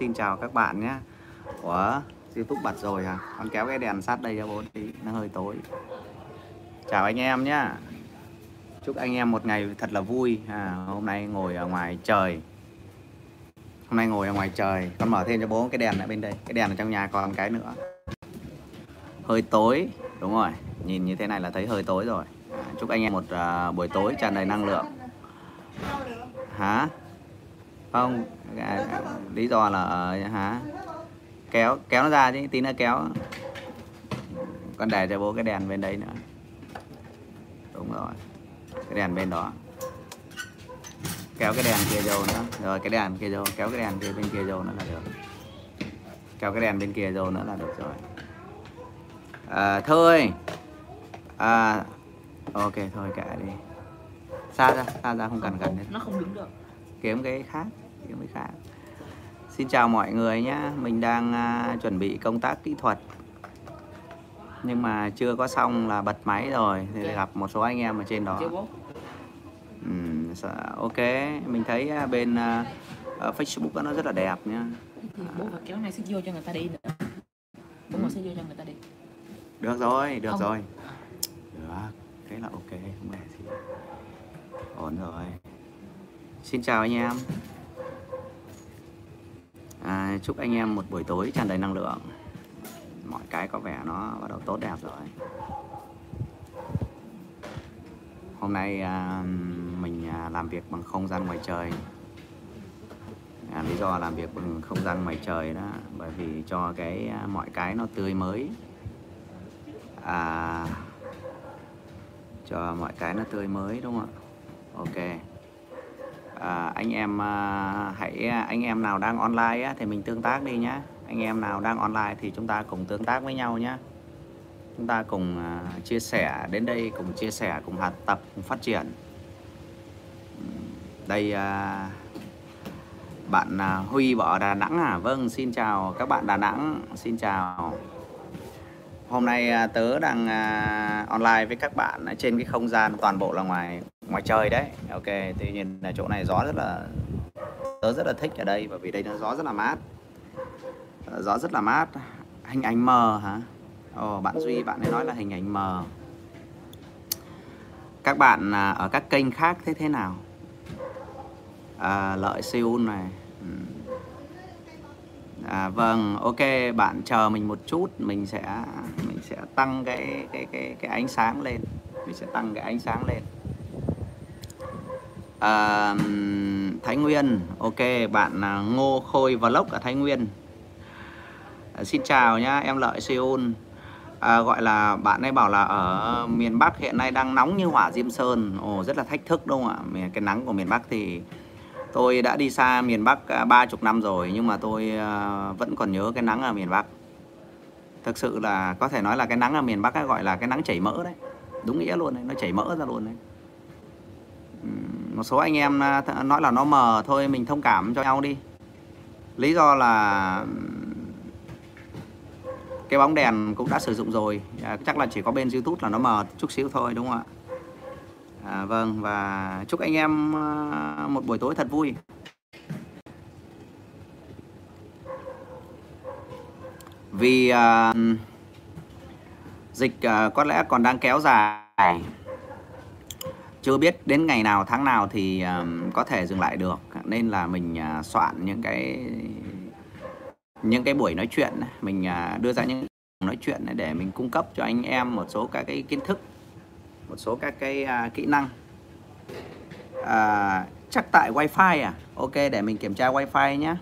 Xin chào các bạn nhé. Ủa Youtube bật rồi à Con kéo cái đèn sát đây cho bố tí Nó hơi tối. Chào anh em nhé. Chúc anh em một ngày thật là vui. À, Hôm nay ngồi ở ngoài trời. Hôm nay ngồi ở ngoài trời. Con mở thêm cho bố cái đèn ở bên đây. Cái đèn ở trong nhà còn cái nữa. Hơi tối Đúng rồi. Nhìn như thế này là thấy hơi tối rồi. À, Chúc anh em một uh, buổi tối tràn đầy năng lượng. Hả? Không à, Lý do là hả? Kéo kéo nó ra chứ tí nữa kéo. Con để cho bố cái đèn bên đây nữa. Đúng rồi Cái đèn bên đó. Kéo cái đèn kia vô nữa. Rồi cái đèn kia vô kéo cái đèn kia bên kia vô nữa là được. Kéo cái đèn bên kia vô nữa là được rồi. À, thôi. À, ok thôi kệ đi. Xa ra xa ra không cần gần nó không đứng được. Kiếm cái khác kiếm cái khác xin chào mọi người nhé mình đang uh, chuẩn bị công tác kỹ thuật. Nhưng mà chưa có xong là bật máy rồi thì gặp một số anh em ở trên đó. Ok mình thấy à, bên uh, Facebook nó rất là đẹp nhá. Thì bố kéo này sẽ vô cho người ta đi nữa. Bố ừ. sẽ vô cho người ta đi. Được rồi được không. rồi. Được thế là ok không để gì ổn rồi. Xin chào anh em à, chúc anh em một buổi tối tràn đầy năng lượng. Mọi cái có vẻ nó bắt đầu tốt đẹp rồi. Hôm nay à, mình à, làm việc bằng không gian ngoài trời. À, lý do làm việc bằng không gian ngoài trời đó bởi vì cho cái à, mọi cái nó tươi mới. À, cho mọi cái nó tươi mới đúng không ạ? Ok à, anh em à, hãy à, anh em nào đang online á, thì mình tương tác đi nhá. Anh em nào đang online thì chúng ta cùng tương tác với nhau nhé chúng ta cùng à, chia sẻ đến đây cùng chia sẻ cùng học tập cùng phát triển. Đây à, bạn à, Huy bỏ Đà Nẵng à. Vâng xin chào các bạn Đà Nẵng. Xin chào hôm nay à, tớ đang uh, online với các bạn trên cái không gian toàn bộ là ngoài ngoài trời đấy. Ok tuy nhiên là chỗ này gió rất là tớ rất là thích ở đây bởi vì đây nó gió rất là mát. Ờ, gió rất là mát hình ảnh mờ hả? Ồ, bạn Duy bạn ấy nói là hình ảnh mờ. Các bạn à, ở các kênh khác thế thế nào? À, lợi Seoul này à, vâng ok bạn chờ mình một chút mình sẽ mình sẽ tăng cái cái cái cái ánh sáng lên. Mình sẽ tăng cái ánh sáng lên. À, Thái Nguyên ok bạn à, Ngô Khôi Vlog ở Thái Nguyên. À, xin chào nhá em lợi Seoul. À, gọi là bạn ấy bảo là ở miền Bắc hiện nay đang nóng như hỏa diêm sơn. Ồ rất là thách thức đúng không ạ? Cái nắng của miền Bắc thì tôi đã đi xa miền Bắc à, ba chục năm rồi nhưng mà tôi à, vẫn còn nhớ cái nắng ở miền Bắc. Thực sự là có thể nói là cái nắng ở miền Bắc ấy gọi là cái nắng chảy mỡ đấy. Đúng nghĩa luôn đấy nó chảy mỡ ra luôn đấy. Một số anh em à, nói là nó mờ thôi mình thông cảm cho nhau đi. Lý do là cái bóng đèn cũng đã sử dụng rồi. À, chắc là chỉ có bên youtube là nó mờ chút xíu thôi đúng không ạ? À, vâng và chúc anh em ờ, một buổi tối thật vui. Vì à, dịch à, có lẽ còn đang kéo dài. Chưa biết đến ngày nào tháng nào thì um, có thể dừng lại được. Nên là mình uh, soạn những cái những cái buổi nói chuyện mình à, đưa ra những nói chuyện để mình cung cấp cho anh em một số các cái kiến thức một số các cái uh, kỹ năng. À, chắc tại wifi à? Ok để mình kiểm tra wifi nhé.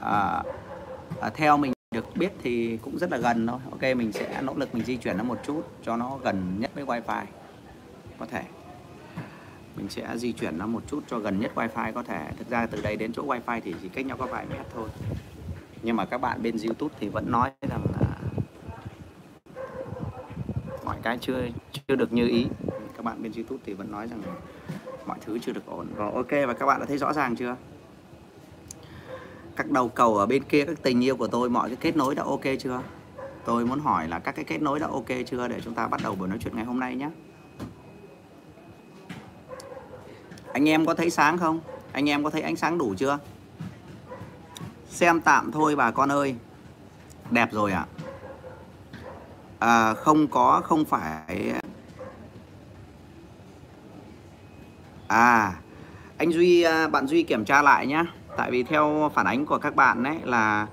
À, à, theo mình được biết thì cũng rất là gần thôi. Ok mình sẽ nỗ lực mình di chuyển nó một chút cho nó gần nhất với wifi có thể. Mình sẽ di chuyển nó một chút cho gần nhất wifi có thể. Thực ra từ đây đến chỗ wifi thì chỉ cách nhau có vài mét thôi. Nhưng mà các bạn bên youtube thì vẫn nói rằng là mọi cái chưa chưa được như ý. Các bạn bên youtube thì vẫn nói rằng mọi thứ chưa được ổn. Rồi ok và các bạn đã thấy rõ ràng chưa? Các đầu cầu ở bên kia các tình yêu của tôi mọi cái kết nối đã ok chưa? Tôi muốn hỏi là các cái kết nối đã ok chưa? Để chúng ta bắt đầu buổi nói chuyện ngày hôm nay nhé. Anh em có thấy sáng không? Anh em có thấy ánh sáng đủ chưa? Xem tạm thôi bà con ơi. Đẹp rồi ạ. à, À, không có không phải. À anh duy à, bạn duy kiểm tra lại nhá. Tại vì theo phản ánh của các bạn đấy là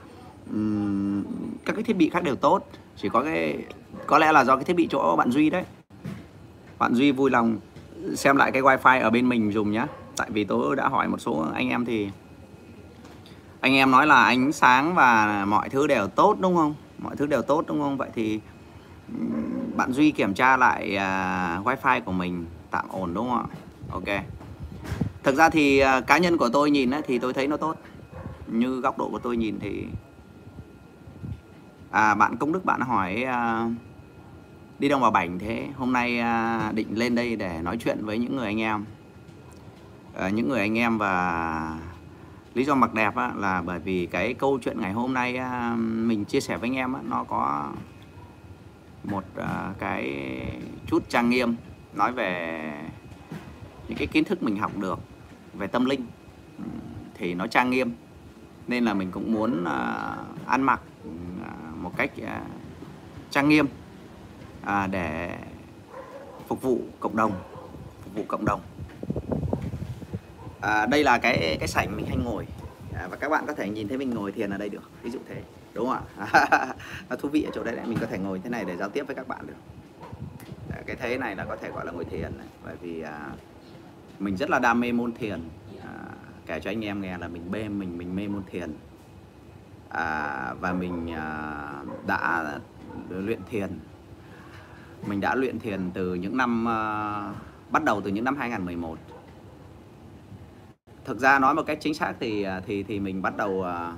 um, các cái thiết bị khác đều tốt. Chỉ có cái có lẽ là do cái thiết bị chỗ bạn duy đấy. Bạn duy vui lòng xem lại cái wifi ở bên mình dùng nhá. Tại vì tôi đã hỏi một số anh em thì anh em nói là ánh sáng và mọi thứ đều tốt đúng không? Mọi thứ đều tốt đúng không? Vậy thì bạn duy kiểm tra lại uh, wifi của mình tạm ổn đúng không ạ? Ok. Thực ra thì uh, cá nhân của tôi nhìn ấy, thì tôi thấy nó tốt. Như góc độ của tôi nhìn thì à, bạn công đức bạn hỏi uh, đi đâu vào bảnh thế? Hôm nay uh, định lên đây để nói chuyện với những người anh em. Uh, những người anh em và lý do mặc đẹp á, là bởi vì cái câu chuyện ngày hôm nay uh, mình chia sẻ với anh em á, nó có một à, cái chút trang nghiêm nói về những cái kiến thức mình học được về tâm linh. Thì nó trang nghiêm nên là mình cũng muốn à, ăn mặc à, một cách trang nghiêm để phục vụ cộng đồng phục vụ cộng đồng. À, đây là cái cái sảnh mình hay ngồi. À, và các bạn có thể nhìn thấy mình ngồi thiền ở đây được ví dụ thế đúng không ạ? Nó thú vị ở chỗ đây đấy mình có thể ngồi thế này để giao tiếp với các bạn được. Dạ, cái thế này là có thể gọi là ngồi thiền này. bởi vì à, mình rất là đam mê môn thiền. À, kể cho anh em nghe là mình mê mình mình mê môn thiền. À, và mình à, đã luyện thiền. Mình đã luyện thiền từ những năm à, bắt đầu từ những năm 2011 thực ra nói một cách chính xác thì à, thì thì mình bắt đầu à,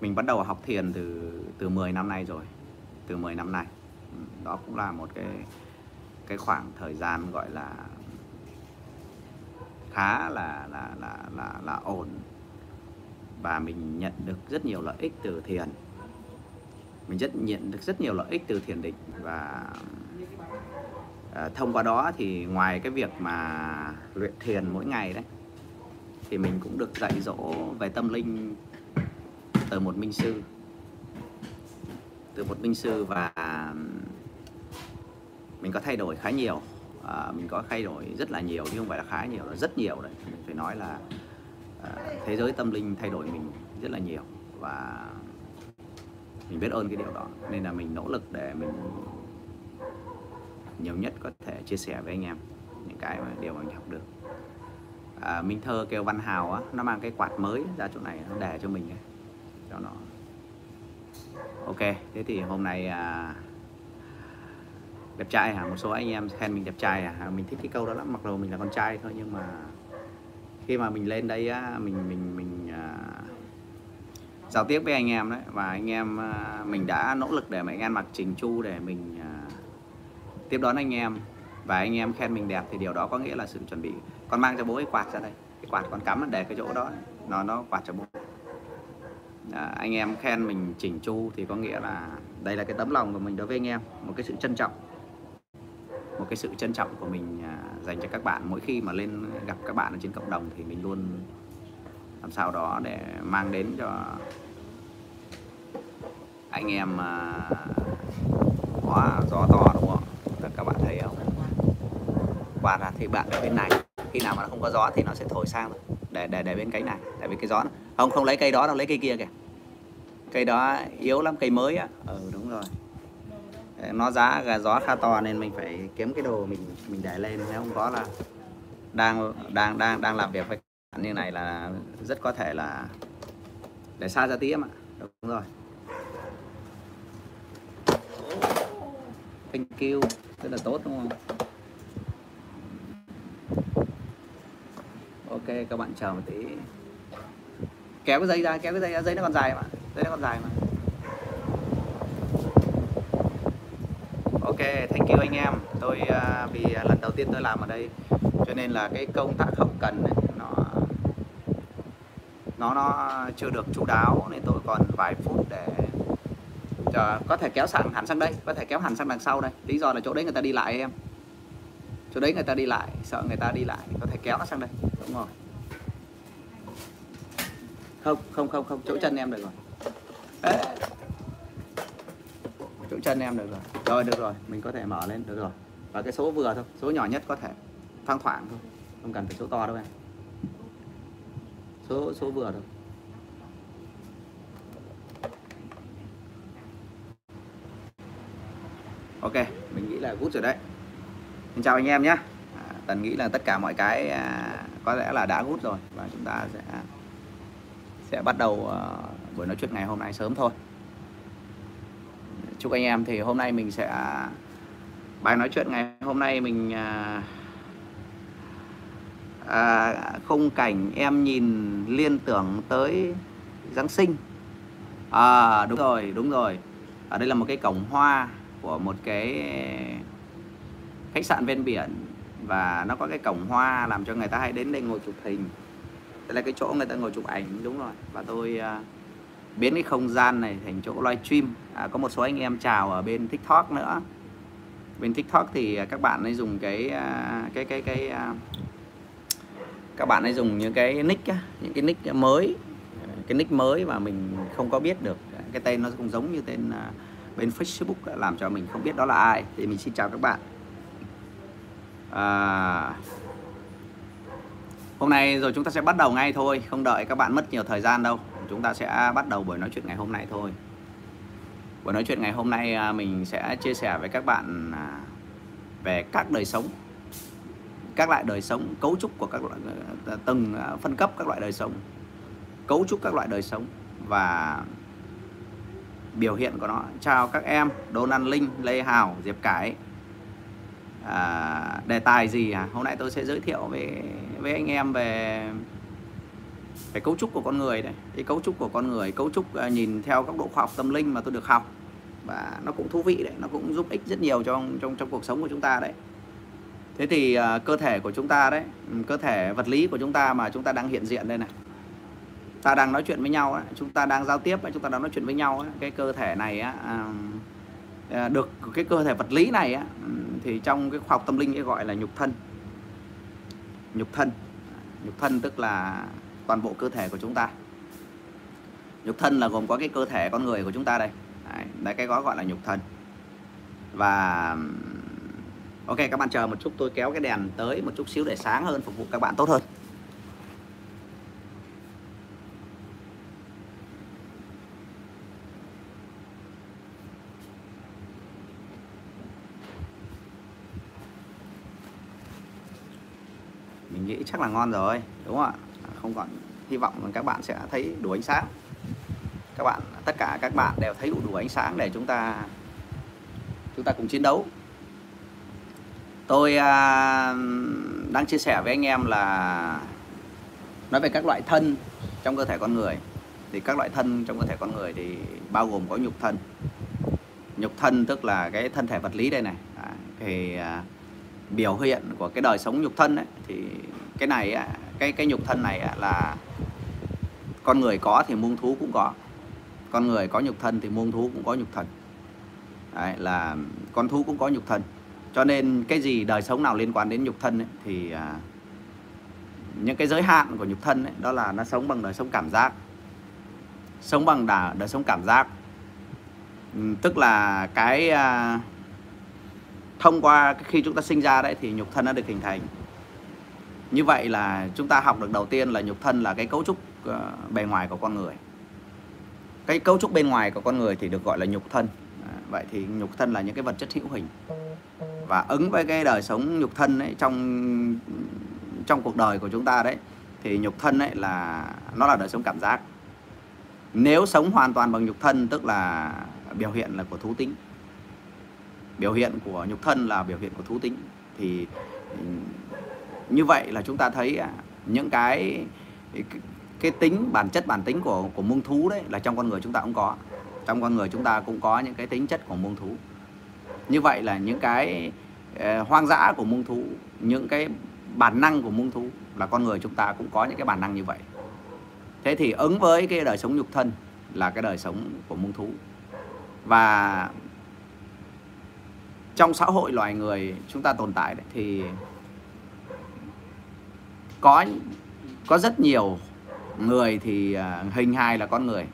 mình bắt đầu học thiền từ từ 10 năm nay rồi. Từ 10 năm nay. Ừ, đó cũng là một cái cái khoảng thời gian gọi là khá là là là là là ổn. Và mình nhận được rất nhiều lợi ích từ thiền. Mình rất nhận được rất nhiều lợi ích từ thiền định. Và à, thông qua đó thì ngoài cái việc mà luyện thiền mỗi ngày đấy thì mình cũng được dạy dỗ về tâm linh từ một minh sư. Từ một minh sư và mình có thay đổi khá nhiều. À, mình có thay đổi rất là nhiều chứ không phải là khá nhiều là rất nhiều đấy. Mình phải nói là à, thế giới tâm linh thay đổi mình rất là nhiều và mình biết ơn cái điều đó. Nên là mình nỗ lực để mình nhiều nhất có thể chia sẻ với anh em những cái mà điều mà mình học được. À, Minh Thơ kêu Văn Hào á nó mang cái quạt mới ra chỗ này nó để cho mình ấy, cho nó. Ok thế thì hôm nay à, đẹp trai hả? Một số anh em khen mình đẹp trai à? Mình thích cái câu đó lắm mặc dù mình là con trai thôi nhưng mà khi mà mình lên đây á mình mình mình à, giao tiếp với anh em đấy và anh em à, mình đã nỗ lực để mà anh em mặc chỉnh chu để mình à, tiếp đón anh em và anh em khen mình đẹp thì điều đó có nghĩa là sự chuẩn bị con mang cho bố cái quạt ra đây cái quạt con cắm để cái chỗ đó nó nó quạt cho bố à, anh em khen mình chỉnh chu thì có nghĩa là đây là cái tấm lòng của mình đối với anh em một cái sự trân trọng. Một cái sự trân trọng của mình à, dành cho các bạn. Mỗi khi mà lên gặp các bạn ở trên cộng đồng thì mình luôn làm sao đó để mang đến cho anh em à, quá gió to đúng không? Tất các bạn thấy không? Qua ra thì bạn ở bên này khi nào mà nó không có gió thì nó sẽ thổi sang thôi. để để để bên cánh này tại vì cái gió này. không không lấy cây đó đâu lấy cây kia kìa cây đó yếu lắm, cây mới á. Ừ đúng rồi. Nó giá gà gió khá to nên mình phải kiếm cái đồ mình mình để lên. Nếu không có là đang đang đang đang làm việc với bạn như này là rất có thể là để xa ra tí em ạ. Đúng rồi. Thank you. Rất là tốt, đúng không? Ok, các bạn chờ một tí. Kéo cái dây ra, kéo cái dây ra, dây nó còn dài mà dây nó còn dài mà. Ok thank you anh em. Tôi uh, vì à, lần đầu tiên tôi làm ở đây cho nên là cái công tác hậu cần này, nó nó nó chưa được chú đáo nên tôi còn vài phút để chờ có thể kéo sẵn hẳn sang đây có thể kéo hẳn sang đằng sau đây. Lý do là chỗ đấy người ta đi lại em. Chỗ đấy người ta đi lại sợ người ta đi lại có thể kéo nó sang đây. Đúng rồi. Không không không không chỗ chân em được rồi Ê. chỗ chân em được rồi. Rồi được rồi mình có thể mở lên được rồi. Và cái số vừa thôi số nhỏ nhất có thể thoang thoảng thôi. Không cần phải số to đâu em. Số số vừa thôi. Ok mình nghĩ là gút rồi đấy. Xin chào anh em nhé. À, tần nghĩ là tất cả mọi cái à, có lẽ là đã gút rồi. Và chúng ta sẽ sẽ bắt đầu uh, buổi nói chuyện ngày hôm nay sớm thôi chúc anh em thì hôm nay mình sẽ bài nói chuyện ngày hôm nay mình à, à, khung cảnh em nhìn liên tưởng tới Giáng sinh. À đúng rồi đúng rồi. Ở đây là một cái cổng hoa của một cái khách sạn ven biển và nó có cái cổng hoa làm cho người ta hay đến đây ngồi chụp hình. Đây là cái chỗ người ta ngồi chụp ảnh đúng rồi. Và tôi uh, biến cái không gian này thành chỗ livestream à, có một số anh em chào ở bên tiktok nữa. Bên tiktok thì à, các bạn ấy dùng cái à, cái cái cái à, các bạn ấy dùng những cái nick những cái nick mới cái nick mới mà mình không có biết được. Cái tên nó cũng giống như tên bên Facebook làm cho mình không biết đó là ai. Thì mình xin chào các bạn. À, hôm nay rồi chúng ta sẽ bắt đầu ngay thôi không đợi các bạn mất nhiều thời gian đâu chúng ta sẽ bắt đầu buổi nói chuyện ngày hôm nay thôi. Buổi nói chuyện ngày hôm nay à, mình sẽ chia sẻ với các bạn à, về các đời sống các loại đời sống cấu trúc của các loại à, từng phân cấp các loại đời sống cấu trúc các loại đời sống và biểu hiện của nó. Chào các em Đôn An Linh Lê Hào Diệp Cải. À, đề tài gì à hôm nay tôi sẽ giới thiệu với với anh em về cái cấu trúc của con người đấy cái cấu trúc của con người cấu trúc à, nhìn theo góc độ khoa học tâm linh mà tôi được học. Và nó cũng thú vị đấy nó cũng giúp ích rất nhiều trong trong trong cuộc sống của chúng ta đấy. Thế thì uh, cơ thể của chúng ta đấy ừ, cơ thể vật lý của chúng ta mà chúng ta đang hiện diện đây này. Ta đang nói chuyện với nhau ấy, chúng ta đang giao tiếp ấy, chúng ta đang nói chuyện với nhau ấy, cái cơ thể này á, à, à, được cái cơ thể vật lý này á, ừ, thì trong cái khoa học tâm linh ấy gọi là nhục thân. Nhục thân. Nhục thân tức là toàn bộ cơ thể của chúng ta. Nhục thân là gồm có cái cơ thể con người của chúng ta đây. Đấy, đấy cái gói gọi là nhục thân. Và ok các bạn chờ một chút tôi kéo cái đèn tới một chút xíu để sáng hơn phục vụ các bạn tốt hơn. Mình nghĩ chắc là ngon rồi đúng không ạ? Không còn hy vọng là các bạn sẽ thấy đủ ánh sáng. Các bạn tất cả các bạn đều thấy đủ đủ ánh sáng để chúng ta chúng ta cùng chiến đấu. Tôi à, đang chia sẻ với anh em là nói về các loại thân trong cơ thể con người. Thì các loại thân trong cơ thể con người thì bao gồm có nhục thân. Nhục thân tức là cái thân thể vật lý đây này. À, thì à, biểu hiện của cái đời sống nhục thân ấy, thì cái này cái cái nhục thân này là con người có thì muôn thú cũng có. Con người có nhục thân thì muôn thú cũng có nhục thân Đấy, là con thú cũng có nhục thân cho nên cái gì đời sống nào liên quan đến nhục thân ấy, thì à, những cái giới hạn của nhục thân ấy, đó là nó sống bằng đời sống cảm giác. Sống bằng đà, đời sống cảm giác. Ừ, tức là cái à, thông qua khi chúng ta sinh ra đấy thì nhục thân nó được hình thành như vậy là chúng ta học được đầu tiên là nhục thân là cái cấu trúc ờ, bề ngoài của con người. Cái cấu trúc bên ngoài của con người thì được gọi là nhục thân. À, vậy thì nhục thân là những cái vật chất hữu hình. Và ứng với cái đời sống nhục thân ấy, trong trong cuộc đời của chúng ta đấy, thì nhục thân ấy là, nó là đời sống cảm giác. Nếu sống hoàn toàn bằng nhục thân, tức là biểu hiện là của thú tính. Biểu hiện của nhục thân là biểu hiện của thú tính. Thì như vậy là chúng ta thấy à, những cái cái tính bản chất bản tính của của muông thú đấy là trong con người chúng ta cũng có. Trong con người chúng ta cũng có những cái tính chất của muông thú. Như vậy là những cái ờ, hoang dã của muông thú những cái bản năng của muông thú là con người chúng ta cũng có những cái bản năng như vậy. Thế thì ứng với cái đời sống nhục thân là cái đời sống của muông thú. Và trong xã hội loài người chúng ta tồn tại đấy, thì có có rất nhiều người thì à, hình hài là con người.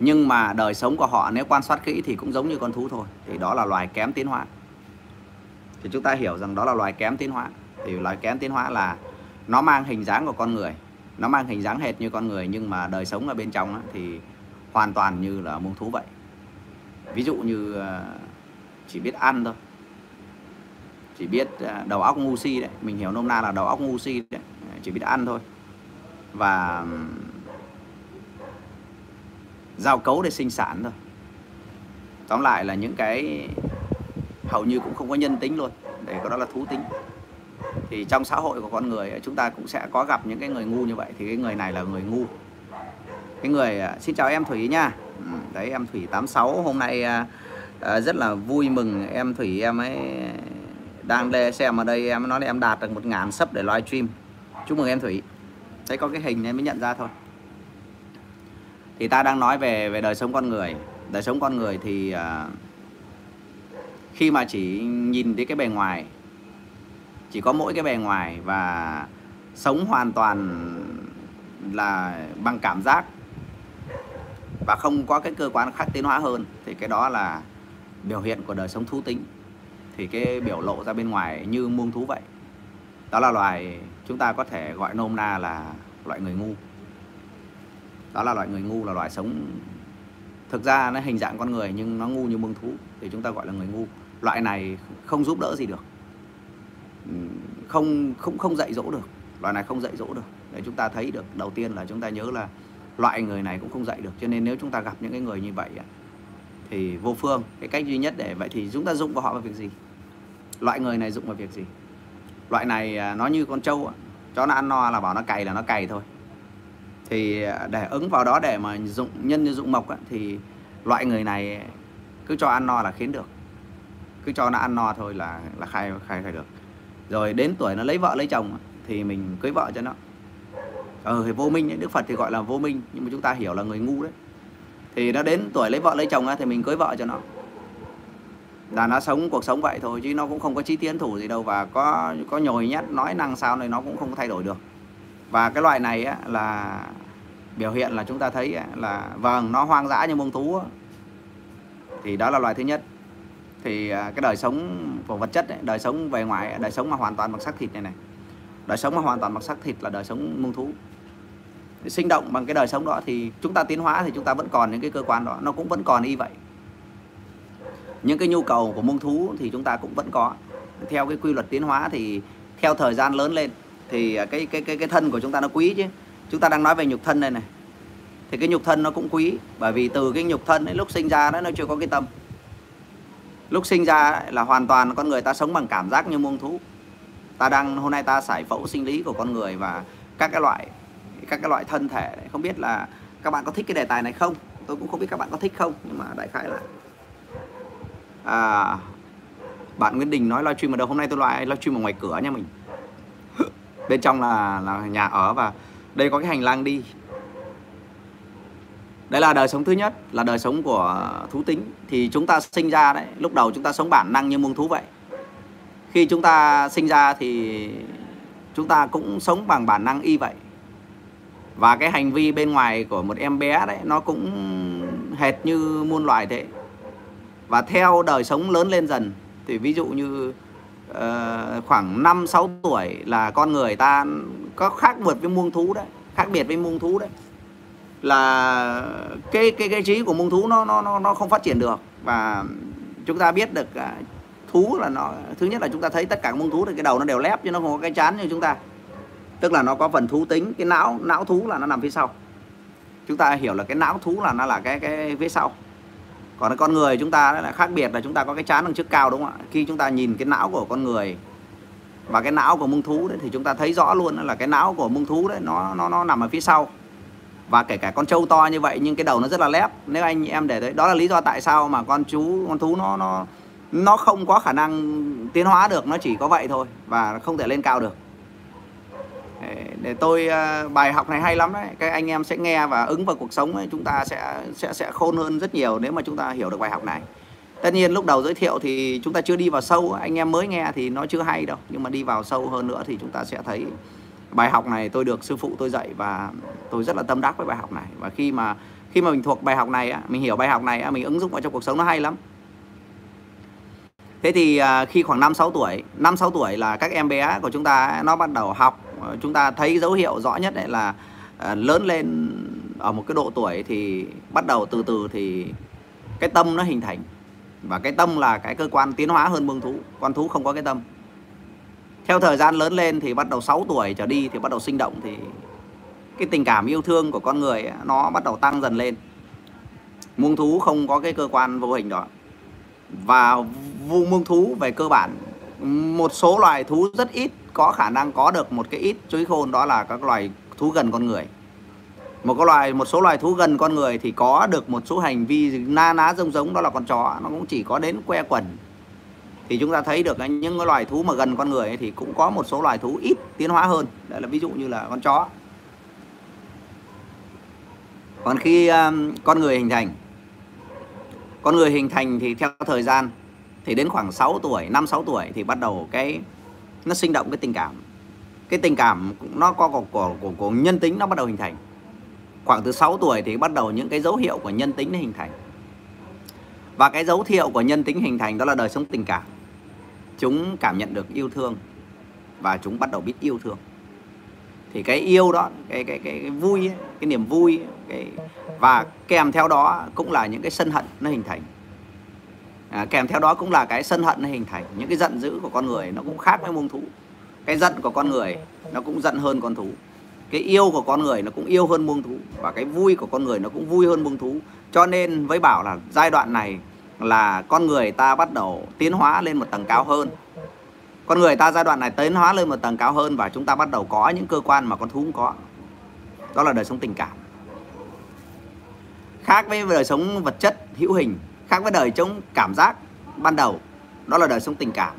Nhưng mà đời sống của họ nếu quan sát kỹ thì cũng giống như con thú thôi, thì đó là loài kém tiến hóa. Thì chúng ta hiểu rằng đó là loài kém tiến hóa. Thì loài kém tiến hóa là nó mang hình dáng của con người, nó mang hình dáng hệt như con người nhưng mà đời sống ở bên trong thì hoàn toàn như là muông thú vậy. Ví dụ như à, chỉ biết ăn thôi chỉ biết à, đầu óc ngu si đấy. Mình hiểu nôm na là đầu óc ngu si đấy. À, chỉ biết ăn thôi. Và giao cấu để sinh sản thôi. Tóm lại là những cái hầu như cũng không có nhân tính luôn, để có đó là thú tính. Thì trong xã hội của con người à, chúng ta cũng sẽ có gặp những cái người ngu như vậy. Thì cái người này là người ngu. Cái người xin chào em Thủy nha. Đấy, em Thủy 86 hôm nay rất là vui mừng em Thủy, em ấy đang đe xem ở đây em nói là em đạt được một ngàn sub để livestream chúc mừng em Thủy. Thấy có cái hình em mới nhận ra thôi. Thì ta đang nói về về đời sống con người. Đời sống con người thì uh, khi mà chỉ nhìn thấy cái bề ngoài chỉ có mỗi cái bề ngoài và sống hoàn toàn là bằng cảm giác và không có cái cơ quan khác tiến hóa hơn thì cái đó là biểu hiện của đời sống thú tính thì cái biểu lộ ra bên ngoài như muông thú vậy. Đó là loài chúng ta có thể gọi nôm na là loại người ngu. Đó là loại người ngu là loài sống, thực ra nó hình dạng con người nhưng nó ngu như muông thú thì chúng ta gọi là người ngu. Loại này không giúp đỡ gì được. Không không không dạy dỗ được. Loại này không dạy dỗ được. Để chúng ta thấy được, đầu tiên là chúng ta nhớ là loại người này cũng không dạy được. Cho nên nếu chúng ta gặp những cái người như vậy thì vô phương, cái cách duy nhất để vậy thì chúng ta dụng vào họ vào việc gì? Loại người này dụng vào việc gì? Loại này à, nó như con trâu cho nó ăn no là bảo nó cày là nó cày thôi. Thì à, để ứng vào đó để mà dụng nhân như dụng mộc thì loại người này cứ cho ăn no là khiến được. Cứ cho nó ăn no thôi là là khai khai khai được. Rồi đến tuổi nó lấy vợ lấy chồng thì mình cưới vợ cho nó. Ờ thì vô minh ấy, đức phật thì gọi là vô minh nhưng mà chúng ta hiểu là người ngu đấy. Thì nó đến tuổi lấy vợ lấy chồng thì mình cưới vợ cho nó là nó sống cuộc sống vậy thôi chứ nó cũng không có trí tiến thủ gì đâu và có có nhồi nhét nói năng sao này nó cũng không có thay đổi được. Và cái loại này á, là biểu hiện là chúng ta thấy á, là vâng nó hoang dã như mông thú á. thì đó là loài thứ nhất. Thì à, cái đời sống của vật chất ấy, đời sống về ngoài đời sống mà hoàn toàn bằng xác thịt này này. Đời sống mà hoàn toàn bằng xác thịt là đời sống mông thú. Sinh động bằng cái đời sống đó thì chúng ta tiến hóa thì chúng ta vẫn còn những cái cơ quan đó. Nó cũng vẫn còn y vậy những cái nhu cầu của muông thú thì chúng ta cũng vẫn có. Theo cái quy luật tiến hóa thì theo thời gian lớn lên thì à, cái cái cái cái thân của chúng ta nó quý chứ. Chúng ta đang nói về nhục thân đây này. Thì cái nhục thân nó cũng quý bởi vì từ cái nhục thân ấy, lúc sinh ra đó nó chưa có cái tâm. Lúc sinh ra ấy, là hoàn toàn con người ta sống bằng cảm giác như muông thú. Ta đang hôm nay ta giải phẫu sinh lý của con người và các cái loại các cái loại thân thể đấy. không biết là các bạn có thích cái đề tài này không? Tôi cũng không biết các bạn có thích không nhưng mà đại khái là à, bạn Nguyễn Đình nói livestream ở đâu? Hôm nay tôi loại livestream ở ngoài cửa nha mình. Bên trong là là nhà ở và đây có cái hành lang đi. Đây là đời sống thứ nhất là đời sống của thú tính. Thì chúng ta sinh ra đấy lúc đầu chúng ta sống bản năng như muông thú vậy. Khi chúng ta sinh ra thì chúng ta cũng sống bằng bản năng y vậy. Và cái hành vi bên ngoài của một em bé đấy nó cũng hệt như muôn loài thế và theo đời sống lớn lên dần thì ví dụ như uh, khoảng 5 6 tuổi là con người ta có khác biệt với muông thú đấy, khác biệt với muông thú đấy. Là cái cái cái trí của muông thú nó nó nó nó không phát triển được và chúng ta biết được uh, thú là nó thứ nhất là chúng ta thấy tất cả các muông thú thì cái đầu nó đều lép chứ nó không có cái chán như chúng ta. Tức là nó có phần thú tính, cái não não thú là nó nằm phía sau. Chúng ta hiểu là cái não thú là nó là cái cái phía sau còn con người chúng ta là khác biệt là chúng ta có cái chán đằng trước cao, đúng không ạ? Khi chúng ta nhìn cái não của con người và cái não của mông thú đấy, thì chúng ta thấy rõ luôn là cái não của mông thú đấy, nó nó nó nằm ở phía sau. Và kể cả con trâu to như vậy, nhưng cái đầu nó rất là lép. Nếu anh em để đấy đó là lý do tại sao mà con chú, con thú nó nó nó không có khả năng tiến hóa được, nó chỉ có vậy thôi và không thể lên cao được để tôi à, bài học này hay lắm đấy. Các anh em sẽ nghe và ứng vào cuộc sống ấy, chúng ta sẽ sẽ sẽ khôn hơn rất nhiều nếu mà chúng ta hiểu được bài học này. Tất nhiên lúc đầu giới thiệu thì chúng ta chưa đi vào sâu anh em mới nghe thì nó chưa hay đâu. Nhưng mà đi vào sâu hơn nữa thì chúng ta sẽ thấy bài học này tôi được sư phụ tôi dạy và tôi rất là tâm đắc với bài học này. Và khi mà khi mà mình thuộc bài học này á, mình hiểu bài học này á, mình ứng dụng vào trong cuộc sống nó hay lắm. Thế thì à, khi khoảng 5 6 tuổi, 5 6 tuổi là các em bé của chúng ta nó bắt đầu học, Ờ, chúng ta thấy dấu hiệu rõ nhất đấy là ờ, lớn lên ở một cái độ tuổi thì bắt đầu từ từ thì cái tâm nó hình thành. Và cái tâm là cái cơ quan tiến hóa hơn mương thú, con thú không có cái tâm. Theo thời gian lớn lên thì bắt đầu 6 tuổi trở đi thì bắt đầu sinh động thì cái tình cảm yêu thương của con người nó bắt đầu tăng dần lên. Muông thú không có cái cơ quan vô hình đó và vu muông thú về cơ bản một số loài thú rất ít có khả năng có được một cái ít chuối khôn đó là các loài thú gần con người. Một cái loài một số loài thú gần con người thì có được một số hành vi na ná giống giống đó là con chó nó cũng chỉ có đến que quần. Thì chúng ta thấy được những cái loài thú mà gần con người thì cũng có một số loài thú ít tiến hóa hơn. Đây là ví dụ như là con chó. Còn khi um, con người hình thành con người hình thành thì theo thời gian thì đến khoảng 6 tuổi 5 6 tuổi thì bắt đầu cái nó sinh động cái tình cảm. Cái tình cảm nó có của, của, của, của nhân tính nó bắt đầu hình thành. Khoảng từ 6 tuổi thì bắt đầu những cái dấu hiệu của nhân tính nó hình thành. Và cái dấu hiệu của nhân tính hình thành đó là đời sống tình cảm. Chúng cảm nhận được yêu thương và chúng bắt đầu biết yêu thương. Thì cái yêu đó cái cái cái, cái vui ấy, cái niềm vui cái và kèm theo đó cũng là những cái sân hận nó hình thành à, kèm theo đó cũng là cái sân hận nó hình thành. Những cái giận dữ của con người nó cũng khác với mông thú. Cái giận của con người nó cũng giận hơn con thú. Cái yêu của con người nó cũng yêu hơn muông thú. Và cái vui của con người nó cũng vui hơn muông thú. Cho nên với bảo là giai đoạn này là con người ta bắt đầu tiến hóa lên một tầng cao hơn. Con người ta giai đoạn này tiến hóa lên một tầng cao hơn và chúng ta bắt đầu có những cơ quan mà con thú không có. Đó là đời sống tình cảm. Khác với đời sống vật chất hữu hình khác với đời sống cảm giác ban đầu đó là đời sống tình cảm.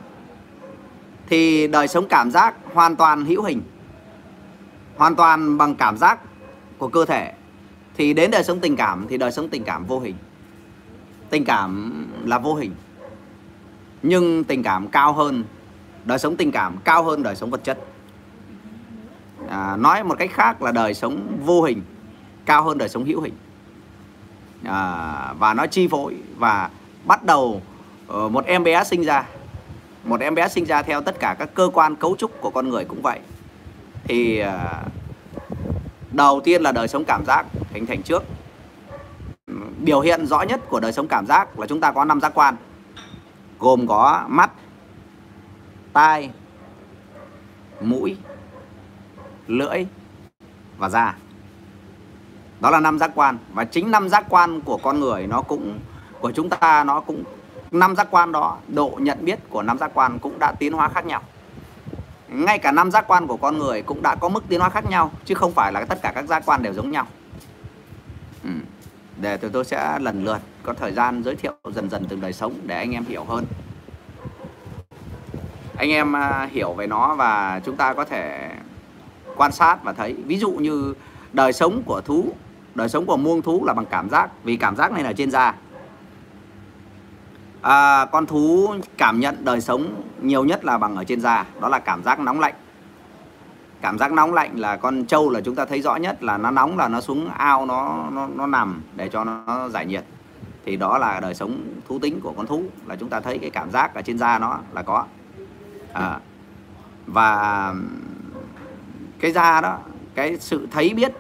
Thì đời sống cảm giác hoàn toàn hữu hình hoàn toàn bằng cảm giác của cơ thể. Thì đến đời sống tình cảm thì đời sống tình cảm vô hình. Tình cảm là vô hình nhưng tình cảm cao hơn đời sống tình cảm cao hơn đời sống vật chất. À, nói một cách khác là đời sống vô hình cao hơn đời sống hữu hình à, và nó chi phối và bắt đầu uh, một em bé sinh ra. Một em bé sinh ra theo tất cả các cơ quan cấu trúc của con người cũng vậy. Thì uh, đầu tiên là đời sống cảm giác hình thành trước. Biểu hiện rõ nhất của đời sống cảm giác là chúng ta có năm giác quan gồm có mắt tai mũi lưỡi và da đó là năm giác quan. Và chính năm giác quan của con người nó cũng, của chúng ta nó cũng, năm giác quan đó, độ nhận biết của năm giác quan cũng đã tiến hóa khác nhau. Ngay cả năm giác quan của con người cũng đã có mức tiến hóa khác nhau, chứ không phải là tất cả các giác quan đều giống nhau. Ừ. để tôi tôi sẽ lần lượt có thời gian giới thiệu dần dần từng đời sống để anh em hiểu hơn. Anh em à, hiểu về nó và chúng ta có thể quan sát và thấy. Ví dụ như đời sống của thú đời sống của muông thú là bằng cảm giác vì cảm giác này là trên da. À, con thú cảm nhận đời sống nhiều nhất là bằng ở trên da đó là cảm giác nóng lạnh. Cảm giác nóng lạnh là con trâu là chúng ta thấy rõ nhất là nó nóng là nó xuống ao nó nó, nó nằm để cho nó giải nhiệt. Thì đó là đời sống thú tính của con thú là chúng ta thấy cái cảm giác ở trên da nó là có. À, và cái da đó cái sự thấy biết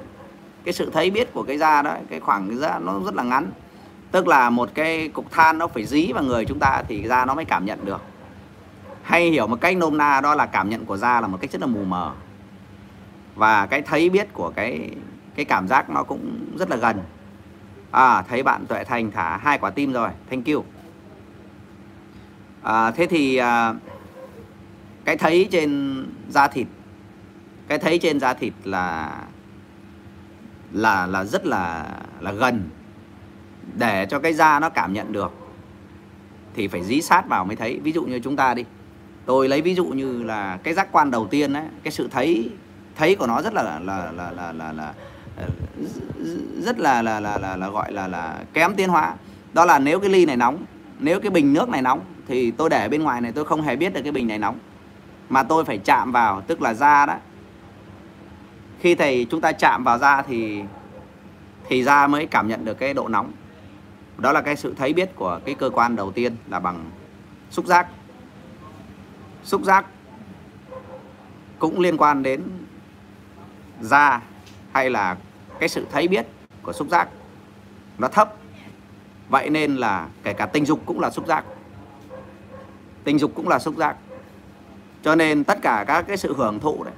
cái sự thấy biết của cái da đó cái khoảng cái da nó rất là ngắn. Tức là một cái cục than nó phải dí vào người chúng ta thì da nó mới cảm nhận được. Hay hiểu một cách nôm na đó là cảm nhận của da là một cách rất là mù mờ. Và cái thấy biết của cái cái cảm giác nó cũng rất là gần. À thấy bạn tuệ thành thả hai quả tim rồi. Thank you. À, thế thì à, cái thấy trên da thịt cái thấy trên da thịt là là là rất là là gần. Để cho cái da nó cảm nhận được thì phải dí sát vào mới thấy. Ví dụ như chúng ta đi tôi lấy ví dụ như là cái giác quan đầu tiên ấy cái sự thấy thấy của nó rất là là là là là, là, là rất là là, là là là gọi là là kém tiến hóa. Đó là nếu cái ly này nóng nếu cái bình nước này nóng thì tôi để bên ngoài này tôi không hề biết được cái bình này nóng. Mà tôi phải chạm vào tức là da đó khi thầy chúng ta chạm vào da thì thì da mới cảm nhận được cái độ nóng. Đó là cái sự thấy biết của cái cơ quan đầu tiên là bằng xúc giác. Xúc giác cũng liên quan đến da hay là cái sự thấy biết của xúc giác. Nó thấp. Vậy nên là kể cả tình dục cũng là xúc giác. Tình dục cũng là xúc giác. Cho nên tất cả các cái sự hưởng thụ này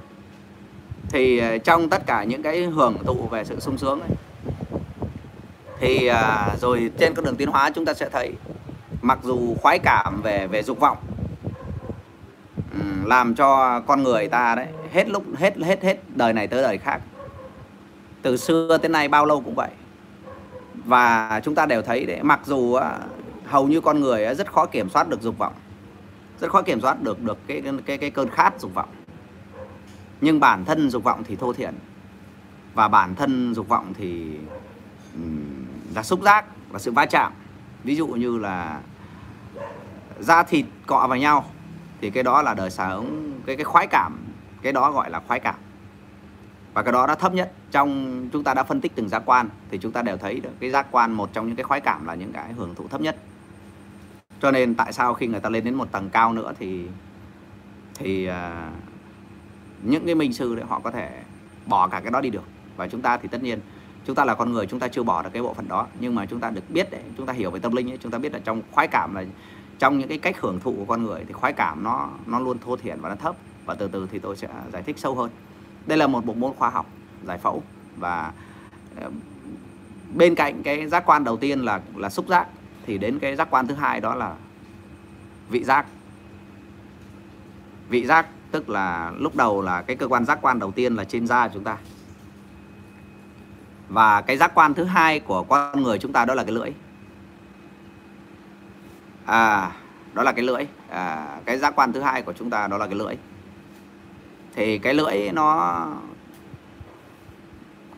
thì ờ, trong tất cả những cái hưởng thụ về sự sung sướng ấy, thì à, rồi trên con đường tiến hóa chúng ta sẽ thấy mặc dù khoái cảm về về dục vọng làm cho con người ta đấy hết lúc hết hết hết đời này tới đời khác từ xưa tới nay bao lâu cũng vậy. Và chúng ta đều thấy đấy mặc dù ờ, hầu như con người rất khó kiểm soát được dục vọng rất khó kiểm soát được được cái cái cái cơn khát dục vọng nhưng bản thân dục vọng thì thô thiện và bản thân dục vọng thì là xúc giác, là sự va chạm. Ví dụ như là da thịt cọ vào nhau, thì cái đó là đời sống, cái cái khoái cảm, cái đó gọi là khoái cảm. Và cái đó đã thấp nhất trong, chúng ta đã phân tích từng giác quan, thì chúng ta đều thấy được cái giác quan một trong những cái khoái cảm là những cái hưởng thụ thấp nhất. Cho nên tại sao khi người ta lên đến một tầng cao nữa thì thì à, những cái minh sư đấy, họ có thể bỏ cả cái đó đi được. Và chúng ta thì tất nhiên, chúng ta là con người, chúng ta chưa bỏ được cái bộ phận đó. Nhưng mà chúng ta được biết đấy, chúng ta hiểu về tâm linh ấy, chúng ta biết là trong khoái cảm là, trong những cái cách hưởng thụ của con người thì khoái cảm nó nó luôn thô thiển và nó thấp. Và từ từ thì tôi sẽ giải thích sâu hơn. Đây là một bộ môn khoa học giải phẫu và ờ, bên cạnh cái giác quan đầu tiên là là xúc giác, thì đến cái giác quan thứ hai đó là vị giác. Vị giác tức là lúc đầu là cái cơ quan giác quan đầu tiên là trên da chúng ta. Và cái giác quan thứ hai của con người chúng ta đó là cái lưỡi. À đó là cái lưỡi. À, cái giác quan thứ hai của chúng ta đó là cái lưỡi. Thì cái lưỡi nó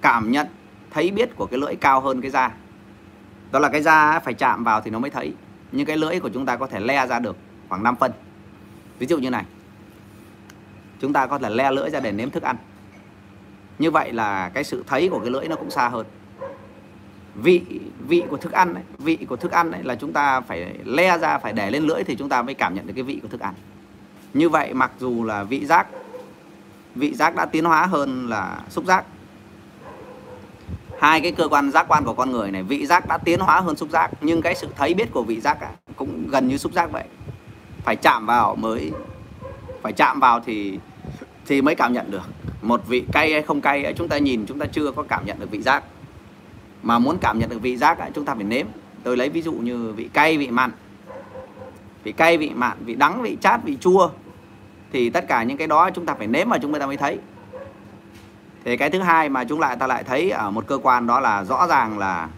cảm nhận thấy biết của cái lưỡi cao hơn cái da. Đó là cái da phải chạm vào thì nó mới thấy. Nhưng cái lưỡi của chúng ta có thể le ra được khoảng 5 phân. Ví dụ như này chúng ta có thể le lưỡi ra để nếm thức ăn. Như vậy là cái sự thấy của cái lưỡi nó cũng xa hơn. Vị vị của thức ăn ấy, vị của thức ăn ấy là chúng ta phải le ra phải để lên lưỡi thì chúng ta mới cảm nhận được cái vị của thức ăn. Như vậy mặc dù là vị giác vị giác đã tiến hóa hơn là xúc giác. Hai cái cơ quan giác quan của con người này vị giác đã tiến hóa hơn xúc giác nhưng cái sự thấy biết của vị giác cũng gần như xúc giác vậy. Phải chạm vào mới phải chạm vào thì thì mới cảm nhận được. Một vị cay hay không cay chúng ta nhìn, chúng ta chưa có cảm nhận được vị giác. Mà muốn cảm nhận được vị giác chúng ta phải nếm. Tôi lấy ví dụ như vị cay, vị mặn. Vị cay, vị mặn, vị đắng, vị chát, vị chua. Thì tất cả những cái đó chúng ta phải nếm mà chúng ta mới thấy. Thì cái thứ hai mà chúng lại, ta lại thấy ở một cơ quan đó là rõ ràng là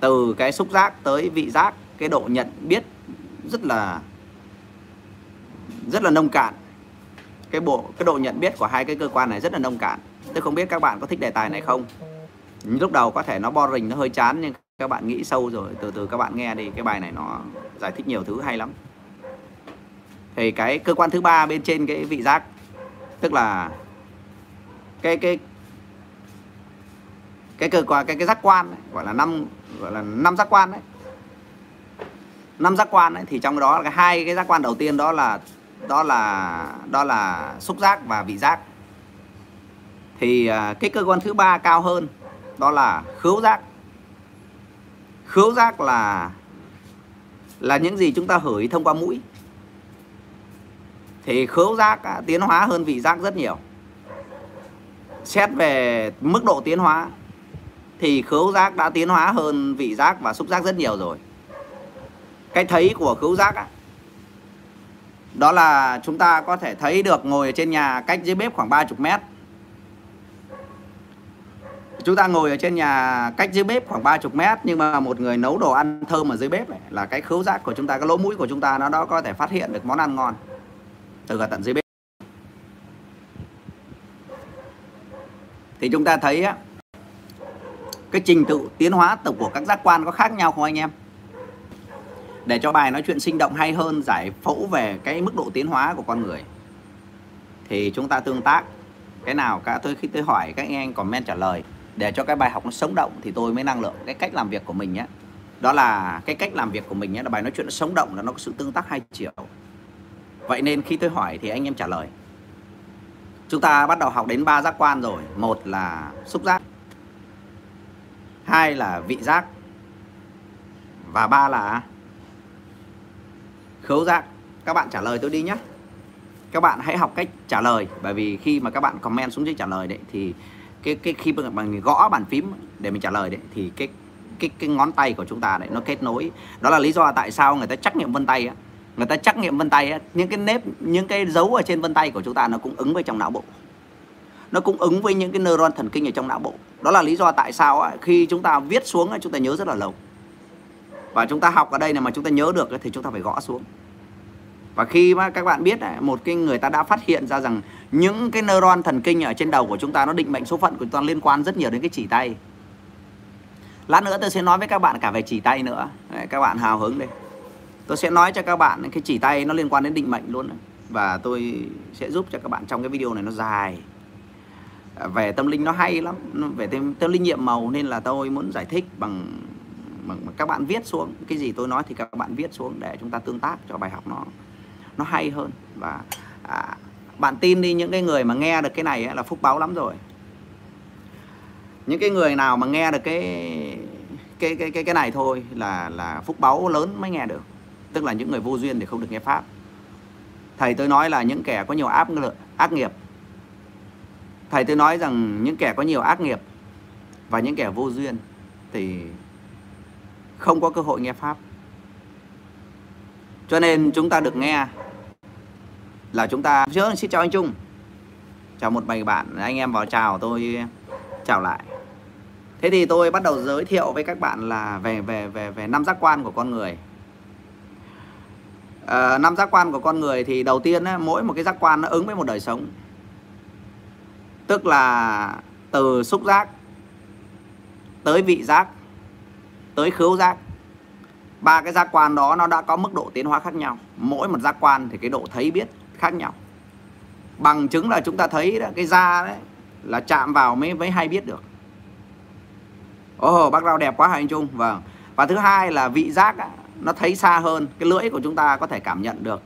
từ cái xúc giác tới vị giác, cái độ nhận biết rất là rất là nông cạn cái bộ cái độ nhận biết của hai cái cơ quan này rất là nông cạn. Tôi không biết các bạn có thích đề tài này không? Lúc đầu có thể nó boring nó hơi chán nhưng các bạn nghĩ sâu rồi từ từ các bạn nghe đi cái bài này nó giải thích nhiều thứ hay lắm. Thì cái cơ quan thứ ba bên trên cái vị giác tức là cái cái cái cơ quan cái cái giác quan ấy, gọi là năm gọi là năm giác quan đấy năm giác quan ấy, thì trong đó là hai cái giác quan đầu tiên đó là đó là đó là xúc giác và vị giác. Thì à, cái cơ quan thứ ba cao hơn đó là khứu giác. Khứu giác là là những gì chúng ta hửi thông qua mũi. Thì khứu giác à, tiến hóa hơn vị giác rất nhiều. Xét về mức độ tiến hóa thì khứu giác đã tiến hóa hơn vị giác và xúc giác rất nhiều rồi. Cái thấy của khứu giác á, đó là chúng ta có thể thấy được ngồi ở trên nhà cách dưới bếp khoảng 30 mét. Chúng ta ngồi ở trên nhà cách dưới bếp khoảng 30 mét, nhưng mà một người nấu đồ ăn thơm ở dưới bếp này là cái khứu giác của chúng ta, cái lỗ mũi của chúng ta nó đó có thể phát hiện được món ăn ngon từ cả tận dưới bếp. Thì chúng ta thấy á, cái trình tự tiến hóa tổng của các giác quan có khác nhau không anh em? Để cho bài nói chuyện sinh động hay hơn, giải phẫu về cái mức độ tiến hóa của con người. Thì chúng ta tương tác. Cái nào cả tôi, khi tôi hỏi, các anh comment trả lời. Để cho cái bài học nó sống động thì tôi mới năng lượng. Cái cách làm việc của mình nhé. Đó là cái cách làm việc của mình nhé, là bài nói chuyện nó sống động, là nó có sự tương tác hai chiều. Vậy nên khi tôi hỏi thì anh em trả lời. Chúng ta bắt đầu học đến ba giác quan rồi. Một là xúc giác. Hai là vị giác. Và ba là khứu giác. Các bạn trả lời tôi đi nhé các bạn hãy học cách trả lời bởi vì khi mà các bạn comment xuống dưới trả lời đấy thì cái cái khi mà mình gõ bàn phím để mình trả lời đấy thì cái cái cái ngón tay của chúng ta đấy nó kết nối. Đó là lý do tại sao người ta trắc nghiệm vân tay á. Người ta trắc nghiệm vân tay á những cái nếp những cái dấu ở trên vân tay của chúng ta nó cũng ứng với trong não bộ. Nó cũng ứng với những cái neuron thần kinh ở trong não bộ. Đó là lý do tại sao á, khi chúng ta viết xuống chúng ta nhớ rất là lâu và chúng ta học ở đây này mà chúng ta nhớ được thì chúng ta phải gõ xuống. Và khi mà các bạn biết một cái người ta đã phát hiện ra rằng những cái neuron thần kinh ở trên đầu của chúng ta nó định mệnh số phận của chúng ta liên quan rất nhiều đến cái chỉ tay. Lát nữa tôi sẽ nói với các bạn cả về chỉ tay nữa. Đấy, các bạn hào hứng đi tôi sẽ nói cho các bạn cái chỉ tay nó liên quan đến định mệnh luôn và tôi sẽ giúp cho các bạn trong cái video này nó dài. Về tâm linh nó hay lắm về tâm, tâm linh nhiệm màu nên là tôi muốn giải thích bằng, mà, mà các bạn viết xuống cái gì tôi nói thì các bạn viết xuống để chúng ta tương tác cho bài học nó nó hay hơn. Và à, bạn tin đi những cái người mà nghe được cái này ấy, là phúc báo lắm rồi. Những cái người nào mà nghe được cái cái cái cái cái này thôi là là phúc báu lớn mới nghe được. Tức là những người vô duyên thì không được nghe pháp. Thầy tôi nói là những kẻ có nhiều áp ác nghiệp. Thầy tôi nói rằng những kẻ có nhiều ác nghiệp và những kẻ vô duyên thì không có cơ hội nghe pháp. Cho nên chúng ta được nghe là chúng ta trước xin chào anh Trung. Chào một bầy bạn anh em vào chào tôi chào lại. Thế thì tôi bắt đầu giới thiệu với các bạn là về về về về năm giác quan của con người. À, năm giác quan của con người thì đầu tiên ấy, mỗi một cái giác quan nó ứng với một đời sống. Tức là từ xúc giác tới vị giác tới khứu giác. Ba cái giác quan đó nó đã có mức độ tiến hóa khác nhau. Mỗi một giác quan thì cái độ thấy biết khác nhau. Bằng chứng là chúng ta thấy đó, cái da đấy là chạm vào mới mới hay biết được. Ồ oh, bác rau đẹp quá hả anh Trung? Vâng. Và thứ hai là vị giác nó thấy xa hơn. Cái lưỡi của chúng ta có thể cảm nhận được.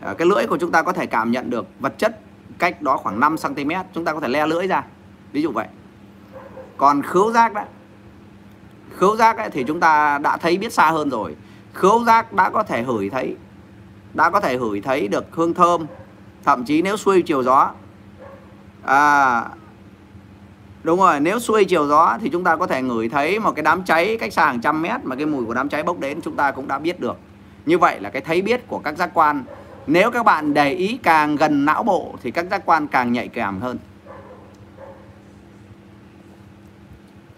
À, cái lưỡi của chúng ta có thể cảm nhận được vật chất cách đó khoảng 5 cm chúng ta có thể le lưỡi ra. Ví dụ vậy. Còn khứu giác đó khứu giác ấy, thì chúng ta đã thấy biết xa hơn rồi. Khứu giác đã có thể hửi thấy đã có thể hửi thấy được hương thơm. Thậm chí nếu xuôi chiều gió à, đúng rồi nếu xuôi chiều gió thì chúng ta có thể ngửi thấy một cái đám cháy cách xa hàng trăm mét mà cái mùi của đám cháy bốc đến chúng ta cũng đã biết được. Như vậy là cái thấy biết của các giác quan. Nếu các bạn để ý càng gần não bộ thì các giác quan càng nhạy cảm hơn.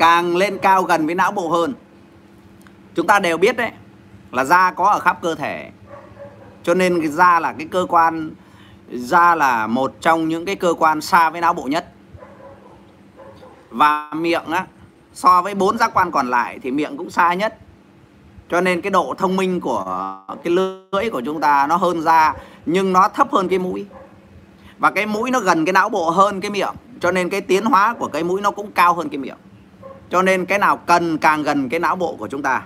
Càng lên cao gần với não bộ hơn. Chúng ta đều biết đấy, là da có ở khắp cơ thể. Cho nên cái da là cái cơ quan, da là một trong những cái cơ quan xa với não bộ nhất. Và miệng á, so với bốn giác quan còn lại thì miệng cũng xa nhất. Cho nên cái độ thông minh của cái lưỡi của chúng ta nó hơn da, nhưng nó thấp hơn cái mũi. Và cái mũi nó gần cái não bộ hơn cái miệng, cho nên cái tiến hóa của cái mũi nó cũng cao hơn cái miệng cho nên cái nào cần càng gần cái não bộ của chúng ta.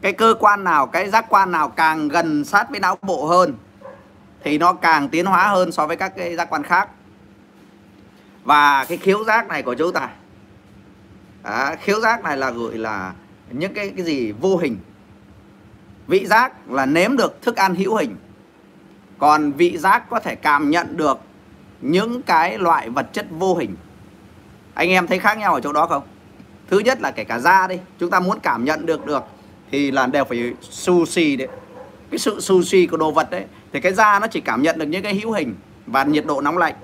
Cái cơ quan nào cái giác quan nào càng gần sát với não bộ hơn thì nó càng tiến hóa hơn so với các cái giác quan khác. Và cái khiếu giác này của chúng ta à, khiếu giác này là gửi là những cái cái gì? Vô hình. Vị giác là nếm được thức ăn hữu hình. Còn vị giác có thể cảm nhận được những cái loại vật chất vô hình. Anh em thấy khác nhau ở chỗ đó không? Thứ nhất là kể cả da đi, chúng ta muốn cảm nhận được được, thì là đều phải sushi đấy. Cái sự sushi của đồ vật đấy, thì cái da nó chỉ cảm nhận được những cái hữu hình và nhiệt độ nóng lạnh.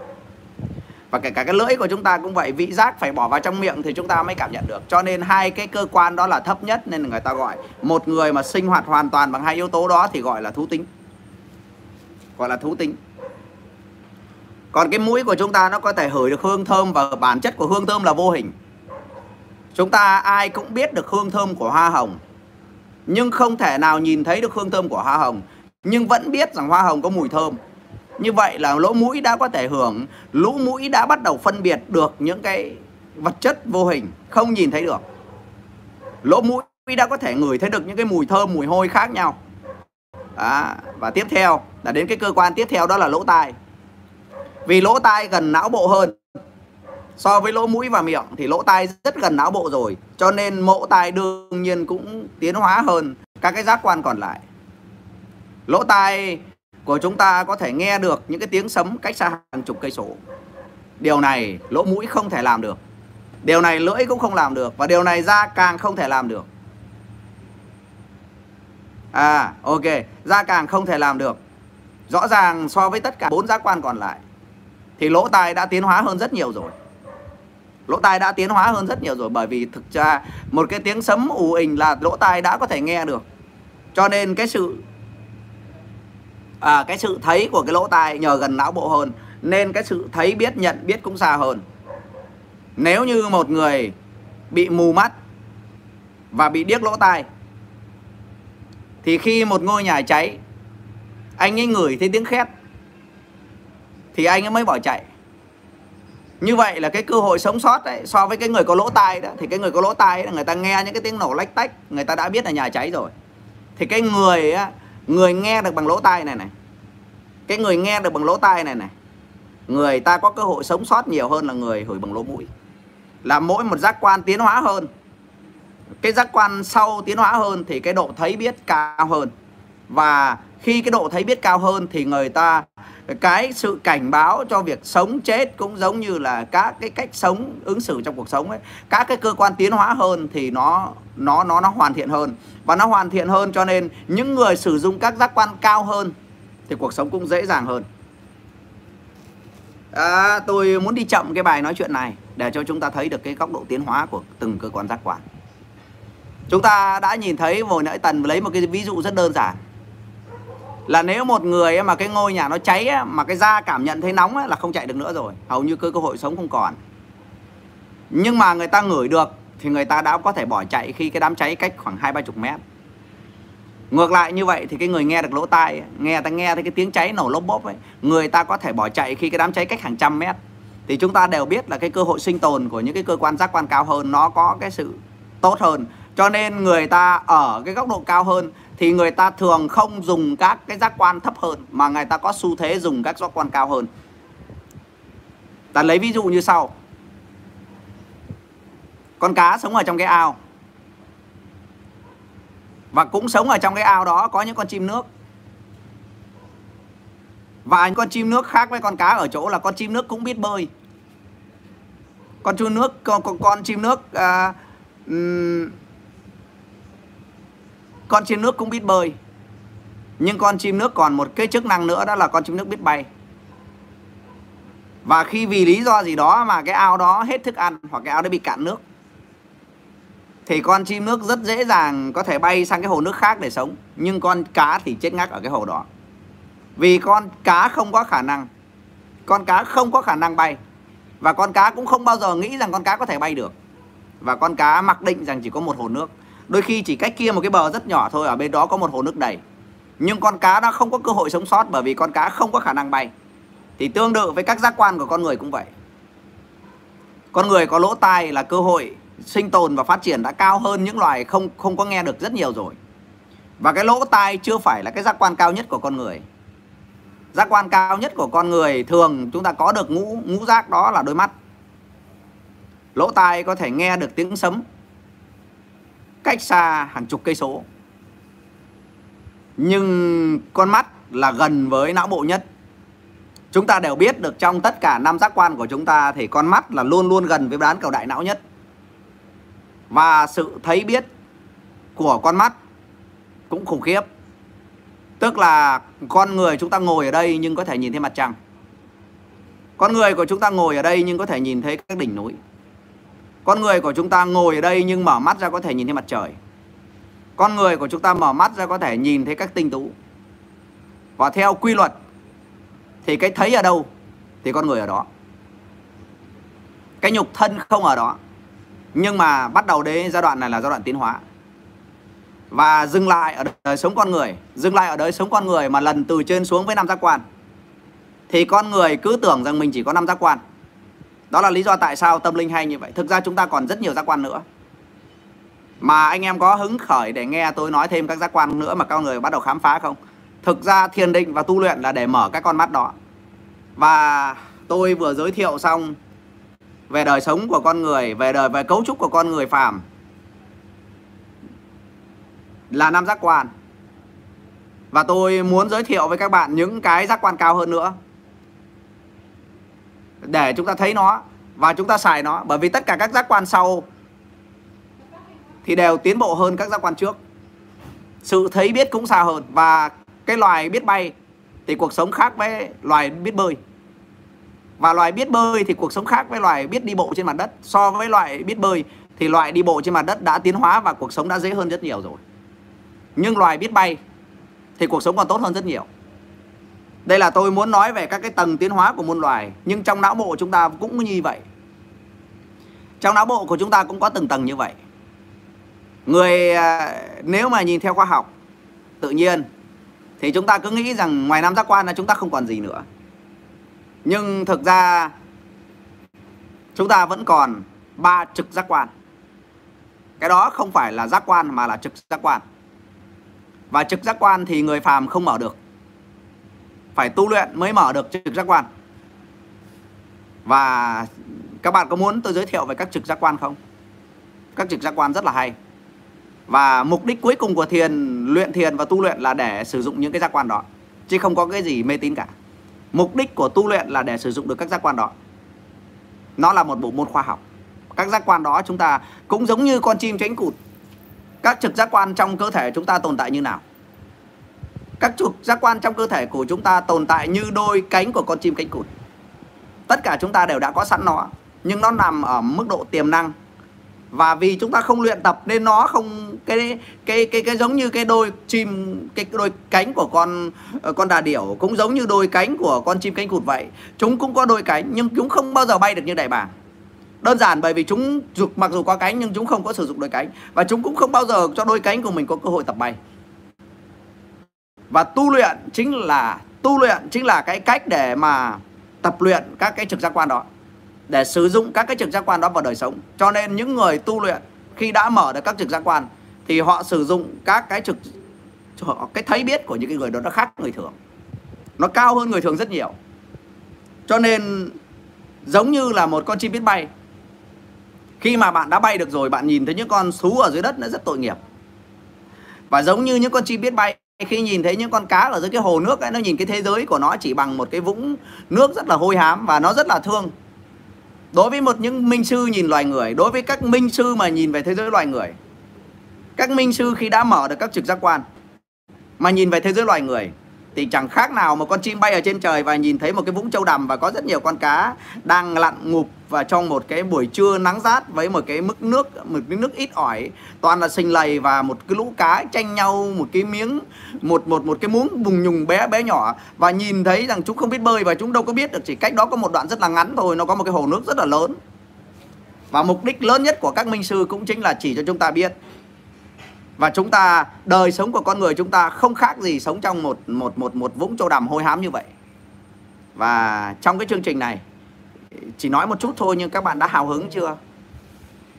Và kể cả cái lưỡi của chúng ta cũng vậy, vị giác phải bỏ vào trong miệng thì chúng ta mới cảm nhận được. Cho nên hai cái cơ quan đó là thấp nhất nên người ta gọi. Một người mà sinh hoạt hoàn toàn bằng hai yếu tố đó thì gọi là thú tính. Gọi là thú tính. Còn cái mũi của chúng ta nó có thể hửi được hương thơm và bản chất của hương thơm là vô hình chúng ta ai cũng biết được hương thơm của hoa hồng. Nhưng không thể nào nhìn thấy được hương thơm của hoa hồng, nhưng vẫn biết rằng hoa hồng có mùi thơm. Như vậy là lỗ mũi đã có thể hưởng, lỗ mũi đã bắt đầu phân biệt được những cái vật chất vô hình, không nhìn thấy được. Lỗ mũi đã có thể ngửi thấy được những cái mùi thơm, mùi hôi khác nhau. Đó. và tiếp theo, là đến cái cơ quan tiếp theo đó là lỗ tai. Vì lỗ tai gần não bộ hơn so với lỗ mũi và miệng thì lỗ tai rất gần não bộ rồi, cho nên mộ tai đương nhiên cũng tiến hóa hơn các cái giác quan còn lại. Lỗ tai của chúng ta có thể nghe được những cái tiếng sấm cách xa hàng chục cây số. Điều này lỗ mũi không thể làm được. Điều này lưỡi cũng không làm được và điều này da càng không thể làm được. À ok, da càng không thể làm được. Rõ ràng so với tất cả bốn giác quan còn lại thì lỗ tai đã tiến hóa hơn rất nhiều rồi lỗ tai đã tiến hóa hơn rất nhiều rồi bởi vì thực ra một cái tiếng sấm ù ình là lỗ tai đã có thể nghe được. Cho nên cái sự à, cái sự thấy của cái lỗ tai nhờ gần não bộ hơn nên cái sự thấy biết nhận biết cũng xa hơn. Nếu như một người bị mù mắt và bị điếc lỗ tai thì khi một ngôi nhà cháy anh ấy ngửi thấy tiếng khét thì anh ấy mới bỏ chạy như vậy là cái cơ hội sống sót đấy so với cái người có lỗ tai đó, thì cái người có lỗ tai là người ta nghe những cái tiếng nổ lách tách, người ta đã biết là nhà cháy rồi. Thì cái người á, người nghe được bằng lỗ tai này này, cái người nghe được bằng lỗ tai này này, người ta có cơ hội sống sót nhiều hơn là người hửi bằng lỗ mũi. Là mỗi một giác quan tiến hóa hơn. Cái giác quan sau tiến hóa hơn thì cái độ thấy biết cao hơn. Và khi cái độ thấy biết cao hơn thì người ta cái sự cảnh báo cho việc sống chết cũng giống như là các cái cách sống ứng xử trong cuộc sống ấy. Các cái cơ quan tiến hóa hơn thì nó nó nó nó hoàn thiện hơn. Và nó hoàn thiện hơn cho nên những người sử dụng các giác quan cao hơn thì cuộc sống cũng dễ dàng hơn. À, tôi muốn đi chậm cái bài nói chuyện này để cho chúng ta thấy được cái góc độ tiến hóa của từng cơ quan giác quan. Chúng ta đã nhìn thấy hồi nãy tần lấy một cái ví dụ rất đơn giản là nếu một người mà cái ngôi nhà nó cháy mà cái da cảm nhận thấy nóng là không chạy được nữa rồi. Hầu như cơ cơ hội sống không còn. Nhưng mà người ta ngửi được, thì người ta đã có thể bỏ chạy khi cái đám cháy cách khoảng hai ba chục mét. Ngược lại như vậy thì cái người nghe được lỗ tai nghe ta nghe thấy cái tiếng cháy nổ lốp bốp ấy, người ta có thể bỏ chạy khi cái đám cháy cách hàng trăm mét. Thì chúng ta đều biết là cái cơ hội sinh tồn của những cái cơ quan giác quan cao hơn nó có cái sự tốt hơn. Cho nên người ta ở cái góc độ cao hơn thì người ta thường không dùng các cái giác quan thấp hơn mà người ta có xu thế dùng các giác quan cao hơn. Ta lấy ví dụ như sau. Con cá sống ở trong cái ao. Và cũng sống ở trong cái ao đó có những con chim nước. Và những con chim nước khác với con cá ở chỗ là con chim nước cũng biết bơi. Con chim nước con, con, con chim nước uh, um, con chim nước cũng biết bơi. Nhưng con chim nước còn một cái chức năng nữa, đó là con chim nước biết bay. Và khi vì lý do gì đó mà cái ao đó hết thức ăn hoặc cái ao đó bị cạn nước, thì con chim nước rất dễ dàng có thể bay sang cái hồ nước khác để sống. Nhưng con cá thì chết ngắc ở cái hồ đó. Vì con cá không có khả năng, con cá không có khả năng bay. Và con cá cũng không bao giờ nghĩ rằng con cá có thể bay được. Và con cá mặc định rằng chỉ có một hồ nước đôi khi chỉ cách kia một cái bờ rất nhỏ thôi, ở bên đó có một hồ nước đầy. Nhưng con cá nó không có cơ hội sống sót bởi vì con cá không có khả năng bay. Thì tương tự với các giác quan của con người cũng vậy. Con người có lỗ tai là cơ hội sinh tồn và phát triển đã cao hơn những loài không không có nghe được rất nhiều rồi. Và cái lỗ tai chưa phải là cái giác quan cao nhất của con người. Giác quan cao nhất của con người thường chúng ta có được ngũ ngũ giác đó là đôi mắt. Lỗ tai có thể nghe được tiếng sấm cách xa hàng chục cây số. Nhưng con mắt là gần với não bộ nhất. Chúng ta đều biết được trong tất cả năm giác quan của chúng ta thì con mắt là luôn luôn gần với bán cầu đại não nhất. Và sự thấy biết của con mắt cũng khủng khiếp. Tức là con người chúng ta ngồi ở đây nhưng có thể nhìn thấy mặt trăng. Con người của chúng ta ngồi ở đây nhưng có thể nhìn thấy các đỉnh núi con người của chúng ta ngồi ở đây nhưng mở mắt ra có thể nhìn thấy mặt trời. Con người của chúng ta mở mắt ra có thể nhìn thấy các tinh tú. Và theo quy luật, thì cái thấy ở đâu thì con người ở đó. Cái nhục thân không ở đó. Nhưng mà bắt đầu đến giai đoạn này là giai đoạn tiến hóa. Và dừng lại ở đời sống con người, dừng lại ở đời sống con người mà lần từ trên xuống với năm giác quan. Thì con người cứ tưởng rằng mình chỉ có năm giác quan đó là lý do tại sao tâm linh hay như vậy. Thực ra chúng ta còn rất nhiều giác quan nữa. Mà anh em có hứng khởi để nghe tôi nói thêm các giác quan nữa mà các người bắt đầu khám phá không? Thực ra thiền định và tu luyện là để mở các con mắt đó. Và tôi vừa giới thiệu xong về đời sống của con người, về đời, về cấu trúc của con người phàm là năm giác quan. Và tôi muốn giới thiệu với các bạn những cái giác quan cao hơn nữa để chúng ta thấy nó và chúng ta xài nó. Bởi vì tất cả các giác quan sau thì đều tiến bộ hơn các giác quan trước. Sự thấy biết cũng xa hơn. Và cái loài biết bay thì cuộc sống khác với loài biết bơi. Và loài biết bơi thì cuộc sống khác với loài biết đi bộ trên mặt đất. So với loài biết bơi thì loài đi bộ trên mặt đất đã tiến hóa và cuộc sống đã dễ hơn rất nhiều rồi. Nhưng loài biết bay thì cuộc sống còn tốt hơn rất nhiều đây là tôi muốn nói về các cái tầng tiến hóa của muôn loài, nhưng trong não bộ chúng ta cũng như vậy. Trong não bộ của chúng ta cũng có từng tầng như vậy. Người à, nếu mà nhìn theo khoa học, tự nhiên, thì chúng ta cứ nghĩ rằng ngoài năm giác quan là chúng ta không còn gì nữa. Nhưng thực ra, chúng ta vẫn còn ba trực giác quan. Cái đó không phải là giác quan mà là trực giác quan. Và trực giác quan thì người phàm không mở được phải tu luyện mới mở được trực giác quan. Và các bạn có muốn tôi giới thiệu về các trực giác quan không? Các trực giác quan rất là hay. Và mục đích cuối cùng của thiền, luyện thiền và tu luyện là để sử dụng những cái giác quan đó, chứ không có cái gì mê tín cả. Mục đích của tu luyện là để sử dụng được các giác quan đó. Nó là một bộ môn khoa học. Các giác quan đó chúng ta cũng giống như con chim tránh cụt. Các trực giác quan trong cơ thể chúng ta tồn tại như nào? Các trục giác quan trong cơ thể của chúng ta tồn tại như đôi cánh của con chim cánh cụt. Tất cả chúng ta đều đã có sẵn nó, nhưng nó nằm ở mức độ tiềm năng. Và vì chúng ta không luyện tập nên nó không, cái cái cái cái giống như cái đôi chim, cái đôi cánh của con ờ, con đà điểu cũng giống như đôi cánh của con chim cánh cụt vậy. Chúng cũng có đôi cánh, nhưng chúng không bao giờ bay được như đại bàng. Đơn giản bởi vì chúng mặc dù có cánh nhưng chúng không có sử dụng đôi cánh. Và chúng cũng không bao giờ cho đôi cánh của mình có cơ hội tập bay và tu luyện chính là, tu luyện chính là cái cách để mà tập luyện các cái trực giác quan đó, để sử dụng các cái trực giác quan đó vào đời sống. Cho nên những người tu luyện khi đã mở được các trực giác quan thì họ sử dụng các cái trực cái thấy biết của những cái người đó nó khác người thường. Nó cao hơn người thường rất nhiều. Cho nên giống như là một con chim biết bay, khi mà bạn đã bay được rồi, bạn nhìn thấy những con thú ở dưới đất nó rất tội nghiệp. Và giống như những con chim biết bay khi nhìn thấy những con cá ở dưới cái hồ nước ấy, nó nhìn cái thế giới của nó chỉ bằng một cái vũng nước rất là hôi hám và nó rất là thương. Đối với một những minh sư nhìn loài người, đối với các minh sư mà nhìn về thế giới loài người, các minh sư khi đã mở được các trực giác quan, mà nhìn về thế giới loài người thì chẳng khác nào một con chim bay ở trên trời và nhìn thấy một cái vũng châu đầm và có rất nhiều con cá đang lặn ngụp và trong một cái buổi trưa nắng rát với một cái mức nước, một cái nước ít ỏi. Toàn là sình lầy và một cái lũ cá tranh nhau, một cái miếng, một một một cái muỗng bùng nhùng bé bé nhỏ. Và nhìn thấy rằng chúng không biết bơi và chúng đâu có biết được, chỉ cách đó có một đoạn rất là ngắn thôi, nó có một cái hồ nước rất là lớn. Và mục đích lớn nhất của các minh sư cũng chính là chỉ cho chúng ta biết và chúng ta, đời sống của con người chúng ta không khác gì sống trong một một một một vũng châu đầm hôi hám như vậy. Và trong cái chương trình này, chỉ nói một chút thôi nhưng các bạn đã hào hứng chưa?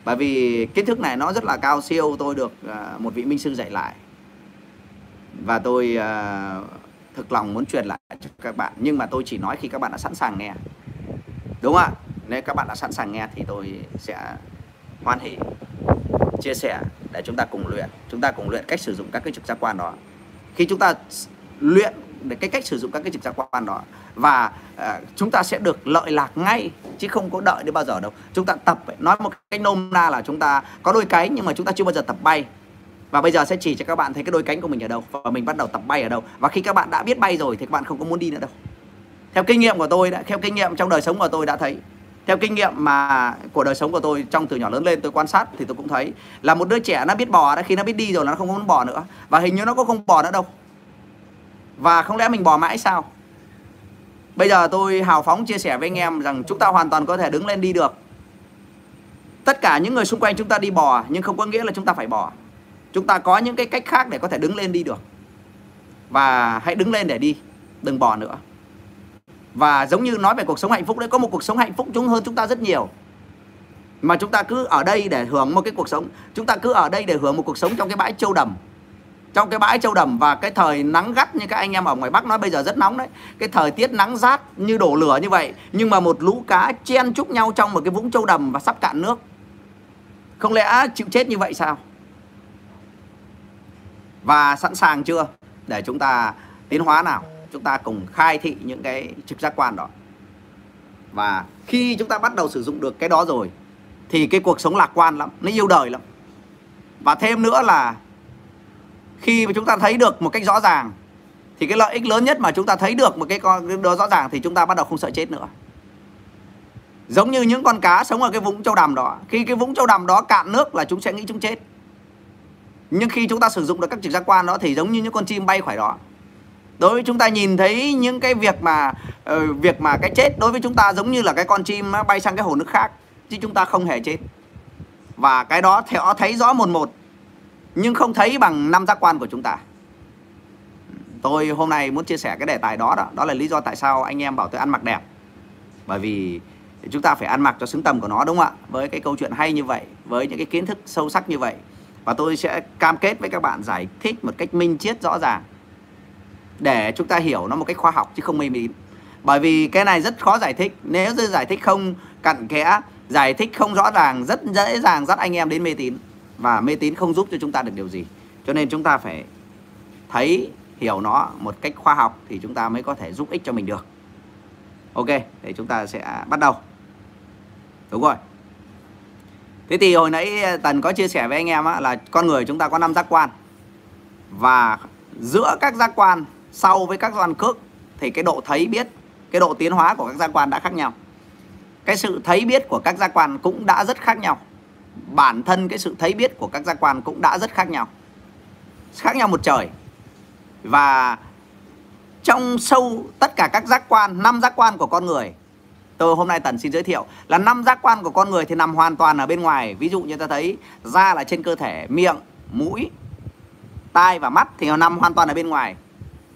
Bởi vì kiến thức này nó rất là cao siêu, tôi được à, một vị minh sư dạy lại. Và tôi à, thực lòng muốn truyền lại cho các bạn, nhưng mà tôi chỉ nói khi các bạn đã sẵn sàng nghe. Đúng không ạ? Nếu các bạn đã sẵn sàng nghe thì tôi sẽ hoan hỉ chia sẻ để chúng ta cùng luyện. Chúng ta cùng luyện cách sử dụng các cái trực giác quan đó. Khi chúng ta luyện để cái cách sử dụng các cái trực giác quan đó và uh, chúng ta sẽ được lợi lạc ngay chứ không có đợi đến bao giờ đâu. Chúng ta tập nói một cách nôm na là chúng ta có đôi cánh nhưng mà chúng ta chưa bao giờ tập bay. Và bây giờ sẽ chỉ cho các bạn thấy cái đôi cánh của mình ở đâu và mình bắt đầu tập bay ở đâu. Và khi các bạn đã biết bay rồi thì các bạn không có muốn đi nữa đâu. Theo kinh nghiệm của tôi đã theo kinh nghiệm trong đời sống của tôi đã thấy theo kinh nghiệm mà, của đời sống của tôi trong từ nhỏ lớn lên tôi quan sát thì tôi cũng thấy là một đứa trẻ nó biết bò đã, khi nó biết đi rồi nó không muốn bò nữa. Và hình như nó cũng không bò nữa đâu. Và không lẽ mình bò mãi sao? Bây giờ tôi hào phóng chia sẻ với anh em rằng chúng ta hoàn toàn có thể đứng lên đi được. Tất cả những người xung quanh chúng ta đi bò, nhưng không có nghĩa là chúng ta phải bò. Chúng ta có những cái cách khác để có thể đứng lên đi được. Và hãy đứng lên để đi, đừng bò nữa và giống như nói về cuộc sống hạnh phúc đấy, có một cuộc sống hạnh phúc chúng hơn chúng ta rất nhiều. Mà chúng ta cứ ở đây để hưởng một cái cuộc sống, chúng ta cứ ở đây để hưởng một cuộc sống trong cái bãi châu đầm. Trong cái bãi châu đầm và cái thời nắng gắt như các anh em ở ngoài Bắc nói bây giờ rất nóng đấy. Cái thời tiết nắng rát như đổ lửa như vậy, nhưng mà một lũ cá chen chúc nhau trong một cái vũng châu đầm và sắp cạn nước. Không lẽ chịu chết như vậy sao? Và sẵn sàng chưa? Để chúng ta tiến hóa nào chúng ta cùng khai thị những cái trực giác quan đó. Và khi chúng ta bắt đầu sử dụng được cái đó rồi, thì cái cuộc sống lạc quan lắm, nó yêu đời lắm. Và thêm nữa là khi mà chúng ta thấy được một cách rõ ràng, thì cái lợi ích lớn nhất mà chúng ta thấy được một cái con đó rõ ràng thì chúng ta bắt đầu không sợ chết nữa. Giống như những con cá sống ở cái vũng châu đầm đó, khi cái vũng châu đầm đó cạn nước là chúng sẽ nghĩ chúng chết. Nhưng khi chúng ta sử dụng được các trực giác quan đó thì giống như những con chim bay khỏi đó đối với chúng ta nhìn thấy những cái việc mà uh, việc mà cái chết đối với chúng ta giống như là cái con chim nó bay sang cái hồ nước khác chứ chúng ta không hề chết. Và cái đó theo thấy rõ một một nhưng không thấy bằng năm giác quan của chúng ta. Tôi hôm nay muốn chia sẻ cái đề tài đó đó đó là lý do tại sao anh em bảo tôi ăn mặc đẹp. Bởi vì chúng ta phải ăn mặc cho xứng tầm của nó đúng không ạ? Với cái câu chuyện hay như vậy với những cái kiến thức sâu sắc như vậy. Và tôi sẽ cam kết với các bạn giải thích một cách minh triết rõ ràng để chúng ta hiểu nó một cách khoa học chứ không mê tín bởi vì cái này rất khó giải thích. Nếu như giải thích không cặn kẽ giải thích không rõ ràng rất dễ dàng dắt anh em đến mê tín. Và mê tín không giúp cho chúng ta được điều gì. Cho nên chúng ta phải thấy hiểu nó một cách khoa học thì chúng ta mới có thể giúp ích cho mình được. Ok để chúng ta sẽ bắt đầu. Đúng rồi. Thế thì hồi nãy à, tần có chia sẻ với anh em á, là con người chúng ta có năm giác quan. Và giữa các giác quan sau với các giác quan cước, thì cái độ thấy biết, cái độ tiến hóa của các giác quan đã khác nhau. Cái sự thấy biết của các giác quan cũng đã rất khác nhau. Bản thân cái sự thấy biết của các giác quan cũng đã rất khác nhau. Khác nhau một trời. Và trong sâu tất cả các giác quan, năm giác quan của con người, tôi hôm nay tần xin giới thiệu là năm giác quan của con người thì nằm hoàn toàn ở bên ngoài. Ví dụ như ta thấy da là trên cơ thể, miệng, mũi, tai và mắt thì nó nằm hoàn toàn ở bên ngoài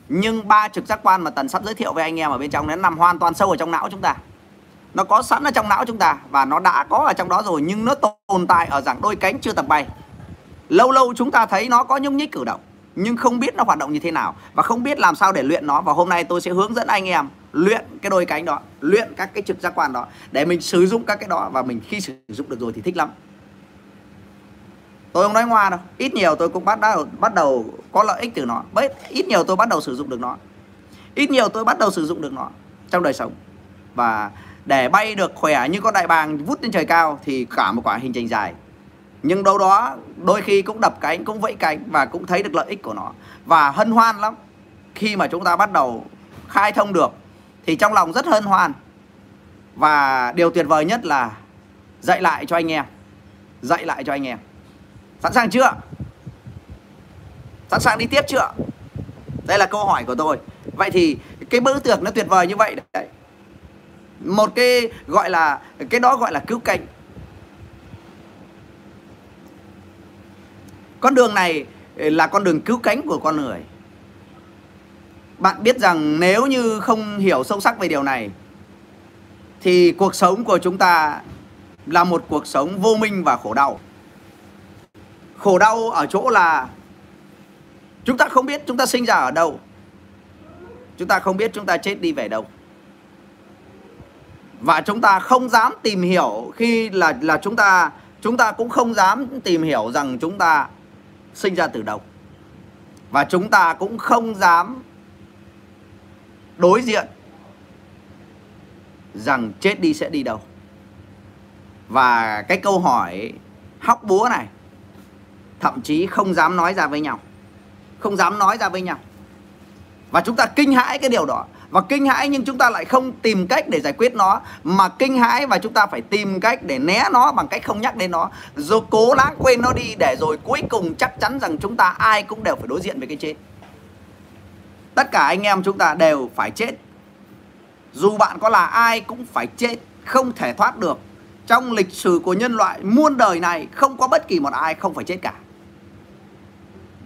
nhưng ba trực giác quan mà tần sắp giới thiệu với anh em ở bên trong nó nằm hoàn toàn sâu ở trong não chúng ta. Nó có sẵn ở trong não chúng ta và nó đã có ở trong đó rồi, nhưng nó tồn tại ở dạng đôi cánh chưa tập bay. Lâu lâu chúng ta thấy nó có nhúc nhích cử động, nhưng không biết nó hoạt động như thế nào và không biết làm sao để luyện nó. Và hôm nay tôi sẽ hướng dẫn anh em luyện cái đôi cánh đó, luyện các cái trực giác quan đó để mình sử dụng các cái đó. Và mình khi sử dụng được rồi thì thích lắm tôi không nói ngoa đâu. Ít nhiều tôi cũng bắt đầu bắt đầu có lợi ích từ nó. Bấy ít nhiều tôi bắt đầu sử dụng được nó. Ít nhiều tôi bắt đầu sử dụng được nó trong đời sống. Và để bay được khỏe như con đại bàng vút lên trời cao thì cả một quả hình trình dài. Nhưng đâu đó, đôi khi cũng đập cánh, cũng vẫy cánh và cũng thấy được lợi ích của nó. Và hân hoan lắm. Khi mà chúng ta bắt đầu khai thông được, thì trong lòng rất hân hoan. Và điều tuyệt vời nhất là dạy lại cho anh em. Dạy lại cho anh em sẵn sàng chưa? Sẵn sàng đi tiếp chưa? Đây là câu hỏi của tôi. Vậy thì cái bức tiệc nó tuyệt vời như vậy đấy. Một cái gọi là, cái đó gọi là cứu cánh. Con đường này là con đường cứu cánh của con người. Bạn biết rằng nếu như không hiểu sâu sắc về điều này, thì cuộc sống của chúng ta là một cuộc sống vô minh và khổ đau khổ đau ở chỗ là chúng ta không biết chúng ta sinh ra ở đâu. Chúng ta không biết chúng ta chết đi về đâu. Và chúng ta không dám tìm hiểu khi là là chúng ta chúng ta cũng không dám tìm hiểu rằng chúng ta sinh ra từ đâu. Và chúng ta cũng không dám đối diện rằng chết đi sẽ đi đâu. Và cái câu hỏi hóc búa này thậm chí không dám nói ra với nhau. Không dám nói ra với nhau. Và chúng ta kinh hãi cái điều đó. Và kinh hãi nhưng chúng ta lại không tìm cách để giải quyết nó, mà kinh hãi và chúng ta phải tìm cách để né nó bằng cách không nhắc đến nó. Rồi cố lãng quên nó đi để rồi cuối cùng chắc chắn rằng chúng ta ai cũng đều phải đối diện với cái chết. Tất cả anh em chúng ta đều phải chết. Dù bạn có là ai cũng phải chết, không thể thoát được. Trong lịch sử của nhân loại, muôn đời này, không có bất kỳ một ai không phải chết cả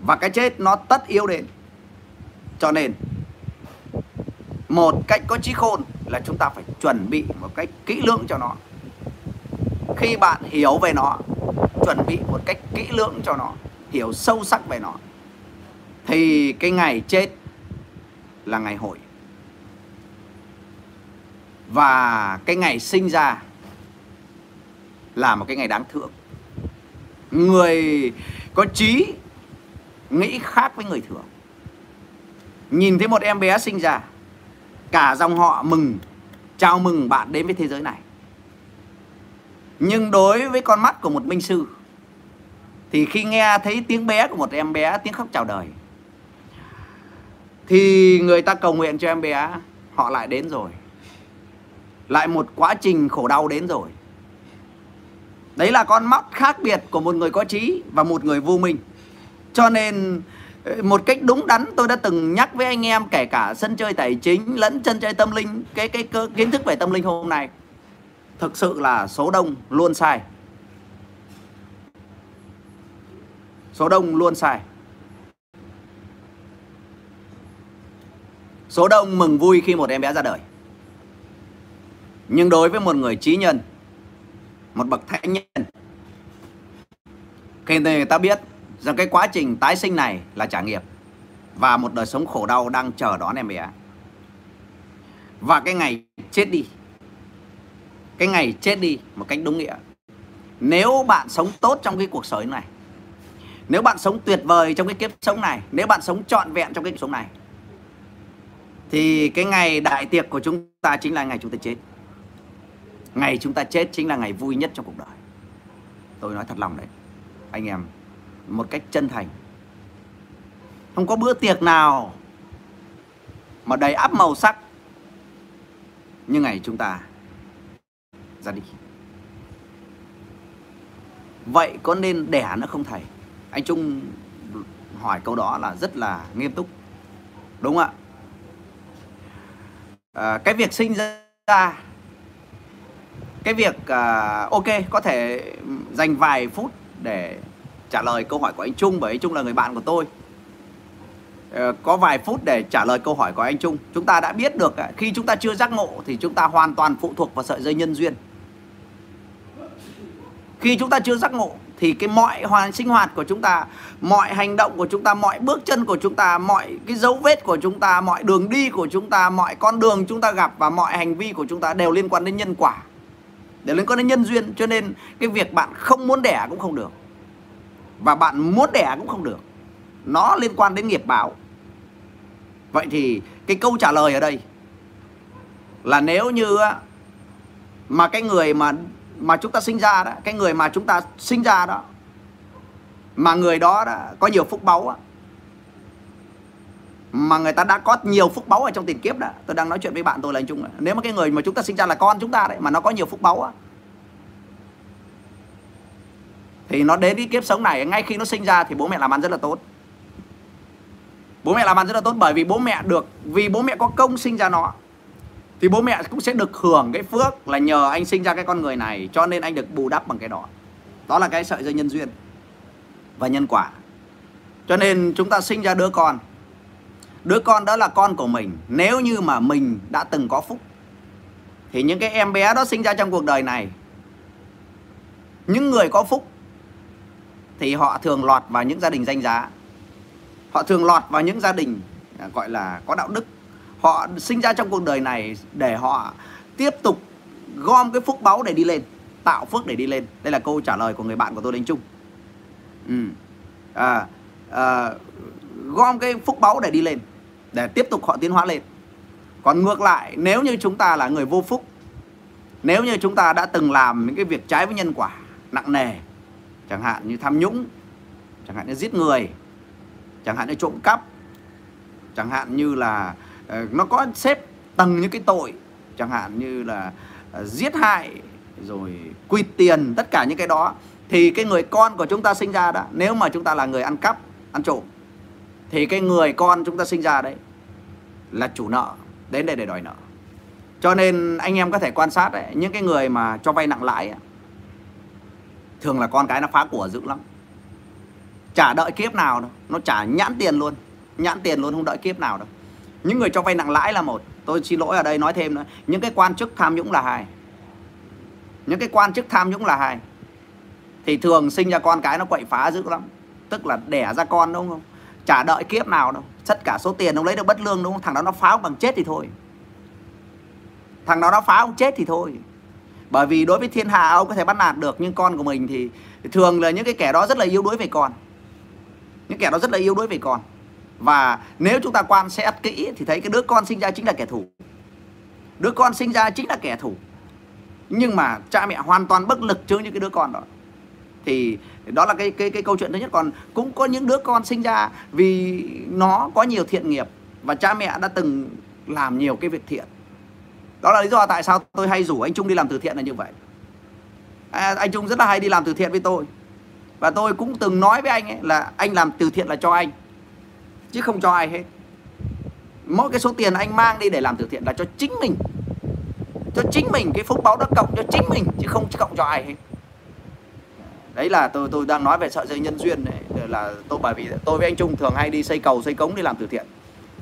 và cái chết nó tất yếu đến. Cho nên, một cách có trí khôn là chúng ta phải chuẩn bị một cách kỹ lưỡng cho nó. Khi bạn hiểu về nó, chuẩn bị một cách kỹ lưỡng cho nó, hiểu sâu sắc về nó, thì cái ngày chết là ngày hội. Và cái ngày sinh ra là một cái ngày đáng thương. người có trí nghĩ khác với người thường. Nhìn thấy một em bé sinh ra, cả dòng họ mừng, chào mừng bạn đến với thế giới này. Nhưng đối với con mắt của một minh sư, thì khi nghe thấy tiếng bé của một em bé, tiếng khóc chào đời, thì người ta cầu nguyện cho em bé, họ lại đến rồi. Lại một quá trình khổ đau đến rồi. Đấy là con mắt khác biệt của một người có trí và một người vô minh cho nên ờ, một cách đúng đắn tôi đã từng nhắc với anh em kể cả sân chơi tài chính lẫn chân chơi tâm linh cái cái, cái kiến thức về tâm linh hôm nay. Thực sự là số đông luôn sai. Số đông luôn sai. Số đông mừng vui khi một em bé ra đời. Nhưng đối với một người trí nhân một bậc thánh nhân khi người ta biết rằng cái quá trình tái sinh này là trả nghiệp và một đời sống khổ đau đang chờ đón em bé. Và cái ngày chết đi. Cái ngày chết đi một cách đúng nghĩa. Nếu bạn sống tốt trong cái cuộc sống này, nếu bạn sống tuyệt vời trong cái kiếp sống này, nếu bạn sống trọn vẹn trong cái kiếp sống này, thì cái ngày đại tiệc của chúng ta chính là ngày chúng ta chết. Ngày chúng ta chết chính là ngày vui nhất trong cuộc đời. Tôi nói thật lòng đấy. Anh em một cách chân thành. Không có bữa tiệc nào mà đầy ắp màu sắc như ngày chúng ta ra đi. Vậy có nên đẻ nữa không thầy? Anh trung hỏi câu đó là rất là nghiêm túc đúng không ạ? À, cái việc sinh ra cái việc uh, ok có thể dành vài phút để trả lời câu hỏi của anh Trung, bởi anh Trung là người bạn của tôi. Ờ, có vài phút để trả lời câu hỏi của anh Trung. Chúng ta đã biết được à, khi chúng ta chưa giác ngộ thì chúng ta hoàn toàn phụ thuộc vào sợi dây nhân duyên. Khi chúng ta chưa giác ngộ thì cái mọi hoàn sinh hoạt của chúng ta, mọi hành động của chúng ta, mọi bước chân của chúng ta, mọi cái dấu vết của chúng ta, mọi đường đi của chúng ta, mọi con đường chúng ta gặp và mọi hành vi của chúng ta đều liên quan đến nhân quả, đều liên quan đến nhân duyên. Cho nên cái việc bạn không muốn đẻ cũng không được và bạn muốn đẻ cũng không được. Nó liên quan đến nghiệp báo. Vậy thì cái câu trả lời ở đây là nếu như mà cái người mà mà chúng ta sinh ra đó cái người mà chúng ta sinh ra đó mà người đó, đó có nhiều phúc báu đó, mà người ta đã có nhiều phúc báu ở trong tiền kiếp đó tôi đang nói chuyện với bạn tôi là anh Trung nếu mà cái người mà chúng ta sinh ra là con chúng ta đấy mà nó có nhiều phúc báu á thì nó đến cái kiếp sống này, ngay khi nó sinh ra thì bố mẹ làm ăn rất là tốt. Bố mẹ làm ăn rất là tốt bởi vì bố mẹ được, vì bố mẹ có công sinh ra nó, thì bố mẹ cũng sẽ được hưởng cái phước là nhờ anh sinh ra cái con người này, cho nên anh được bù đắp bằng cái đó. Đó là cái sợi dây nhân duyên và nhân quả. Cho nên chúng ta sinh ra đứa con. Đứa con đó là con của mình. Nếu như mà mình đã từng có phúc, thì những cái em bé đó sinh ra trong cuộc đời này, những người có phúc thì họ thường lọt vào những gia đình danh giá. Họ thường lọt vào những gia đình à, gọi là có đạo đức. Họ sinh ra trong cuộc đời này để họ tiếp tục gom cái phúc báu để đi lên tạo phước để đi lên. Đây là câu trả lời của người bạn của tôi đánh chung. Ừ. à, à, gom cái phúc báu để đi lên để tiếp tục họ tiến hóa lên. Còn ngược lại nếu như chúng ta là người vô phúc nếu như chúng ta đã từng làm những cái việc trái với nhân quả nặng nề chẳng hạn như tham nhũng chẳng hạn như giết người chẳng hạn như trộm cắp chẳng hạn như là ờ, nó có xếp tầng những cái tội chẳng hạn như là ờ, giết hại rồi quy tiền tất cả những cái đó thì cái người con của chúng ta sinh ra đó nếu mà chúng ta là người ăn cắp ăn trộm thì cái người con chúng ta sinh ra đấy là chủ nợ đến đây để đòi nợ. Cho nên anh em có thể quan sát đấy, những cái người mà cho vay nặng lãi ấy, thường là con cái nó phá của dữ lắm. Chả đợi kiếp nào đâu. Nó trả nhãn tiền luôn. Nhãn tiền luôn, không đợi kiếp nào đâu. Những người cho vay nặng lãi là một. Tôi xin lỗi ở đây, nói thêm nữa. Những cái quan chức tham nhũng là hai. Những cái quan chức tham nhũng là hai. Thì thường sinh ra con cái nó quậy phá dữ lắm. Tức là đẻ ra con đúng không? Chả đợi kiếp nào đâu. Tất cả số tiền ông lấy được bất lương đúng không? Thằng đó nó phá bằng chết thì thôi. Thằng đó nó phá ông chết thì thôi bởi vì đối với thiên hạ ông có thể bắt nạt được, nhưng con của mình thì thường là những cái kẻ đó rất là yếu đuối về con. Những kẻ đó rất là yếu đuối về con. Và nếu chúng ta quan sát kỹ thì thấy cái đứa con sinh ra chính là kẻ thù. Đứa con sinh ra chính là kẻ thù. Nhưng mà cha mẹ hoàn toàn bất lực trước những cái đứa con đó. Thì đó là cái cái cái câu chuyện thứ nhất. Còn cũng có những đứa con sinh ra vì nó có nhiều thiện nghiệp và cha mẹ đã từng làm nhiều cái việc thiện đó là lý do tại sao tôi hay rủ anh Trung đi làm từ thiện là như vậy. À, anh Trung rất là hay đi làm từ thiện với tôi. Và tôi cũng từng nói với anh ấy là anh làm từ thiện là cho anh chứ không cho ai hết. Mỗi cái số tiền anh mang đi để làm từ thiện là cho chính mình. Cho chính mình cái phúc báo đó cộng cho chính mình chứ không cộng cho ai hết. Đấy là tôi tôi đang nói về sợi dây nhân duyên này là tôi bởi vì tôi với anh Trung thường hay đi xây cầu xây cống đi làm từ thiện.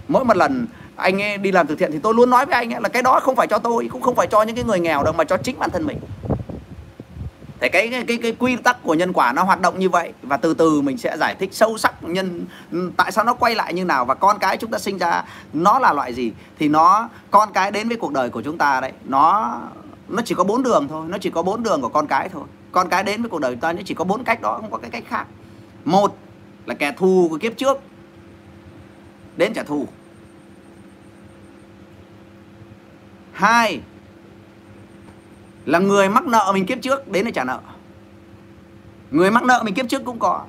Mỗi một lần anh ấy đi làm từ thiện thì tôi luôn nói với anh ấy là cái đó không phải cho tôi cũng không phải cho những cái người nghèo đâu mà cho chính bản thân mình. Thế cái cái cái, cái quy tắc của nhân quả nó hoạt động như vậy và từ từ mình sẽ giải thích sâu sắc nhân tại sao nó quay lại như nào và con cái chúng ta sinh ra nó là loại gì. Thì nó con cái đến với cuộc đời của chúng ta đấy nó nó chỉ có bốn đường thôi nó chỉ có bốn đường của con cái thôi. Con cái đến với cuộc đời chúng ta nó chỉ có bốn cách đó không có cái cách khác. Một là kẻ thù của kiếp trước đến trả thù. Hai là người mắc nợ mình kiếp trước đến để trả nợ. Người mắc nợ mình kiếp trước cũng có.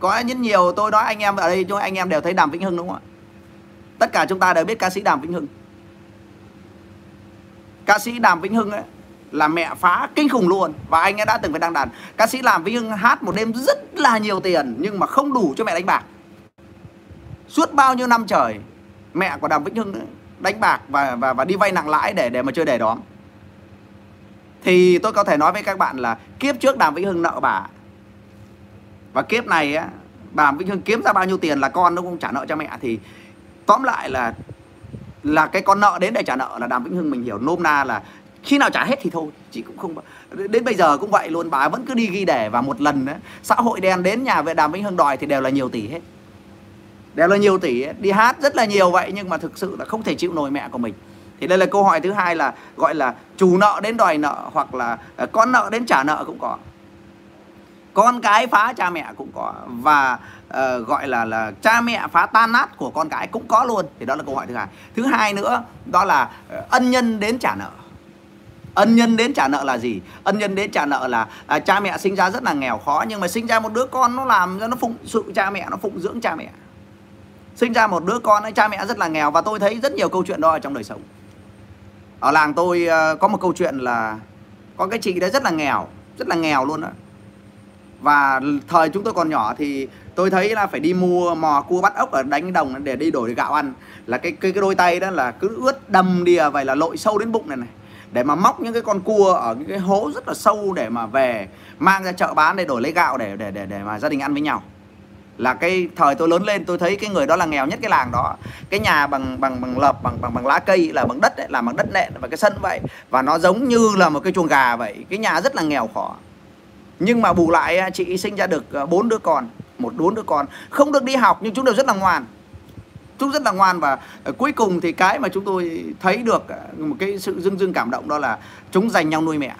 Có rất nhiều tôi nói anh em ở đây cho anh em đều thấy đàm vĩnh hưng đúng không ạ? Tất cả chúng ta đều biết ca sĩ đàm vĩnh hưng. Ca sĩ đàm vĩnh hưng ấy là mẹ phá kinh khủng luôn. Và anh ấy đã từng phải đăng đàn. Ca sĩ làm vĩnh hưng hát một đêm rất là nhiều tiền nhưng mà không đủ cho mẹ đánh bạc. Suốt bao nhiêu năm trời mẹ của đàm vĩnh hưng ấy, đánh bạc và và và đi vay nặng lãi để để mà chơi đề đóm. Thì tôi có thể nói với các bạn là kiếp trước đàm vĩnh hưng nợ bà. Và kiếp này á Đàm vĩnh hưng kiếm ra bao nhiêu tiền là con nó cũng trả nợ cho mẹ. Thì tóm lại là là cái con nợ đến để trả nợ là đàm vĩnh hưng mình hiểu. Nôm na là khi nào trả hết thì thôi chị cũng không đến bây giờ cũng vậy luôn. Bà vẫn cứ đi ghi đề và một lần á, xã hội đen đến nhà về đàm vĩnh hưng đòi thì đều là nhiều tỷ hết đều là nhiều tỷ ấy. đi hát rất là nhiều vậy nhưng mà thực sự là không thể chịu nổi mẹ của mình. Thì đây là câu hỏi thứ hai là gọi là chủ nợ đến đòi nợ hoặc là ờ, con nợ đến trả nợ cũng có. Con cái phá cha mẹ cũng có và uh, gọi là là cha mẹ phá tan nát của con cái cũng có luôn. Thì đó là câu hỏi thứ hai. Thứ hai nữa đó là uh, ân nhân đến trả nợ. Ân nhân đến trả nợ là gì? Ân nhân đến trả nợ là à, cha mẹ sinh ra rất là nghèo khó nhưng mà sinh ra một đứa con nó làm cho nó phụng sự cha mẹ nó phụng dưỡng cha mẹ sinh ra một đứa con ấy cha mẹ rất là nghèo và tôi thấy rất nhiều câu chuyện đó ở trong đời sống. Ở làng tôi ờ, có một câu chuyện là có cái chị đấy rất là nghèo rất là nghèo luôn đó và thời chúng tôi còn nhỏ thì tôi thấy là phải đi mua mò cua bắt ốc ở đánh đồng để đi đổi gạo ăn. Là cái cái, cái đôi tay đó là cứ ướt đầm đìa vậy là lội sâu đến bụng này này. Để mà móc những cái con cua ở những cái hố rất là sâu để mà về mang ra chợ bán để đổi lấy gạo để để để để mà gia đình ăn với nhau là cái thời tôi lớn lên tôi thấy cái người đó là nghèo nhất cái làng đó. Cái nhà bằng bằng bằng lợp bằng bằng bằng lá cây là bằng đất ấy, là bằng đất nện và cái sân vậy. Và nó giống như là một cái chuồng gà vậy. Cái nhà rất là nghèo khó. Nhưng mà bù lại à, chị sinh ra được à, bốn đứa con một bốn đứa con. Không được đi học nhưng chúng đều rất là ngoan. Chúng rất là ngoan và à, cuối cùng thì cái mà chúng tôi thấy được một cái sự dưng dưng cảm động đó là chúng dành nhau nuôi mẹ.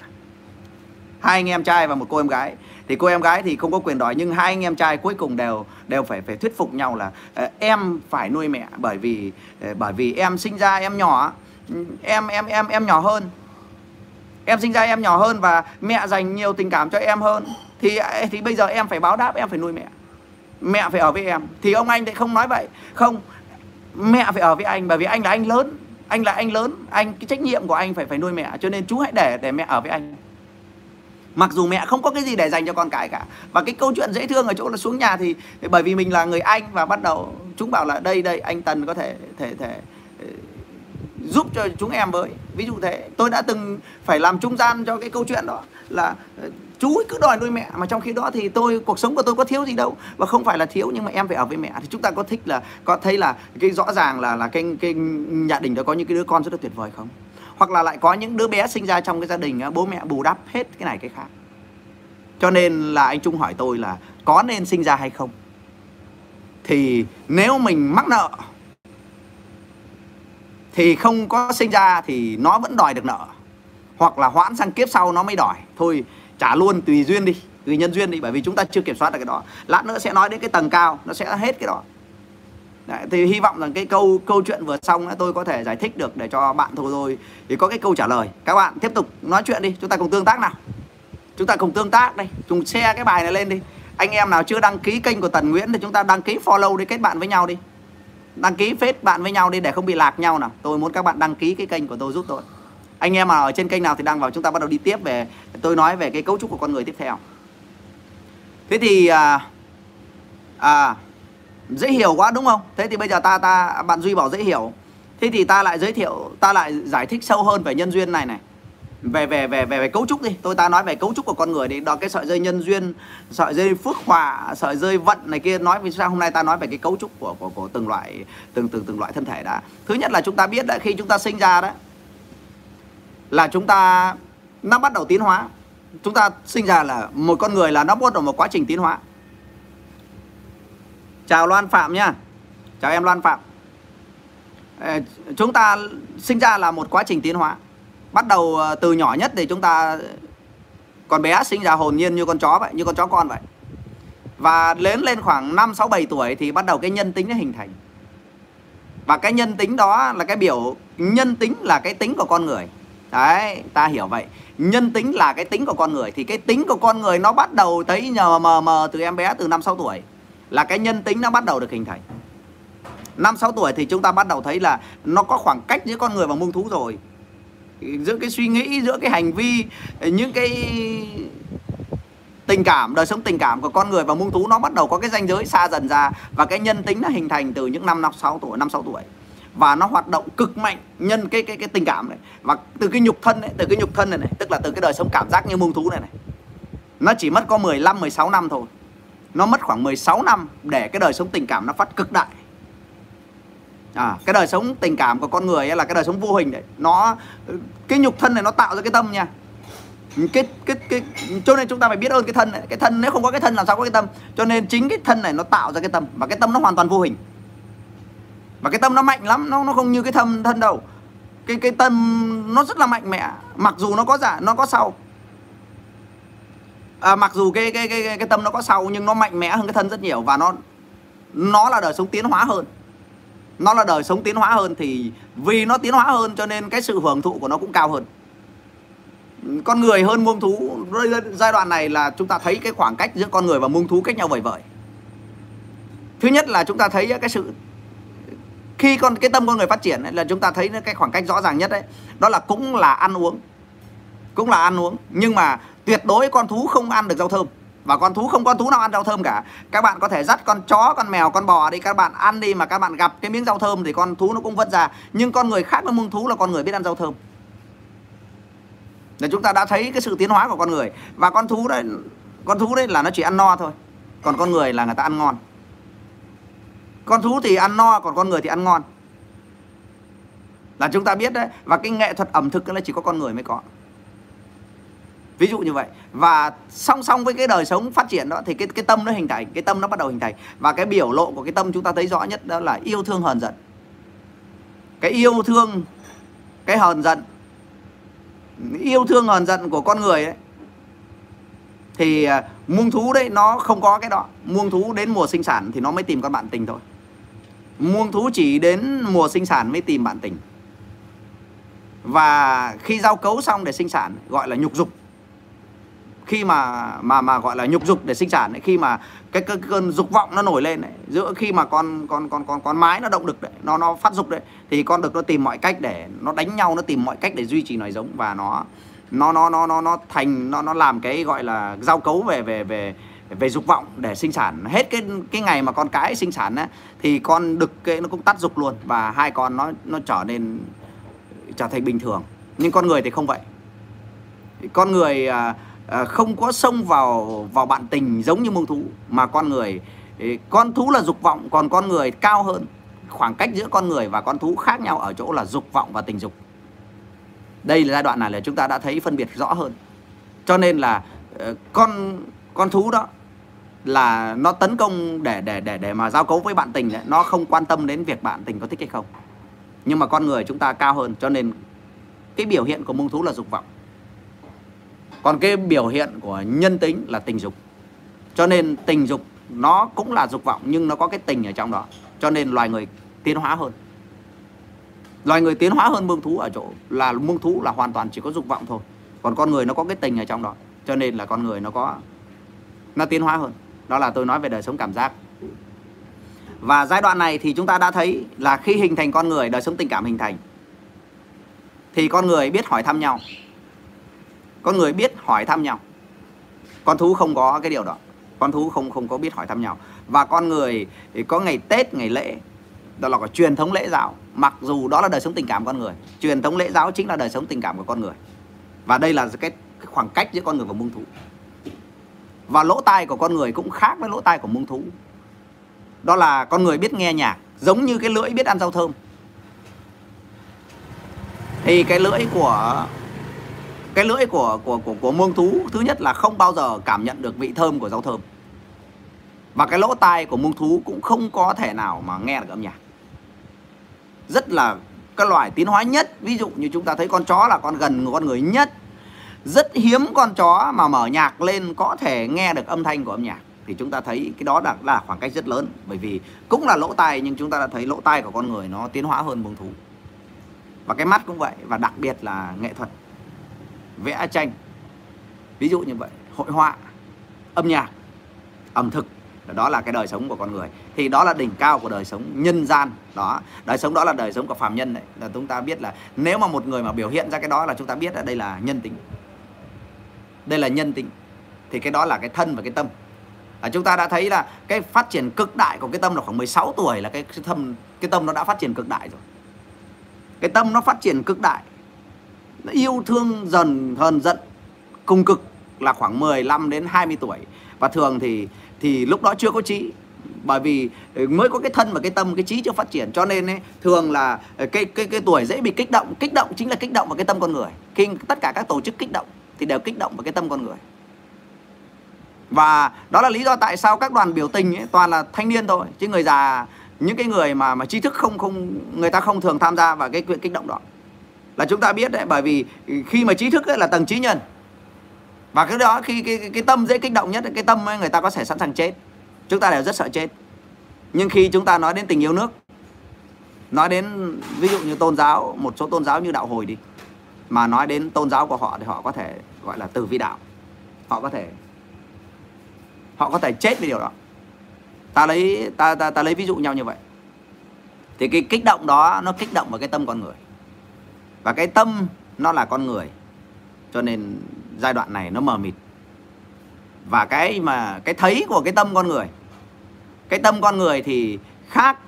Hai anh em trai và một cô em gái thì cô em gái thì không có quyền đòi nhưng hai anh em trai cuối cùng đều đều phải phải thuyết phục nhau là uh, em phải nuôi mẹ bởi vì uh, bởi vì em sinh ra em nhỏ. Ừ, em em em em nhỏ hơn. Em sinh ra em nhỏ hơn và mẹ dành nhiều tình cảm cho em hơn. Thì ờ, thì bây giờ em phải báo đáp em phải nuôi mẹ. Mẹ phải ở với em. Thì ông anh lại không nói vậy. Không mẹ phải ở với anh bởi vì anh là anh lớn. Anh là anh lớn. Anh cái trách nhiệm của anh phải phải nuôi mẹ. Cho nên chú hãy để để mẹ ở với anh mặc dù mẹ không có cái gì để dành cho con cái cả. Và cái câu chuyện dễ thương ở chỗ là xuống nhà thì, thì bởi vì mình là người anh và bắt đầu chúng bảo là đây đây anh tần có thể thể thể ờ, giúp cho chúng em với. Ví dụ thế tôi đã từng phải làm trung gian cho cái câu chuyện đó là ờ, chú cứ đòi nuôi mẹ mà trong khi đó thì tôi cuộc sống của tôi có thiếu gì đâu. Và không phải là thiếu nhưng mà em phải ở với mẹ. Thì chúng ta có thích là có thấy là cái rõ ràng là là cái cái nhà đình đó có những cái đứa con rất là tuyệt vời không? Hoặc là lại có những đứa bé sinh ra trong cái gia đình à, bố mẹ bù đắp hết cái này cái khác. Cho nên là anh Trung hỏi tôi là có nên sinh ra hay không? Thì nếu mình mắc nợ thì không có sinh ra thì nó vẫn đòi được nợ, hoặc là hoãn sang kiếp sau nó mới đòi. Thôi trả luôn tùy duyên đi, tùy nhân duyên đi, bởi vì chúng ta chưa kiểm soát được cái đó. Lát nữa sẽ nói đến cái tầng cao, nó sẽ hết cái đó. Đấy, thì hy vọng rằng cái câu câu chuyện vừa xong tôi có thể giải thích được để cho bạn thôi rồi thì có cái câu trả lời. Các bạn tiếp tục nói chuyện đi chúng ta cùng tương tác nào. Chúng ta cùng tương tác đây cùng share cái bài này lên đi. Anh em nào chưa đăng ký kênh của Tần Nguyễn thì chúng ta đăng ký follow đi kết bạn với nhau đi. Đăng ký phết bạn với nhau đi để không bị lạc nhau nào. Tôi muốn các bạn đăng ký cái kênh của tôi giúp tôi. Anh em mà ở trên kênh nào thì đăng vào chúng ta bắt đầu đi tiếp về. Tôi nói về cái cấu trúc của con người tiếp theo. Thế thì à, à dễ hiểu quá đúng không? Thế thì bây giờ ta ta bạn duy bảo dễ hiểu. Thế thì ta lại giới thiệu ta lại giải thích sâu hơn về nhân duyên này này. Về về về về, về cấu trúc đi. Tôi ta nói về cấu trúc của con người đi. Đó cái sợi dây nhân duyên sợi dây phước hòa sợi dây vận này kia nói vì sao hôm nay ta nói về cái cấu trúc của của, của từng loại từng từng từng loại thân thể đã. Thứ nhất là chúng ta biết đã khi chúng ta sinh ra đó là chúng ta nó bắt đầu tiến hóa. Chúng ta sinh ra là một con người là nó bắt đầu một quá trình tiến hóa chào Loan Phạm nha chào em Loan Phạm chúng ta sinh ra là một quá trình tiến hóa bắt đầu ờ, từ nhỏ nhất thì chúng ta còn bé sinh ra hồn nhiên như con chó vậy như con chó con vậy và lớn lên khoảng 5 6 7 tuổi thì bắt đầu cái nhân tính nó hình thành. Và cái nhân tính đó là cái biểu nhân tính là cái tính của con người. Đấy, ta hiểu vậy. Nhân tính là cái tính của con người thì cái tính của con người nó bắt đầu thấy nhờ mờ mờ từ em bé từ 5 6 tuổi là cái nhân tính nó bắt đầu được hình thành. 5 6 tuổi thì chúng ta bắt đầu thấy là nó có khoảng cách giữa con người và muông thú rồi. Giữa cái suy nghĩ giữa cái hành vi những cái tình cảm đời sống tình cảm của con người và muông thú nó bắt đầu có cái ranh giới xa dần ra và cái nhân tính nó hình thành từ những năm năm sáu tuổi năm sáu tuổi. Và nó hoạt động cực mạnh nhân cái cái cái tình cảm này. Và từ cái nhục thân này từ cái nhục thân này, này tức là từ cái đời sống cảm giác như muông thú này này nó chỉ mất có 15 16 năm thôi nó mất khoảng 16 năm để cái đời sống tình cảm nó phát cực đại. À, cái đời sống tình cảm của con người ấy là cái đời sống vô hình đấy. Nó cái nhục thân này nó tạo ra cái tâm nha. Cái cái cái cho nên chúng ta phải biết ơn cái thân này. Cái thân nếu không có cái thân làm sao có cái tâm? Cho nên chính cái thân này nó tạo ra cái tâm và cái tâm nó hoàn toàn vô hình. Và cái tâm nó mạnh lắm nó nó không như cái thân thân đâu. Cái cái tâm nó rất là mạnh mẽ mặc dù nó có giả nó có sau à, mặc dù cái cái, cái cái cái tâm nó có sau nhưng nó mạnh mẽ hơn cái thân rất nhiều và nó nó là đời sống tiến hóa hơn. Nó là đời sống tiến hóa hơn thì vì nó tiến hóa hơn cho nên cái sự hưởng thụ của nó cũng cao hơn. Con người hơn muông thú giai đoạn này là chúng ta thấy cái khoảng cách giữa con người và muông thú cách nhau vời vợi. Thứ nhất là chúng ta thấy cái sự khi con cái tâm con người phát triển ấy, là chúng ta thấy cái khoảng cách rõ ràng nhất đấy đó là cũng là ăn uống. Cũng là ăn uống. Nhưng mà tuyệt đối con thú không ăn được rau thơm. Và con thú không con thú nào ăn rau thơm cả. Các bạn có thể dắt con chó, con mèo, con bò đi, các bạn ăn đi mà các bạn gặp cái miếng rau thơm thì con thú nó cũng vứt ra. Nhưng con người khác với muông thú là con người biết ăn rau thơm. Để chúng ta đã thấy cái sự tiến hóa của con người. Và con thú đấy, con thú đấy là nó chỉ ăn no thôi. Còn con người là người ta ăn ngon. Con thú thì ăn no, còn con người thì ăn ngon. Là chúng ta biết đấy. Và cái nghệ thuật ẩm thực là chỉ có con người mới có ví dụ như vậy. Và song song với cái đời sống phát triển đó thì cái cái tâm nó hình thành, cái tâm nó bắt đầu hình thành. Và cái biểu lộ của cái tâm chúng ta thấy rõ nhất đó là yêu thương hờn giận. Cái yêu thương, cái hờn giận, yêu thương hờn giận của con người ấy, thì à, muông thú đấy nó không có cái đó. Muông thú đến mùa sinh sản thì nó mới tìm con bạn tình thôi. Muông thú chỉ đến mùa sinh sản mới tìm bạn tình. Và khi giao cấu xong để sinh sản, gọi là nhục dục khi mà mà mà gọi là nhục dục để sinh sản ấy, khi mà cái, cái, cái cơn dục vọng nó nổi lên ấy, giữa khi mà con con con con con mái nó động đực đấy nó nó phát dục đấy thì con đực nó tìm mọi cách để nó đánh nhau nó tìm mọi cách để duy trì nòi giống và nó nó nó nó nó nó thành nó nó làm cái gọi là giao cấu về về về về dục vọng để sinh sản. Hết cái cái ngày mà con cái sinh sản ấy, thì con đực cái nó cũng tắt dục luôn và hai con nó nó trở nên trở thành bình thường. Nhưng con người thì không vậy. Con người à, à, không có xông vào vào bạn tình giống như mông thú mà con người con thú là dục vọng còn con người cao hơn. Khoảng cách giữa con người và con thú khác nhau ở chỗ là dục vọng và tình dục. Đây là giai đoạn này là chúng ta đã thấy phân biệt rõ hơn. Cho nên là ờ, con con thú đó là nó tấn công để để để để mà giao cấu với bạn tình đấy. Nó không quan tâm đến việc bạn tình có thích hay không. Nhưng mà con người chúng ta cao hơn cho nên cái biểu hiện của mông thú là dục vọng còn cái biểu hiện của nhân tính là tình dục. Cho nên tình dục nó cũng là dục vọng, nhưng nó có cái tình ở trong đó. Cho nên loài người tiến hóa hơn. Loài người tiến hóa hơn mương thú ở chỗ là mương thú là hoàn toàn chỉ có dục vọng thôi. Còn con người nó có cái tình ở trong đó. Cho nên là con người nó có, nó tiến hóa hơn. Đó là tôi nói về đời sống cảm giác. Và giai đoạn này thì chúng ta đã thấy là khi hình thành con người, đời sống tình cảm hình thành, thì con người biết hỏi thăm nhau con người biết hỏi thăm nhau. Con thú không có cái điều đó. Con thú không không có biết hỏi thăm nhau. Và con người thì có ngày tết, ngày lễ, đó là có truyền thống lễ giáo. Mặc dù đó là đời sống tình cảm con người, truyền thống lễ giáo chính là đời sống tình cảm của con người. Và đây là cái khoảng cách giữa con người và muông thú. Và lỗ tai của con người cũng khác với lỗ tai của muông thú. Đó là con người biết nghe nhạc, giống như cái lưỡi biết ăn rau thơm. Thì cái lưỡi của cái lưỡi của của của của muông thú thứ nhất là không bao giờ cảm nhận được vị thơm của rau thơm. Và cái lỗ tai của muông thú cũng không có thể nào mà nghe được âm nhạc. Rất là các loài tiến hóa nhất ví dụ như chúng ta thấy con chó là con gần con người nhất. Rất hiếm con chó mà mở nhạc lên có thể nghe được âm thanh của âm nhạc. Thì chúng ta thấy cái đó là, là khoảng cách rất lớn. Bởi vì cũng là lỗ tai nhưng chúng ta đã thấy lỗ tai của con người nó tiến hóa hơn muông thú. Và cái mắt cũng vậy và đặc biệt là nghệ thuật vẽ tranh. Ví dụ như vậy hội họa âm nhạc ẩm thực đó là cái đời sống của con người. Thì đó là đỉnh cao của đời sống nhân gian đó. Đời sống đó là đời sống của phàm nhân đấy. Là chúng ta biết là nếu mà một người mà biểu hiện ra cái đó là chúng ta biết là đây là nhân tính. Đây là nhân tính. Thì cái đó là cái thân và cái tâm. À, chúng ta đã thấy là cái phát triển cực đại của cái tâm là khoảng 16 tuổi là cái tâm cái tâm nó đã phát triển cực đại rồi. Cái tâm nó phát triển cực đại yêu thương dần hờn giận cùng cực là khoảng 15 đến 20 tuổi. Và thường thì thì lúc đó chưa có trí. Bởi vì ừ, mới có cái thân và cái tâm cái trí chưa phát triển. Cho nên ấy, thường là ừ, cái cái cái tuổi dễ bị kích động. Kích động chính là kích động vào cái tâm con người. Khi tất cả các tổ chức kích động thì đều kích động vào cái tâm con người. Và đó là lý do tại sao các đoàn biểu tình ấy, toàn là thanh niên thôi. Chứ người già những cái người mà mà trí thức không không người ta không thường tham gia vào cái chuyện kích động đó là chúng ta biết đấy bởi vì khi mà trí thức ấy là tầng trí nhân. Và cái đó khi cái, cái, cái tâm dễ kích động nhất cái tâm ấy người ta có thể sẵn sàng chết. Chúng ta đều rất sợ chết. Nhưng khi chúng ta nói đến tình yêu nước nói đến ví dụ như tôn giáo một số tôn giáo như đạo hồi đi mà nói đến tôn giáo của họ thì họ có thể gọi là từ vi đạo. Họ có thể họ có thể chết vì điều đó. Ta lấy ta ta ta lấy ví dụ nhau như vậy. Thì cái kích động đó nó kích động vào cái tâm con người và cái tâm nó là con người. Cho nên giai đoạn này nó mờ mịt. Và cái mà cái thấy của cái tâm con người cái tâm con người thì khác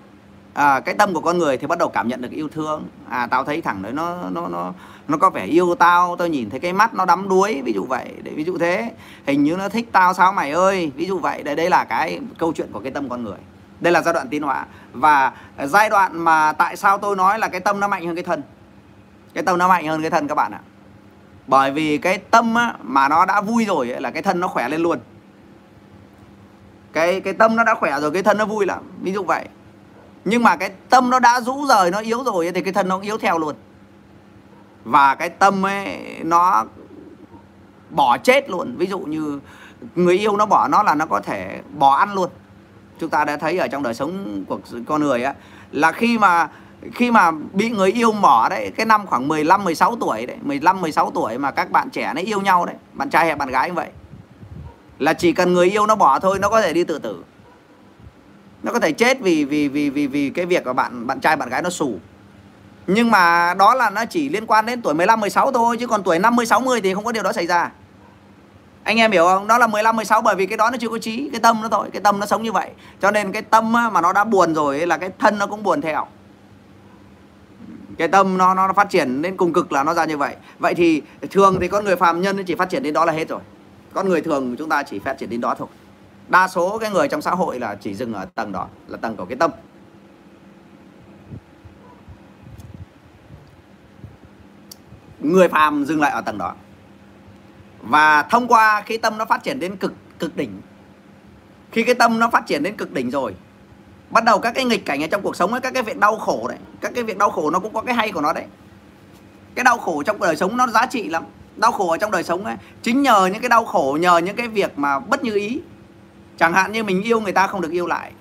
à, cái tâm của con người thì bắt đầu cảm nhận được yêu thương. À tao thấy thằng đấy nó nó nó nó có vẻ yêu tao. Tao nhìn thấy cái mắt nó đắm đuối ví dụ vậy để ví dụ thế. Hình như nó thích tao sao mày ơi? Ví dụ vậy. Đây đây là cái câu chuyện của cái tâm con người. Đây là giai đoạn tiến hóa. Và giai đoạn mà tại sao tôi nói là cái tâm nó mạnh hơn cái thân? Cái tâm nó mạnh hơn cái thân các bạn ạ. Bởi vì cái tâm á, mà nó đã vui rồi ấy, là cái thân nó khỏe lên luôn. Cái cái tâm nó đã khỏe rồi cái thân nó vui lắm. Ví dụ vậy. Nhưng mà cái tâm nó đã rũ rời nó yếu rồi ấy, thì cái thân nó cũng yếu theo luôn. Và cái tâm ấy nó bỏ chết luôn. Ví dụ như người yêu nó bỏ nó là nó có thể bỏ ăn luôn. Chúng ta đã thấy ở trong đời sống của con người á là khi mà khi mà bị người yêu mỏ đấy, cái năm khoảng 15 16 tuổi đấy 15 16 tuổi mà các bạn trẻ nó yêu nhau đấy, bạn trai hay bạn gái như vậy. Là chỉ cần người yêu nó bỏ thôi, nó có thể đi tự tử. Nó có thể chết vì vì vì vì vì cái việc của bạn bạn trai, bạn gái nó xù. Nhưng mà đó là nó chỉ liên quan đến tuổi 15 16 thôi, chứ còn tuổi 50 60 thì không có điều đó xảy ra. Anh em hiểu không? Đó là 15 16 bởi vì cái đó nó chưa có trí, cái tâm nó thôi, cái tâm nó sống như vậy. Cho nên cái tâm mà nó đã buồn rồi là cái thân nó cũng buồn theo cái tâm nó nó phát triển đến cùng cực là nó ra như vậy. Vậy thì thường thì con người phàm nhân chỉ phát triển đến đó là hết rồi. Con người thường chúng ta chỉ phát triển đến đó thôi. Đa số cái người trong xã hội là chỉ dừng ở tầng đó, là tầng của cái tâm. Người phàm dừng lại ở tầng đó. Và thông qua khi tâm nó phát triển đến cực cực đỉnh, khi cái tâm nó phát triển đến cực đỉnh rồi bắt đầu các cái nghịch cảnh ở trong cuộc sống ấy, các cái việc đau khổ đấy các cái việc đau khổ nó cũng có cái hay của nó đấy. Cái đau khổ trong đời sống nó giá trị lắm. Đau khổ ở trong đời sống ấy chính nhờ những cái đau khổ nhờ những cái việc mà bất như ý. Chẳng hạn như mình yêu người ta không được yêu lại.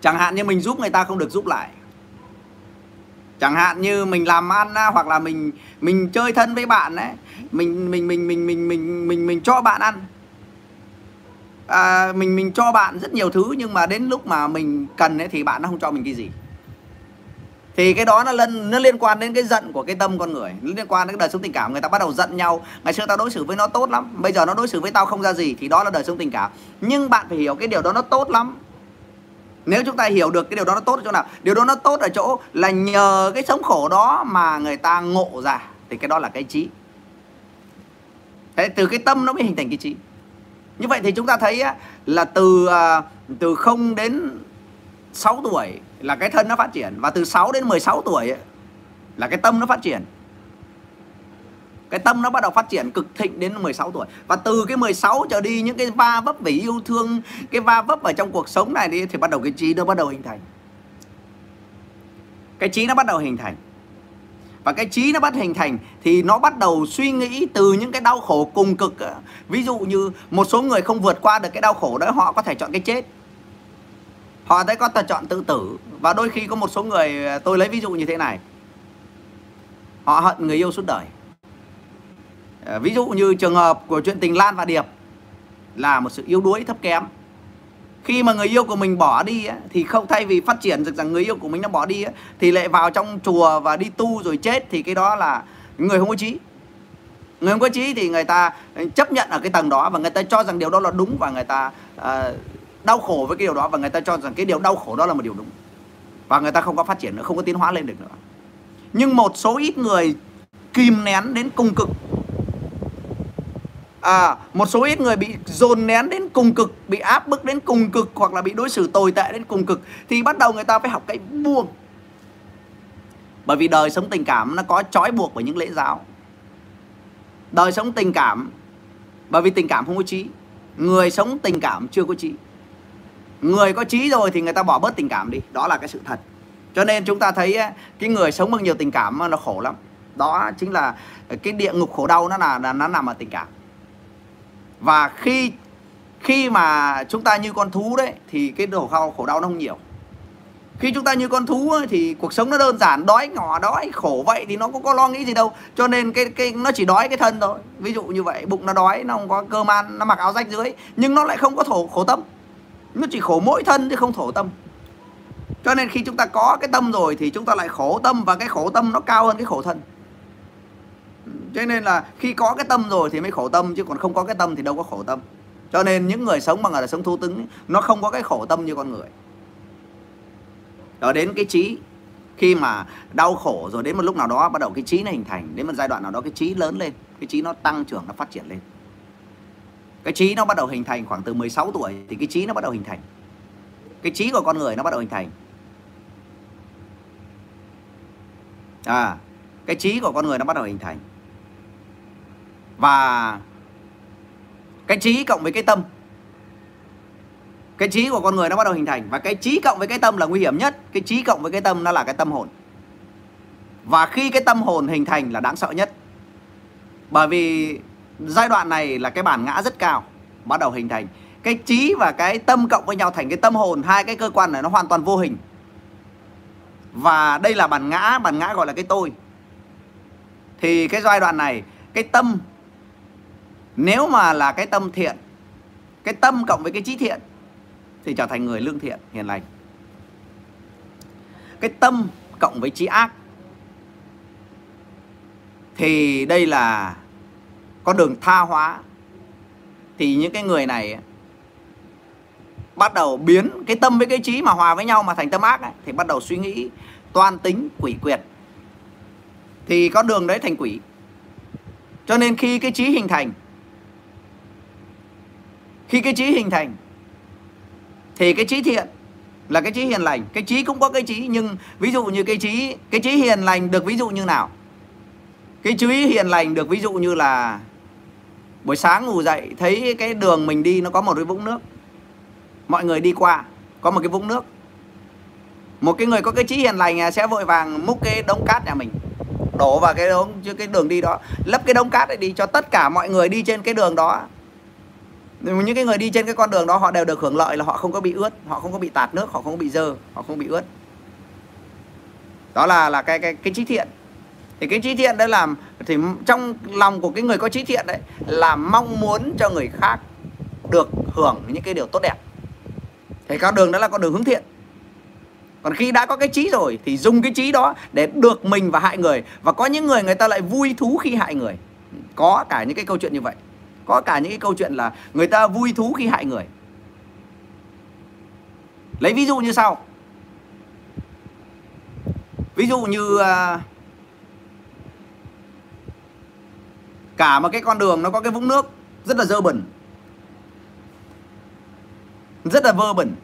Chẳng hạn như mình giúp người ta không được giúp lại. Chẳng hạn như mình làm ăn hoặc là mình mình chơi thân với bạn ấy mình mình mình mình mình mình mình mình cho bạn ăn à, mình mình cho bạn rất nhiều thứ nhưng mà đến lúc mà mình cần ấy thì bạn nó không cho mình cái gì. Thì cái đó nó liên nó liên quan đến cái giận của cái tâm con người nó liên quan đến đời sống tình cảm. Người ta bắt đầu giận nhau. Ngày xưa tao đối xử với nó tốt lắm bây giờ nó đối xử với tao không ra gì thì đó là đời sống tình cảm. Nhưng bạn phải hiểu cái điều đó nó tốt lắm. Nếu chúng ta hiểu được cái điều đó nó tốt ở chỗ nào? Điều đó nó tốt ở chỗ là nhờ cái sống khổ đó mà người ta ngộ ra. Thì cái đó là cái trí. Thế từ cái tâm nó mới hình thành cái trí như vậy thì chúng ta thấy á, là từ à, từ 0 đến 6 tuổi là cái thân nó phát triển và từ 6 đến 16 tuổi là cái tâm nó phát triển. Cái tâm nó bắt đầu phát triển cực thịnh đến 16 tuổi. Và từ cái 16 trở đi những cái va vấp về yêu thương cái va vấp ở trong cuộc sống này đi thì bắt đầu cái trí nó bắt đầu hình thành. Cái trí nó bắt đầu hình thành và cái trí nó bắt hình thành thì nó bắt đầu suy nghĩ từ những cái đau khổ cùng cực ví dụ như một số người không vượt qua được cái đau khổ đó, họ có thể chọn cái chết. Họ thấy có thể chọn tự tử. Và đôi khi có một số người, tôi lấy ví dụ như thế này. Họ hận người yêu suốt đời. Ờ, ví dụ như trường hợp của chuyện tình Lan và Điệp là một sự yếu đuối thấp kém khi mà người yêu của mình bỏ đi ấy, thì không thay vì phát triển được rằng người yêu của mình nó bỏ đi ấy, thì lại vào trong chùa và đi tu rồi chết thì cái đó là người không có trí. Người không có trí thì người ta chấp nhận ở cái tầng đó và người ta cho rằng điều đó là đúng và người ta uh, đau khổ với cái điều đó và người ta cho rằng cái điều đau khổ đó là một điều đúng. Và người ta không có phát triển nữa không có tiến hóa lên được nữa. Nhưng một số ít người kìm nén đến cùng cực à, một số ít người bị dồn nén đến cùng cực bị áp bức đến cùng cực hoặc là bị đối xử tồi tệ đến cùng cực thì bắt đầu người ta phải học cách buông. Bởi vì đời sống tình cảm nó có trói buộc bởi những lễ giáo. Đời sống tình cảm bởi vì tình cảm không có trí. Người sống tình cảm chưa có trí. Người có trí rồi thì người ta bỏ bớt tình cảm đi đó là cái sự thật. Cho nên chúng ta thấy cái người sống bằng nhiều tình cảm nó khổ lắm. Đó chính là cái địa ngục khổ đau nó là nó nằm ở tình cảm và khi khi mà chúng ta như con thú đấy thì cái khổ đau khổ đau nó không nhiều. Khi chúng ta như con thú ấy, thì cuộc sống nó đơn giản đói ngỏ đói khổ vậy thì nó cũng có lo nghĩ gì đâu. Cho nên cái cái nó chỉ đói cái thân thôi. Ví dụ như vậy bụng nó đói nó không có cơm ăn nó mặc áo rách dưới nhưng nó lại không có thổ khổ tâm. Nó chỉ khổ mỗi thân chứ không thổ tâm. Cho nên khi chúng ta có cái tâm rồi thì chúng ta lại khổ tâm và cái khổ tâm nó cao hơn cái khổ thân cho nên là khi có cái tâm rồi thì mới khổ tâm, chứ còn không có cái tâm thì đâu có khổ tâm. Cho nên những người sống bằng là sống thú tứng nó không có cái khổ tâm như con người. Đó, đến cái trí. Khi mà đau khổ rồi đến một lúc nào đó, bắt đầu cái trí nó hình thành, đến một giai đoạn nào đó cái trí lớn lên, cái trí nó tăng trưởng, nó phát triển lên. Cái trí nó bắt đầu hình thành khoảng từ 16 tuổi thì cái trí nó bắt đầu hình thành. Cái trí của con người nó bắt đầu hình thành. À cái trí của con người nó bắt đầu hình thành và cái trí cộng với cái tâm. Cái trí của con người nó bắt đầu hình thành. Và cái trí cộng với cái tâm là nguy hiểm nhất. Cái trí cộng với cái tâm nó là cái tâm hồn. Và khi cái tâm hồn hình thành là đáng sợ nhất. Bởi vì giai đoạn này là cái bản ngã rất cao bắt đầu hình thành. Cái trí và cái tâm cộng với nhau thành cái tâm hồn, hai cái cơ quan này nó hoàn toàn vô hình. Và đây là bản ngã bản ngã gọi là cái tôi. Thì cái giai đoạn này, cái tâm nếu mà là cái tâm thiện cái tâm cộng với cái trí thiện thì trở thành người lương thiện hiền lành. Cái tâm cộng với trí ác thì đây là con đường tha hóa. Thì những cái người này bắt đầu biến cái tâm với cái trí mà hòa với nhau mà thành tâm ác ấy, thì bắt đầu suy nghĩ toan tính quỷ quyệt. Thì con đường đấy thành quỷ. Cho nên khi cái trí hình thành khi cái trí hình thành, thì cái trí thiện là cái trí hiền lành. Cái trí cũng có cái trí, nhưng ví dụ như cái trí cái trí hiền lành được ví dụ như nào? Cái trí hiền lành được ví dụ như là buổi sáng ngủ dậy, thấy cái đường mình đi nó có một cái vũng nước. Mọi người đi qua, có một cái vũng nước. Một cái người có cái trí hiền lành à, sẽ vội vàng múc cái đống cát nhà mình, đổ vào cái đống cái đường đi đó, lấp cái đống cát để đi cho tất cả mọi người đi trên cái đường đó những cái người đi trên cái con đường đó, họ đều được hưởng lợi là họ không có bị ướt, họ không có bị tạt nước, họ không có bị dơ, họ không bị ướt. Đó là là cái cái cái trí thiện. Thì cái trí thiện đấy làm, thì trong lòng của cái người có trí thiện đấy là mong muốn cho người khác được hưởng những cái điều tốt đẹp. Thì con đường đó là con đường hướng thiện. Còn khi đã có cái trí rồi thì dùng cái trí đó để được mình và hại người. Và có những người người ta lại vui thú khi hại người. Có cả những cái câu chuyện như vậy có cả những cái câu chuyện là người ta vui thú khi hại người. Lấy ví dụ như sau. Ví dụ như à, cả một cái con đường nó có cái vũng nước rất là dơ bẩn. Rất là vơ bẩn.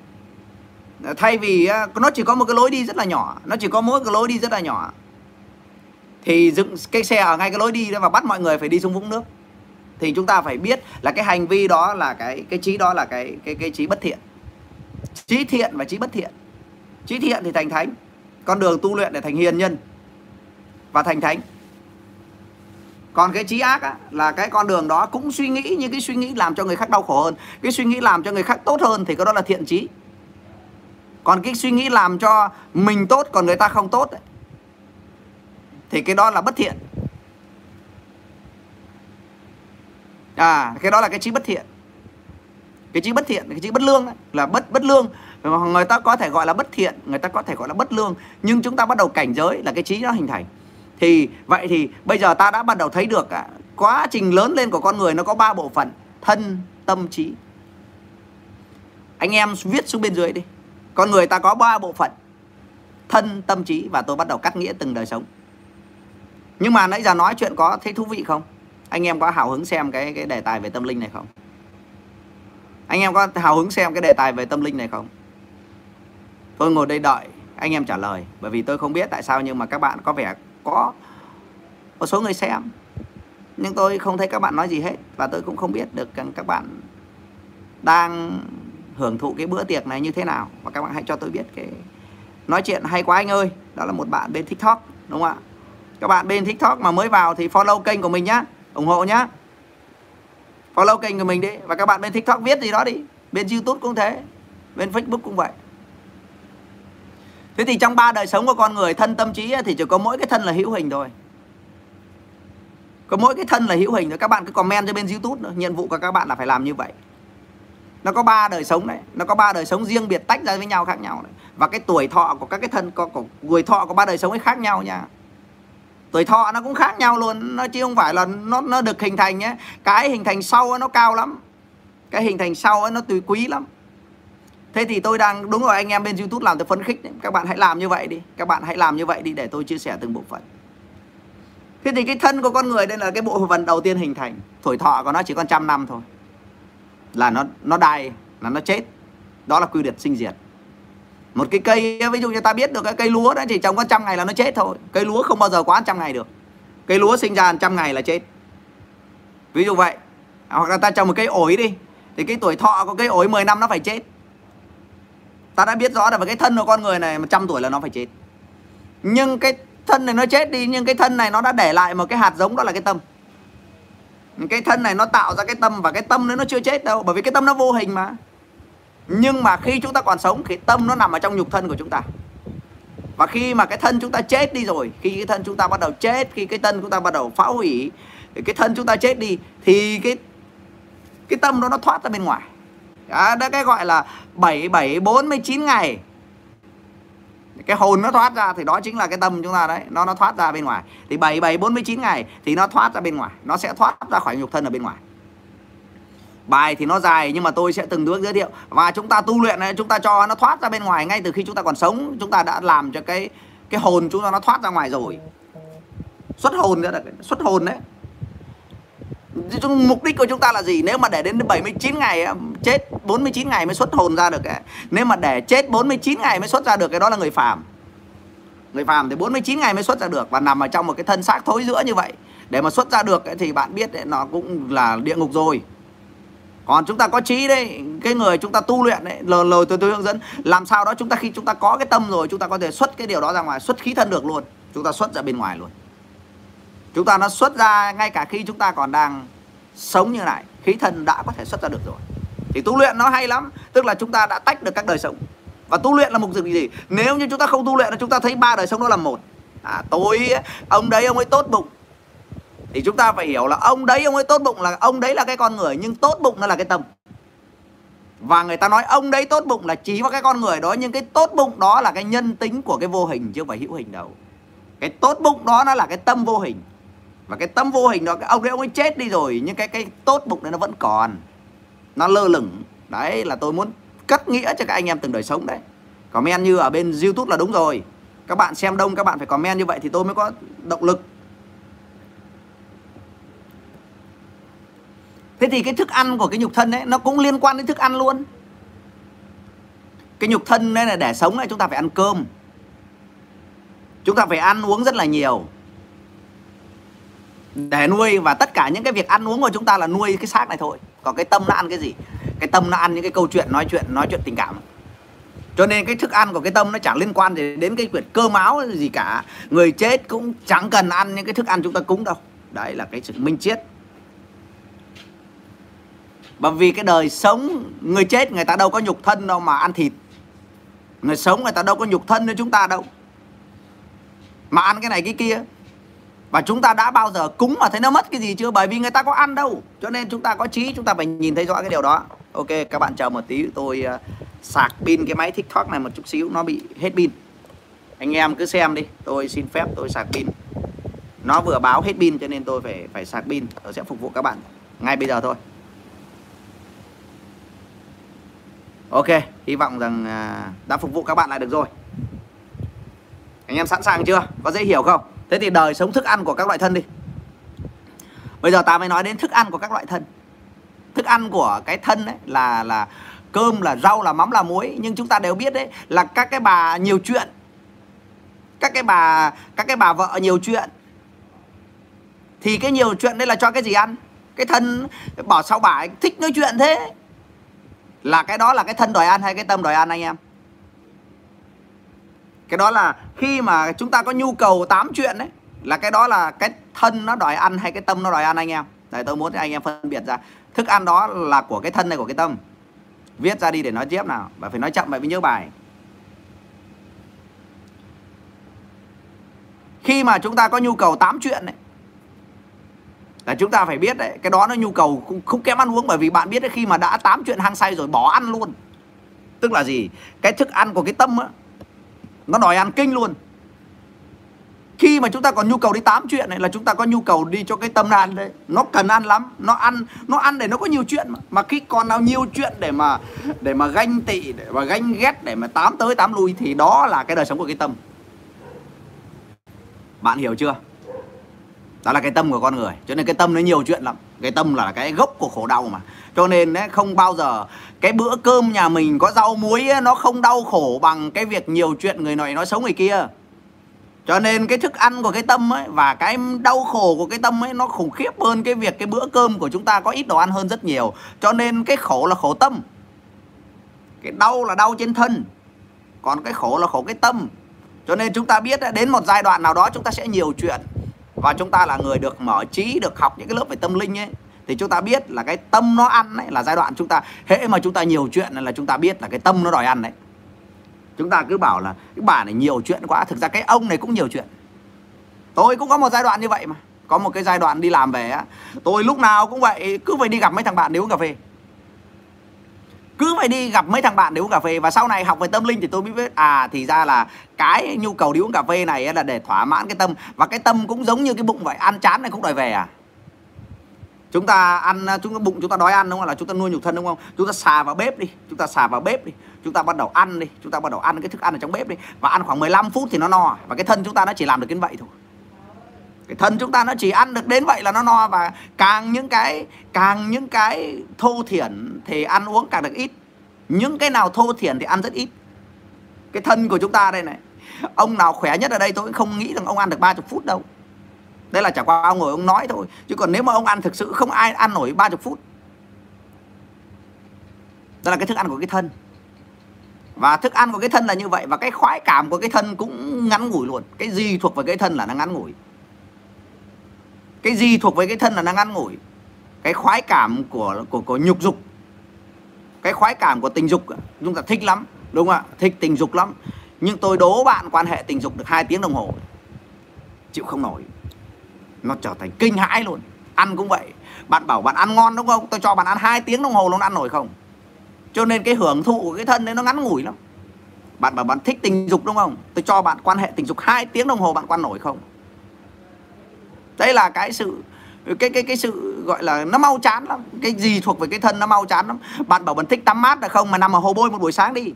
Thay vì à, nó chỉ có một cái lối đi rất là nhỏ, nó chỉ có mỗi cái lối đi rất là nhỏ, thì dựng cái xe ở ngay cái lối đi đó và bắt mọi người phải đi xuống vũng nước thì chúng ta phải biết là cái hành vi đó là cái cái trí đó là cái cái cái trí bất thiện. Trí thiện và trí bất thiện. Trí thiện thì thành thánh con đường tu luyện để thành hiền nhân và thành thánh. Còn cái trí ác á, là cái con đường đó cũng suy nghĩ những cái suy nghĩ làm cho người khác đau khổ hơn. Cái suy nghĩ làm cho người khác tốt hơn thì cái đó là thiện trí. Còn cái suy nghĩ làm cho mình tốt còn người ta không tốt ấy, thì cái đó là bất thiện. À cái đó là cái trí bất thiện. Cái trí bất thiện cái trí bất lương đấy, là bất bất lương. Người ta có thể gọi là bất thiện người ta có thể gọi là bất lương. Nhưng chúng ta bắt đầu cảnh giới là cái trí nó hình thành. Thì vậy thì bây giờ ta đã bắt đầu thấy được à, quá trình lớn lên của con người nó có ba bộ phận thân tâm trí. Anh em viết xuống bên dưới đi. Con người ta có ba bộ phận thân tâm trí và tôi bắt đầu cắt nghĩa từng đời sống. Nhưng mà nãy giờ nói chuyện có thấy thú vị không? Anh em có hào hứng xem cái cái đề tài về tâm linh này không? Anh em có hào hứng xem cái đề tài về tâm linh này không? Tôi ngồi đây đợi, anh em trả lời. Bởi vì tôi không biết tại sao nhưng mà các bạn có vẻ có một số người xem. Nhưng tôi không thấy các bạn nói gì hết và tôi cũng không biết được các bạn đang hưởng thụ cái bữa tiệc này như thế nào. Và các bạn hãy cho tôi biết cái nói chuyện hay quá anh ơi. Đó là một bạn bên tiktok, đúng không ạ? Các bạn bên tiktok mà mới vào thì follow kênh của mình nhá ủng hộ nhá. Follow kênh của mình đi. Và các bạn bên tiktok viết gì đó đi. Bên youtube cũng thế. Bên facebook cũng vậy. Thế thì trong ba đời sống của con người thân tâm trí thì chỉ có mỗi cái thân là hữu hình thôi. Có mỗi cái thân là hữu hình thôi. Các bạn cứ comment cho bên youtube nữa nhiệm vụ của các bạn là phải làm như vậy. Nó có ba đời sống đấy. Nó có ba đời sống riêng biệt tách ra với nhau khác nhau đấy. và cái tuổi thọ của các cái thân của, của người thọ của ba đời sống ấy khác nhau nha tuổi thọ nó cũng khác nhau luôn nó chứ không phải là nó nó được hình thành nhé. Cái hình thành sau ấy, nó cao lắm. Cái hình thành sau ấy, nó tùy quý lắm. Thế thì tôi đang đúng rồi anh em bên youtube làm tôi phấn khích đấy. các bạn hãy làm như vậy đi. Các bạn hãy làm như vậy đi để tôi chia sẻ từng bộ phận. Thế thì cái thân của con người đây là cái bộ phận đầu tiên hình thành. Tuổi thọ của nó chỉ còn trăm năm thôi. Là nó nó đai là nó chết. Đó là quy luật sinh diệt một cái cây, ví dụ như ta biết được cái cây lúa đó, chỉ trồng có trăm ngày là nó chết thôi. Cây lúa không bao giờ quá trăm ngày được. Cây lúa sinh ra trăm ngày là chết. Ví dụ vậy. Hoặc là ta trồng một cây ổi đi, thì cái tuổi thọ của cây ổi 10 năm nó phải chết. Ta đã biết rõ là cái thân của con người này một trăm tuổi là nó phải chết. Nhưng cái thân này nó chết đi, nhưng cái thân này nó đã để lại một cái hạt giống, đó là cái tâm. Cái thân này nó tạo ra cái tâm và cái tâm đấy nó chưa chết đâu, bởi vì cái tâm nó vô hình mà nhưng mà khi chúng ta còn sống thì tâm nó nằm ở trong nhục thân của chúng ta. Và khi mà cái thân chúng ta chết đi rồi khi cái thân chúng ta bắt đầu chết khi cái thân chúng ta bắt đầu phá hủy cái thân chúng ta chết đi thì cái cái tâm đó nó thoát ra bên ngoài. À, đó cái gọi là 7 7 49 ngày. Cái hồn nó thoát ra thì đó chính là cái tâm chúng ta đấy nó nó thoát ra bên ngoài. Thì 7 7 49 ngày thì nó thoát ra bên ngoài nó sẽ thoát ra khỏi nhục thân ở bên ngoài bài thì nó dài, nhưng mà tôi sẽ từng bước giới thiệu. Và chúng ta tu luyện này chúng ta cho nó thoát ra bên ngoài ngay từ khi chúng ta còn sống. Chúng ta đã làm cho cái cái hồn chúng ta nó thoát ra ngoài rồi. Xuất hồn nữa là xuất hồn đấy. Mục đích của chúng ta là gì? Nếu mà để đến 79 ngày chết 49 ngày mới xuất hồn ra được cái nếu mà để chết 49 ngày mới xuất ra được, cái đó là người phàm. Người phàm thì 49 ngày mới xuất ra được và nằm ở trong một cái thân xác thối giữa như vậy. Để mà xuất ra được thì bạn biết nó cũng là địa ngục rồi còn chúng ta có trí đấy cái người chúng ta tu luyện đấy lời lời tôi tôi hướng dẫn. Làm sao đó chúng ta khi chúng ta có cái tâm rồi chúng ta có thể xuất cái điều đó ra ngoài xuất khí thân được luôn. Chúng ta xuất ra bên ngoài luôn. Chúng ta nó xuất ra ngay cả khi chúng ta còn đang sống như này khí thân đã có thể xuất ra được rồi. Thì tu luyện nó hay lắm tức là chúng ta đã tách được các đời sống. Và tu luyện là mục đích gì? Nếu như chúng ta không tu luyện là chúng ta thấy ba đời sống đó là một. À, tôi ông đấy ông ấy tốt bụng thì chúng ta phải hiểu là ông đấy, ông ấy tốt bụng là, ông đấy là cái con người, nhưng tốt bụng nó là cái tâm. Và người ta nói ông đấy tốt bụng là chỉ vào cái con người đó, nhưng cái tốt bụng đó là cái nhân tính của cái vô hình chứ không phải hữu hình đâu. Cái tốt bụng đó nó là cái tâm vô hình. Và cái tâm vô hình đó, cái ông đấy, ông ấy chết đi rồi, nhưng cái cái tốt bụng đấy nó vẫn còn. Nó lơ lửng. Đấy là tôi muốn cất nghĩa cho các anh em từng đời sống đấy. Comment như ở bên youtube là đúng rồi. Các bạn xem đông, các bạn phải comment như vậy thì tôi mới có động lực thế thì cái thức ăn của cái nhục thân ấy, nó cũng liên quan đến thức ăn luôn. Cái nhục thân đây là để sống này, chúng ta phải ăn cơm. Chúng ta phải ăn uống rất là nhiều. Để nuôi và tất cả những cái việc ăn uống của chúng ta là nuôi cái xác này thôi. Còn cái tâm nó ăn cái gì? Cái tâm nó ăn những cái câu chuyện, nói chuyện nói chuyện tình cảm. Cho nên cái thức ăn của cái tâm nó chẳng liên quan gì đến cái chuyện cơ máu gì cả. Người chết cũng chẳng cần ăn những cái thức ăn chúng ta cúng đâu. Đấy là cái sự minh triết bởi vì cái đời sống người chết người ta đâu có nhục thân đâu mà ăn thịt. Người sống người ta đâu có nhục thân như chúng ta đâu. Mà ăn cái này cái kia. Và chúng ta đã bao giờ cúng mà thấy nó mất cái gì chưa? Bởi vì người ta có ăn đâu. Cho nên chúng ta có trí chúng ta phải nhìn thấy rõ cái điều đó. Ok các bạn chờ một tí tôi uh, sạc pin cái máy tiktok này một chút xíu nó bị hết pin. Anh em cứ xem đi tôi xin phép tôi sạc pin. Nó vừa báo hết pin cho nên tôi phải phải sạc pin tôi sẽ phục vụ các bạn ngay bây giờ thôi. Ok, hy vọng rằng à, đã phục vụ các bạn lại được rồi. Anh em sẵn sàng chưa? Có dễ hiểu không? Thế thì đời sống thức ăn của các loại thân đi. Bây giờ ta mới nói đến thức ăn của các loại thân. Thức ăn của cái thân ấy là là cơm, là rau, là mắm, là muối. Nhưng chúng ta đều biết đấy là các cái bà nhiều chuyện. Các cái bà, các cái bà vợ nhiều chuyện. Thì cái nhiều chuyện đây là cho cái gì ăn? Cái thân, bỏ sau bà thích nói chuyện thế là cái đó là cái thân đòi ăn hay cái tâm đòi ăn anh em? Cái đó là khi mà chúng ta có nhu cầu tám chuyện đấy, là cái đó là cái thân nó đòi ăn hay cái tâm nó đòi ăn anh em? Đấy, tôi muốn anh em phân biệt ra. Thức ăn đó là của cái thân này của cái tâm? Viết ra đi để nói tiếp nào và phải nói chậm vậy mới nhớ bài. Khi mà chúng ta có nhu cầu tám chuyện đấy là chúng ta phải biết đấy cái đó nó nhu cầu không, không kém ăn uống bởi vì bạn biết đấy khi mà đã tám chuyện hăng say rồi bỏ ăn luôn. Tức là gì? Cái thức ăn của cái tâm á nó đòi ăn kinh luôn. Khi mà chúng ta còn nhu cầu đi tám chuyện này là chúng ta có nhu cầu đi cho cái tâm ăn đấy. Nó cần ăn lắm nó ăn nó ăn để nó có nhiều chuyện mà. Mà khi còn nào nhiều chuyện để mà để mà ganh tị để mà ganh ghét để mà tám tới tám lui thì đó là cái đời sống của cái tâm. Bạn hiểu chưa? Đó là cái tâm của con người. Cho nên cái tâm nó nhiều chuyện lắm. Cái tâm là cái gốc của khổ đau mà. Cho nên đấy, không bao giờ cái bữa cơm nhà mình có rau muối ấy, nó không đau khổ bằng cái việc nhiều chuyện người này nói xấu người kia. Cho nên cái thức ăn của cái tâm ấy và cái đau khổ của cái tâm ấy nó khủng khiếp hơn cái việc cái bữa cơm của chúng ta có ít đồ ăn hơn rất nhiều. Cho nên cái khổ là khổ tâm. Cái đau là đau trên thân. Còn cái khổ là khổ cái tâm. Cho nên chúng ta biết đến một giai đoạn nào đó chúng ta sẽ nhiều chuyện và chúng ta là người được mở trí, được học những cái lớp về tâm linh ấy. Thì chúng ta biết là cái tâm nó ăn ấy là giai đoạn chúng ta, hễ mà chúng ta nhiều chuyện là chúng ta biết là cái tâm nó đòi ăn đấy. Chúng ta cứ bảo là, cái bà này nhiều chuyện quá, thực ra cái ông này cũng nhiều chuyện. Tôi cũng có một giai đoạn như vậy mà. Có một cái giai đoạn đi làm về á. Tôi lúc nào cũng vậy, cứ phải đi gặp mấy thằng bạn đi uống cà phê cứ phải đi gặp mấy thằng bạn để uống cà phê. Và sau này học về tâm linh thì tôi mới biết à thì ra là cái nhu cầu đi uống cà phê này là để thỏa mãn cái tâm. Và cái tâm cũng giống như cái bụng vậy, ăn chán này cũng đòi về à? Chúng ta ăn, chúng ta bụng chúng ta đói ăn đúng không là chúng ta nuôi nhục thân đúng không? Chúng ta xà vào bếp đi, chúng ta xà vào bếp đi, chúng ta bắt đầu ăn đi, chúng ta bắt đầu ăn cái thức ăn ở trong bếp đi. Và ăn khoảng 15 phút thì nó no, và cái thân chúng ta nó chỉ làm được cái vậy thôi cái thân chúng ta nó chỉ ăn được đến vậy là nó no, và càng những cái, càng những cái thô thiển thì ăn uống càng được ít. Những cái nào thô thiển thì ăn rất ít. Cái thân của chúng ta đây này, ông nào khỏe nhất ở đây tôi cũng không nghĩ rằng ông ăn được 30 phút đâu. Đây là chả qua ông ngồi ông nói thôi. Chứ còn nếu mà ông ăn thực sự không ai ăn nổi 30 phút, đó là cái thức ăn của cái thân. Và thức ăn của cái thân là như vậy, và cái khoái cảm của cái thân cũng ngắn ngủi luôn. Cái gì thuộc về cái thân là nó ngắn ngủi cái gì thuộc về cái thân là nó ngắn ngủi cái khoái cảm của của của nhục dục. Cái khoái cảm của tình dục, chúng ta thích lắm, đúng không ạ? Thích tình dục lắm. Nhưng tôi đố bạn quan hệ tình dục được hai tiếng đồng hồ. Chịu không nổi. Nó trở thành kinh hãi luôn. Ăn cũng vậy. Bạn bảo bạn ăn ngon đúng không? Tôi cho bạn ăn hai tiếng đồng hồ, nó ăn nổi không? Cho nên cái hưởng thụ của cái thân đấy nó ngắn ngủi lắm. Bạn bảo bạn thích tình dục đúng không? Tôi cho bạn quan hệ tình dục hai tiếng đồng hồ, bạn quan nổi không? Đây là cái sự cái cái cái sự gọi là nó mau chán lắm. Cái gì thuộc về cái thân nó mau chán lắm. Bạn bảo bạn thích tắm mát là không mà nằm ở hồ bơi một buổi sáng đi.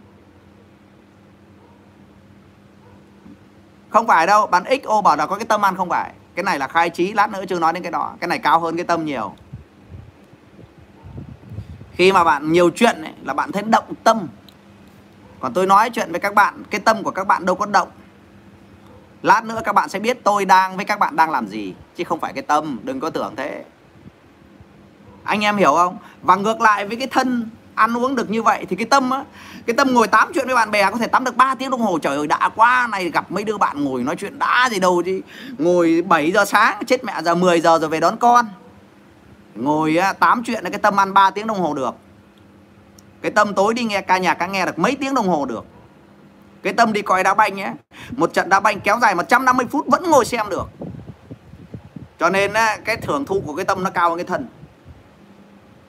Không phải đâu bạn xo bảo là có cái tâm ăn không phải. Cái này là khai trí lát nữa chưa nói đến cái đó. Cái này cao hơn cái tâm nhiều. Khi mà bạn nhiều chuyện ấy, là bạn thấy động tâm. Còn tôi nói chuyện với các bạn cái tâm của các bạn đâu có động lát nữa các bạn sẽ biết tôi đang với các bạn đang làm gì chứ không phải cái tâm đừng có tưởng thế. Anh em hiểu không? Và ngược lại với cái thân ăn uống được như vậy thì cái tâm á cái tâm ngồi tám chuyện với bạn bè có thể tắm được 3 tiếng đồng hồ. Trời ơi đã quá này gặp mấy đứa bạn ngồi nói chuyện đã gì đâu chứ. Ngồi 7 giờ sáng chết mẹ giờ 10 giờ rồi về đón con. Ngồi á, 8 chuyện là cái tâm ăn 3 tiếng đồng hồ được. Cái tâm tối đi nghe ca nhạc ca nghe được mấy tiếng đồng hồ được cái tâm đi coi đá banh nhé. Một trận đá banh kéo dài 150 phút vẫn ngồi xem được. Cho nên cái thưởng thụ của cái tâm nó cao hơn cái thân.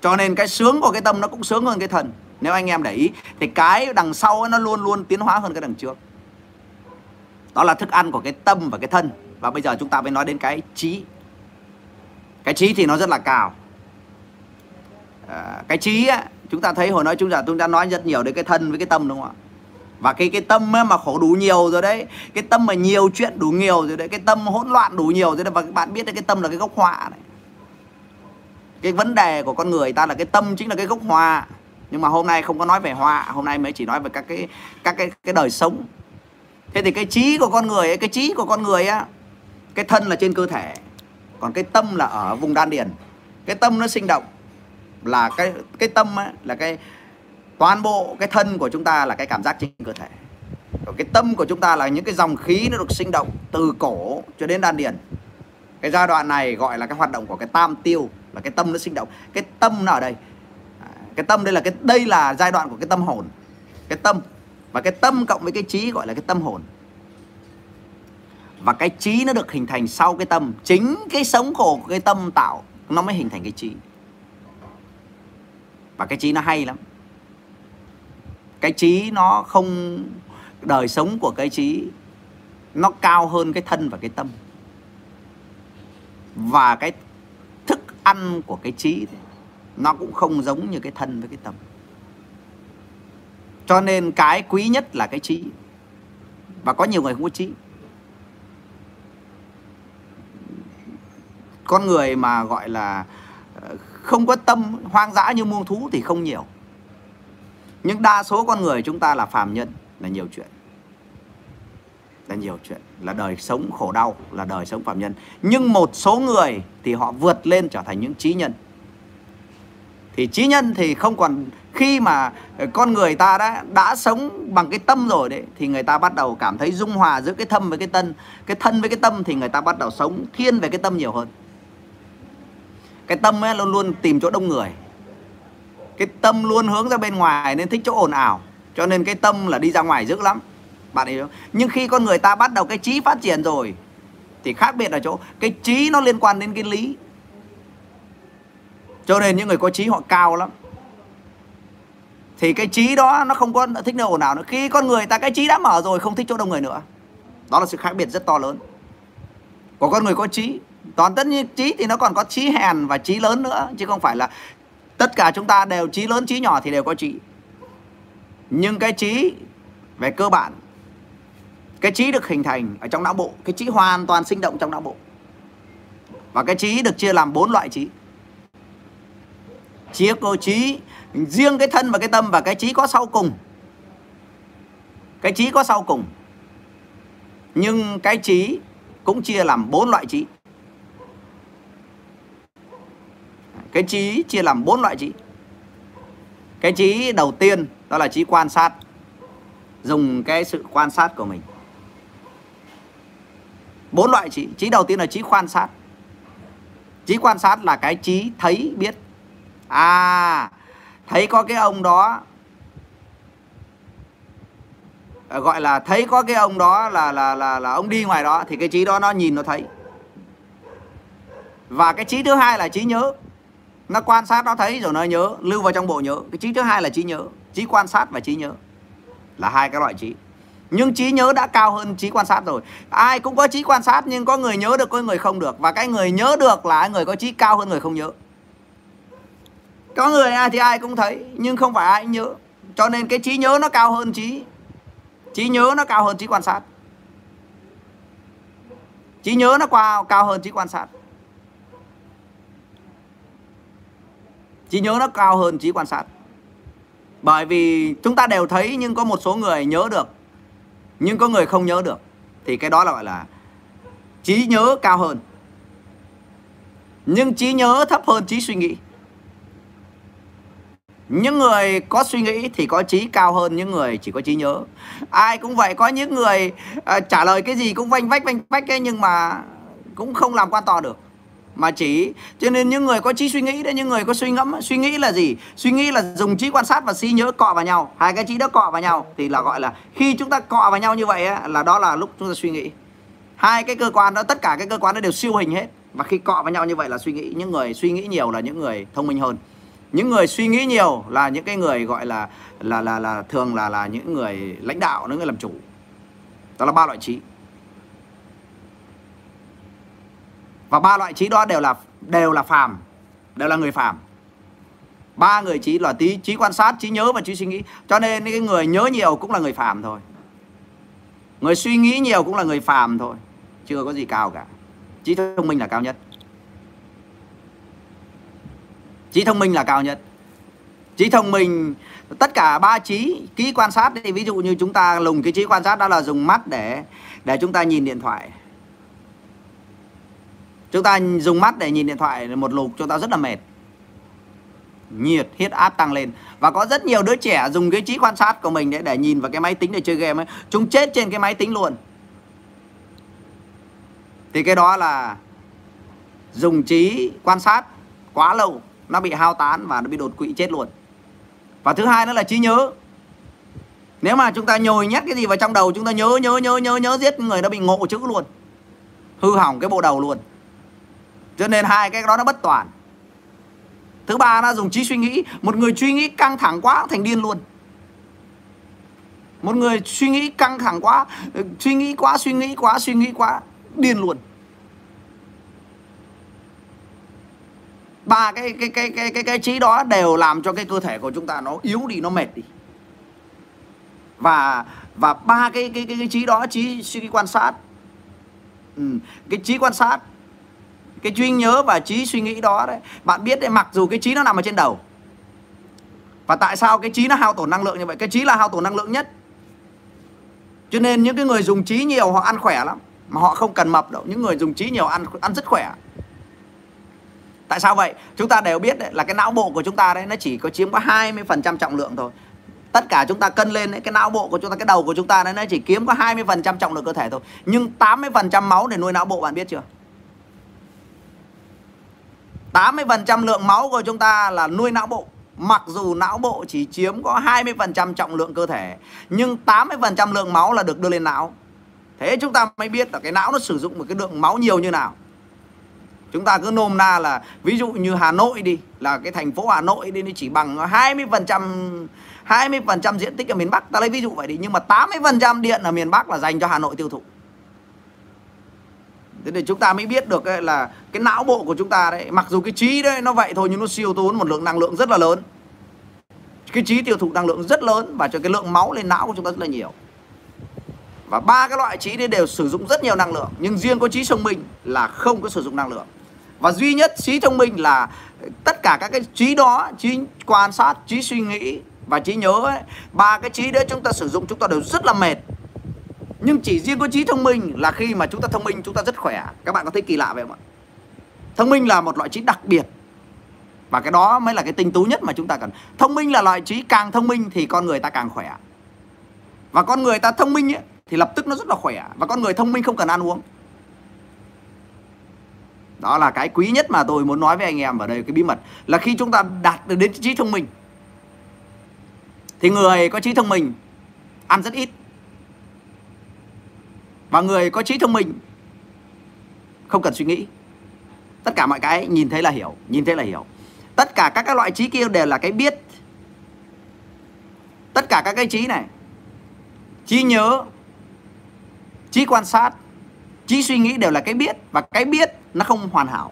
Cho nên cái sướng của cái tâm nó cũng sướng hơn cái thần. Nếu anh em để ý thì cái đằng sau nó luôn luôn tiến hóa hơn cái đằng trước. Đó là thức ăn của cái tâm và cái thân. Và bây giờ chúng ta mới nói đến cái trí. Cái trí thì nó rất là cao. À, cái trí á, chúng ta thấy hồi nói chúng ta chúng ta nói rất nhiều đến cái thân với cái tâm đúng không ạ? Và cái cái tâm ấy mà khổ đủ nhiều rồi đấy cái tâm mà nhiều chuyện đủ nhiều rồi đấy cái tâm hỗn loạn đủ nhiều rồi đấy và các bạn biết đấy cái tâm là cái gốc họa này cái vấn đề của con người ta là cái tâm chính là cái gốc họa, nhưng mà hôm nay không có nói về họa, hôm nay mới chỉ nói về các cái các cái cái đời sống. Thế thì cái trí của con người ấy, cái trí của con người á cái thân là trên cơ thể còn cái tâm là ở vùng đan điền. Cái tâm nó sinh động là cái cái tâm ấy, là cái toàn bộ cái thân của chúng ta là cái cảm giác trên cơ thể. Còn cái tâm của chúng ta là những cái dòng khí nó được sinh động từ cổ cho đến đan điền. Cái giai đoạn này gọi là cái hoạt động của cái tam tiêu, là cái tâm nó sinh động. Cái tâm nó ở đây. À, cái tâm đây là cái, đây là giai đoạn của cái tâm hồn. Cái tâm. Và cái tâm cộng với cái trí gọi là cái tâm hồn. Và cái trí nó được hình thành sau cái tâm. Chính cái sống khổ của cái tâm tạo, nó mới hình thành cái trí. Và cái trí nó hay lắm cái trí nó không, đời sống của cái trí nó cao hơn cái thân và cái tâm. Và cái thức ăn của cái trí nó cũng không giống như cái thân với cái tâm. Cho nên cái quý nhất là cái trí. Và có nhiều người không có trí. Con người mà gọi là ờ, không có tâm, hoang dã như muông thú thì không nhiều nhưng đa số con người chúng ta là phàm nhân, là nhiều chuyện. Là nhiều chuyện, là đời sống khổ đau, là đời sống phàm nhân. Nhưng một số người thì họ vượt lên trở thành những trí nhân. Thì trí nhân thì không còn, khi mà con người ta đã đã sống bằng cái tâm rồi đấy, thì người ta bắt đầu cảm thấy dung hòa giữa cái tâm với cái tân. Cái thân với cái tâm thì người ta bắt đầu sống thiên về cái tâm nhiều hơn. Cái tâm ấy luôn luôn tìm chỗ đông người cái tâm luôn hướng ra bên ngoài nên thích chỗ ồn ào, cho nên cái tâm là đi ra ngoài dữ lắm. Bạn hiểu không? nhưng khi con người ta bắt đầu cái trí phát triển rồi, thì khác biệt ở chỗ cái trí nó liên quan đến cái lý. Cho nên những người có trí họ cao lắm. Thì cái trí đó nó không có thích nơi ồn ào nữa. Khi con người ta, cái trí đã mở rồi, không thích chỗ đông người nữa. Đó là sự khác biệt rất to lớn. Của con người có trí. Toàn tất nhiên trí thì nó còn có trí hèn và trí lớn nữa, chứ không phải là tất cả chúng ta đều trí lớn trí nhỏ thì đều có trí. Nhưng cái trí về cơ bản, cái trí được hình thành ở trong não bộ, cái trí hoàn toàn sinh động trong não bộ. Và cái trí được chia làm bốn loại trí. Trí cơ trí, riêng cái thân và cái tâm và cái trí có sau cùng. Cái trí có sau cùng. Nhưng cái trí cũng chia làm bốn loại trí. Cái trí chia làm bốn loại trí. Cái trí đầu tiên đó là trí quan sát. Dùng cái sự quan sát của mình. Bốn loại trí. Trí đầu tiên là trí quan sát. Trí quan sát là cái trí thấy, biết. À thấy có cái ông đó à, gọi là thấy có cái ông đó là là là là ông đi ngoài đó thì cái trí đó nó nhìn nó thấy. Và cái trí thứ hai là trí nhớ nó quan sát, nó thấy rồi nó nhớ, lưu vào trong bộ nhớ. Cái trí thứ hai là trí nhớ, trí quan sát và trí nhớ là hai cái loại trí. Nhưng trí nhớ đã cao hơn trí quan sát rồi. Ai cũng có trí quan sát nhưng có người nhớ được, có người không được. Và cái người nhớ được là người có trí cao hơn người không nhớ. Có người ai thì ai cũng thấy, nhưng không phải ai nhớ. Cho nên cái trí nhớ nó cao hơn trí. Trí nhớ nó cao hơn trí quan sát. Trí nhớ nó cao cao hơn trí quan sát. Trí nhớ nó cao hơn trí quan sát. Bởi vì chúng ta đều thấy nhưng có một số người nhớ được nhưng có người không nhớ được. Thì cái đó là gọi là trí nhớ cao hơn. Nhưng trí nhớ thấp hơn trí suy nghĩ. Những người có suy nghĩ thì có trí cao hơn những người chỉ có trí nhớ. Ai cũng vậy có những người à, trả lời cái gì cũng vanh vách vanh vách ấy nhưng mà cũng không làm quan to được mà chỉ cho nên những người có trí suy nghĩ đấy những người có suy ngẫm suy nghĩ là gì? Suy nghĩ là dùng trí quan sát và trí nhớ cọ vào nhau. Hai cái trí đó cọ vào nhau thì là gọi là khi chúng ta cọ vào nhau như vậy ấy, là đó là lúc chúng ta suy nghĩ. Hai cái cơ quan đó tất cả cái cơ quan đó đều siêu hình hết. Và khi cọ vào nhau như vậy là suy nghĩ. Những người suy nghĩ nhiều là những người thông minh hơn. Những người suy nghĩ nhiều là những cái người gọi là là là là thường là là những người lãnh đạo những người làm chủ. Đó là ba loại trí. Và ba loại trí đó đều là đều là phàm, đều là người phàm. Ba người trí là tí trí quan sát, trí nhớ và trí suy nghĩ. Cho nên cái người nhớ nhiều cũng là người phàm thôi. Người suy nghĩ nhiều cũng là người phàm thôi. Chưa có gì cao cả. Trí thông minh là cao nhất. Trí thông minh là cao nhất. Trí thông minh, tất cả ba trí kỹ quan sát thì ví dụ như chúng ta lùng cái trí quan sát đó là dùng mắt để để chúng ta nhìn điện thoại chúng ta dùng mắt để nhìn điện thoại một lục, chúng ta rất là mệt. Nhiệt, huyết áp tăng lên. Và có rất nhiều đứa trẻ dùng cái trí quan sát của mình để để nhìn vào cái máy tính để chơi game ấy. Chúng chết trên cái máy tính luôn. Thì cái đó là dùng trí quan sát quá lâu, nó bị hao tán và nó bị đột quỵ chết luôn. Và thứ hai nữa là trí nhớ. Nếu mà chúng ta nhồi nhét cái gì vào trong đầu, chúng ta nhớ nhớ nhớ nhớ nhớ giết người nó bị ngộ chữ luôn. Hư hỏng cái bộ đầu luôn cho nên hai cái đó nó bất toàn. Thứ ba nó dùng trí suy nghĩ. Một người suy nghĩ căng thẳng quá thành điên luôn. Một người suy nghĩ căng thẳng quá suy nghĩ quá suy nghĩ quá suy nghĩ quá điên luôn. Ba cái cái cái cái cái cái trí đó đều làm cho cái cơ thể của chúng ta nó yếu đi nó mệt đi. Và và ba cái cái cái, cái trí đó trí suy nghĩ quan sát. Ừ, cái trí quan sát cái trí nhớ và trí suy nghĩ đó đấy. Bạn biết đấy mặc dù cái trí nó nằm ở trên đầu và tại sao cái trí nó hao tổn năng lượng như vậy? Cái trí là hao tổn năng lượng nhất. Cho nên những cái người dùng trí nhiều họ ăn khỏe lắm mà họ không cần mập đâu. Những người dùng trí nhiều ăn ăn rất khỏe. Tại sao vậy? Chúng ta đều biết đấy, là cái não bộ của chúng ta đấy nó chỉ có chiếm có 20% trọng lượng thôi. Tất cả chúng ta cân lên đấy, cái não bộ của chúng ta cái đầu của chúng ta đấy nó chỉ kiếm có 20% trọng lượng cơ thể thôi. Nhưng 80% máu để nuôi não bộ bạn biết chưa? 80% lượng máu của chúng ta là nuôi não bộ. Mặc dù não bộ chỉ chiếm có 20% trọng lượng cơ thể, Nhưng 80% lượng máu là được đưa lên não. Thế chúng ta mới biết là cái não nó sử dụng một cái lượng máu nhiều như nào. Chúng ta cứ nôm na là, Ví dụ như Hà Nội đi, Là cái thành phố Hà Nội đi, Nó chỉ bằng 20% 20% diện tích ở miền Bắc. Ta lấy ví dụ vậy đi, Nhưng mà 80% điện ở miền Bắc là dành cho Hà Nội tiêu thụ. Thế để chúng ta mới biết được là cái não bộ của chúng ta đấy Mặc dù cái trí đấy nó vậy thôi nhưng nó siêu tốn một lượng năng lượng rất là lớn. Cái trí tiêu thụ năng lượng rất lớn Và cho cái lượng máu lên não của chúng ta rất là nhiều. Và ba cái loại trí đấy đều sử dụng rất nhiều năng lượng Nhưng riêng có trí thông minh là không có sử dụng năng lượng. Và duy nhất trí thông minh là tất cả các cái trí đó trí quan sát trí suy nghĩ và trí nhớ ấy, ba cái trí đấy chúng ta sử dụng chúng ta đều rất là mệt nhưng chỉ riêng có trí thông minh là khi mà chúng ta thông minh chúng ta rất khỏe. Các bạn có thấy kỳ lạ vậy không ạ? Thông minh là một loại trí đặc biệt. Và cái đó mới là cái tinh tú nhất mà chúng ta cần. Thông minh là loại trí càng thông minh thì con người ta càng khỏe. Và con người ta thông minh ấy, thì lập tức nó rất là khỏe. Và con người thông minh không cần ăn uống. Đó là cái quý nhất mà tôi muốn nói với anh em ở đây cái bí mật là khi chúng ta đạt được đến trí thông minh thì người có trí thông minh ăn rất ít và người có trí thông minh, không cần suy nghĩ. Tất cả mọi cái nhìn thấy là hiểu, nhìn thấy là hiểu. Tất cả các các loại trí kia đều là cái biết. Tất cả các cái trí này, trí nhớ, trí quan sát, trí suy nghĩ đều là cái biết. Và cái biết nó không hoàn hảo.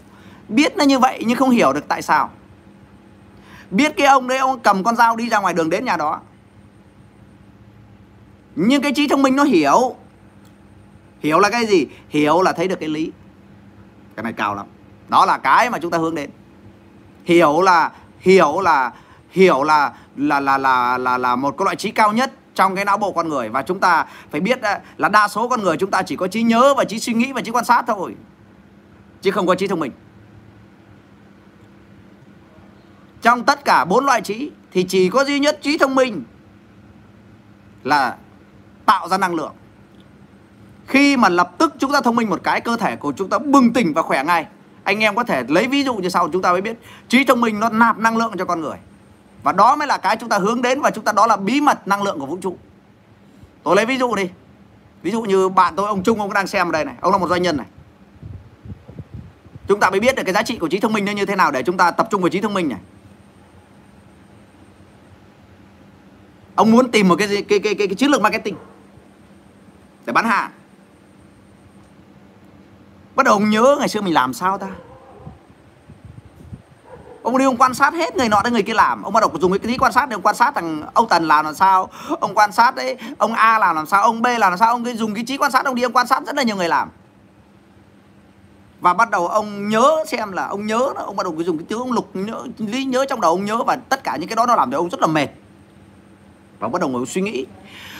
Biết nó như vậy nhưng không hiểu được tại sao. Biết cái ông đấy, ông cầm con dao đi ra ngoài đường đến nhà đó. Nhưng cái trí thông minh nó hiểu hiểu là cái gì? Hiểu là thấy được cái lý. Cái này cao lắm. Đó là cái mà chúng ta hướng đến. Hiểu là hiểu là hiểu là là là là là là một cái loại trí cao nhất trong cái não bộ con người. Và chúng ta phải biết à, là đa số con người chúng ta chỉ có trí nhớ và trí suy nghĩ và trí quan sát thôi, chứ không có trí thông minh. Trong tất cả bốn loại trí thì chỉ có duy nhất trí thông minh là tạo ra năng lượng khi mà lập tức chúng ta thông minh một cái cơ thể của chúng ta bừng tỉnh và khỏe ngay. Anh em có thể lấy ví dụ như sau chúng ta mới biết trí thông minh nó nạp năng lượng cho con người. Và đó mới là cái chúng ta hướng đến và chúng ta đó là bí mật năng lượng của vũ trụ. Tôi lấy ví dụ đi. Ví dụ như bạn tôi ông Trung ông đang xem ở đây này. Ông là một doanh nhân này. Chúng ta mới biết được cái giá trị của trí thông minh nó như thế nào để chúng ta tập trung vào trí thông minh này. Ông muốn tìm một cái cái cái cái, cái, chiến lược marketing để bán hàng bắt đầu ông nhớ, ngày xưa mình làm sao ta? Ông đi ông quan sát hết người nọ đến người kia làm. Ông bắt đầu dùng cái trí quan sát để ông quan sát thằng ông tần làm làm sao, ông quan sát đấy, ông a làm làm sao, ông b làm làm sao, ông dùng cái trí quan sát, ông đi ông quan sát rất là nhiều người làm. Và bắt đầu ông nhớ xem là, ông nhớ ông bắt đầu dùng cái tiếng ông lục nhớ, lý nhớ trong đầu ông nhớ và tất cả những cái đó nó làm cho ông rất là mệt. Và bắt đầu ngồi suy nghĩ.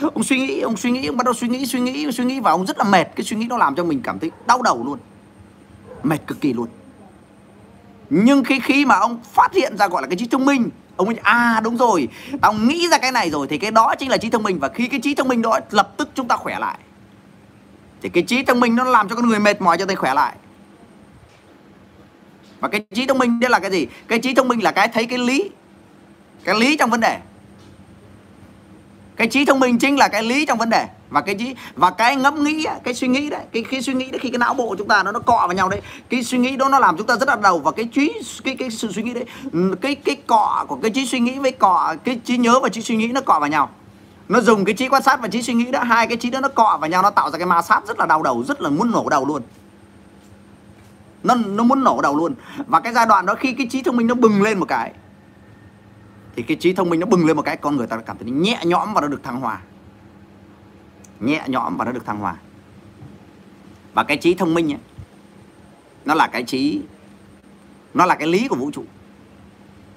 Ông suy nghĩ, ông suy nghĩ, ông bắt đầu suy nghĩ suy nghĩ suy nghĩ và ông rất là mệt. Cái suy nghĩ nó làm cho mình cảm thấy đau đầu luôn mệt cực kỳ luôn. Nhưng khi khi mà ông phát hiện ra gọi là cái trí thông minh, ông ấy à đúng rồi tao nghĩ ra cái này rồi thì cái đó chính là trí thông minh. Và khi cái trí thông minh đó lập tức chúng ta khỏe lại. Thì cái trí thông minh nó làm cho con người mệt mỏi cho thấy khỏe lại. Và cái trí thông minh đây là cái gì? Cái trí thông minh là cái thấy cái lý cái lý trong vấn đề. Cái trí thông minh chính là cái lý trong vấn đề và cái trí và cái ngẫm nghĩ cái suy nghĩ đấy, cái khi suy nghĩ đấy, khi cái não bộ của chúng ta nó nó cọ vào nhau đấy, cái suy nghĩ đó nó làm chúng ta rất là đầu. Và cái trí, cái cái sự suy nghĩ đấy ừ, cái cái cọ của cái trí suy nghĩ với cọ, cái trí nhớ và trí suy nghĩ nó cọ vào nhau. Nó dùng cái trí quan sát và trí suy nghĩ đó, hai cái trí đó nó cọ vào nhau, nó tạo ra cái ma sát rất là đau đầu, rất là muốn nổ đầu luôn. Nó nó muốn nổ đầu luôn. Và cái giai đoạn đó khi cái trí thông minh nó bừng lên một cái, thì cái trí thông minh nó bừng lên một cái, con người ta cảm thấy nhẹ nhõm và nó được thăng hoa nhẹ nhõm và nó được thăng hoa. Và cái trí thông minh ấy, nó là cái trí nó là cái lý của vũ trụ.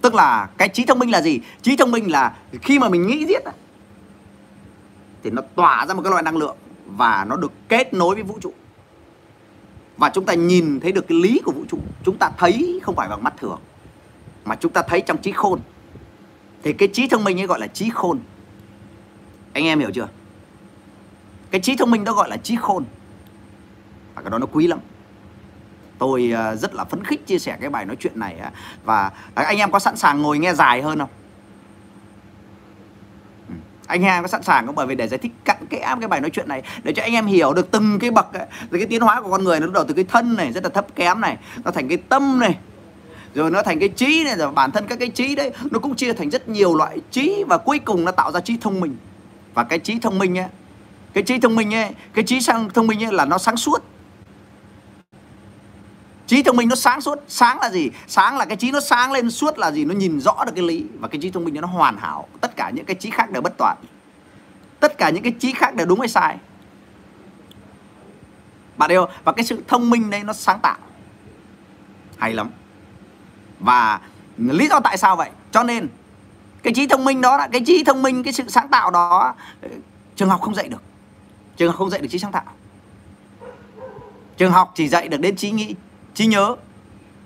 Tức là cái trí thông minh là gì? Trí thông minh là khi mà mình nghĩ giết ấy, thì nó tỏa ra một cái loại năng lượng và nó được kết nối với vũ trụ. Và chúng ta nhìn thấy được cái lý của vũ trụ. Chúng ta thấy không phải bằng mắt thường mà chúng ta thấy trong trí khôn. Thì cái trí thông minh ấy gọi là trí khôn. Anh em hiểu chưa? Cái trí thông minh đó gọi là trí khôn. Và cái đó nó quý lắm. Tôi ờ, rất là phấn khích chia sẻ cái bài nói chuyện này và à, anh em có sẵn sàng ngồi nghe dài hơn không? Ừ. Anh em có sẵn sàng không? Bởi vì để giải thích cặn kẽ cái bài nói chuyện này, để cho anh em hiểu được từng cái bậc rồi cái tiến hóa của con người nó bắt đầu từ cái thân này, rất là thấp kém này, nó thành cái tâm này, rồi nó thành cái trí này, rồi bản thân các cái trí đấy, nó cũng chia thành rất nhiều loại trí và cuối cùng nó tạo ra trí thông minh. Và cái trí thông minh ấy cái trí thông minh ấy, cái trí sang thông minh ấy là nó sáng suốt. Trí thông minh nó sáng suốt. Sáng là gì? Sáng là cái trí nó sáng lên suốt là gì? Nó nhìn rõ được cái lý và cái trí thông minh nó hoàn hảo. Tất cả những cái trí khác đều bất toàn. Tất cả những cái trí khác đều đúng hay sai. Bạn hiểu và cái sự thông minh đấy nó sáng tạo. Hay lắm. Và lý do tại sao vậy? Cho nên, cái trí thông minh đó là cái trí thông minh, cái sự sáng tạo đó, trường học không dạy được trường học không dạy được trí sáng tạo. Trường học chỉ dạy được đến trí nghĩ, trí nhớ.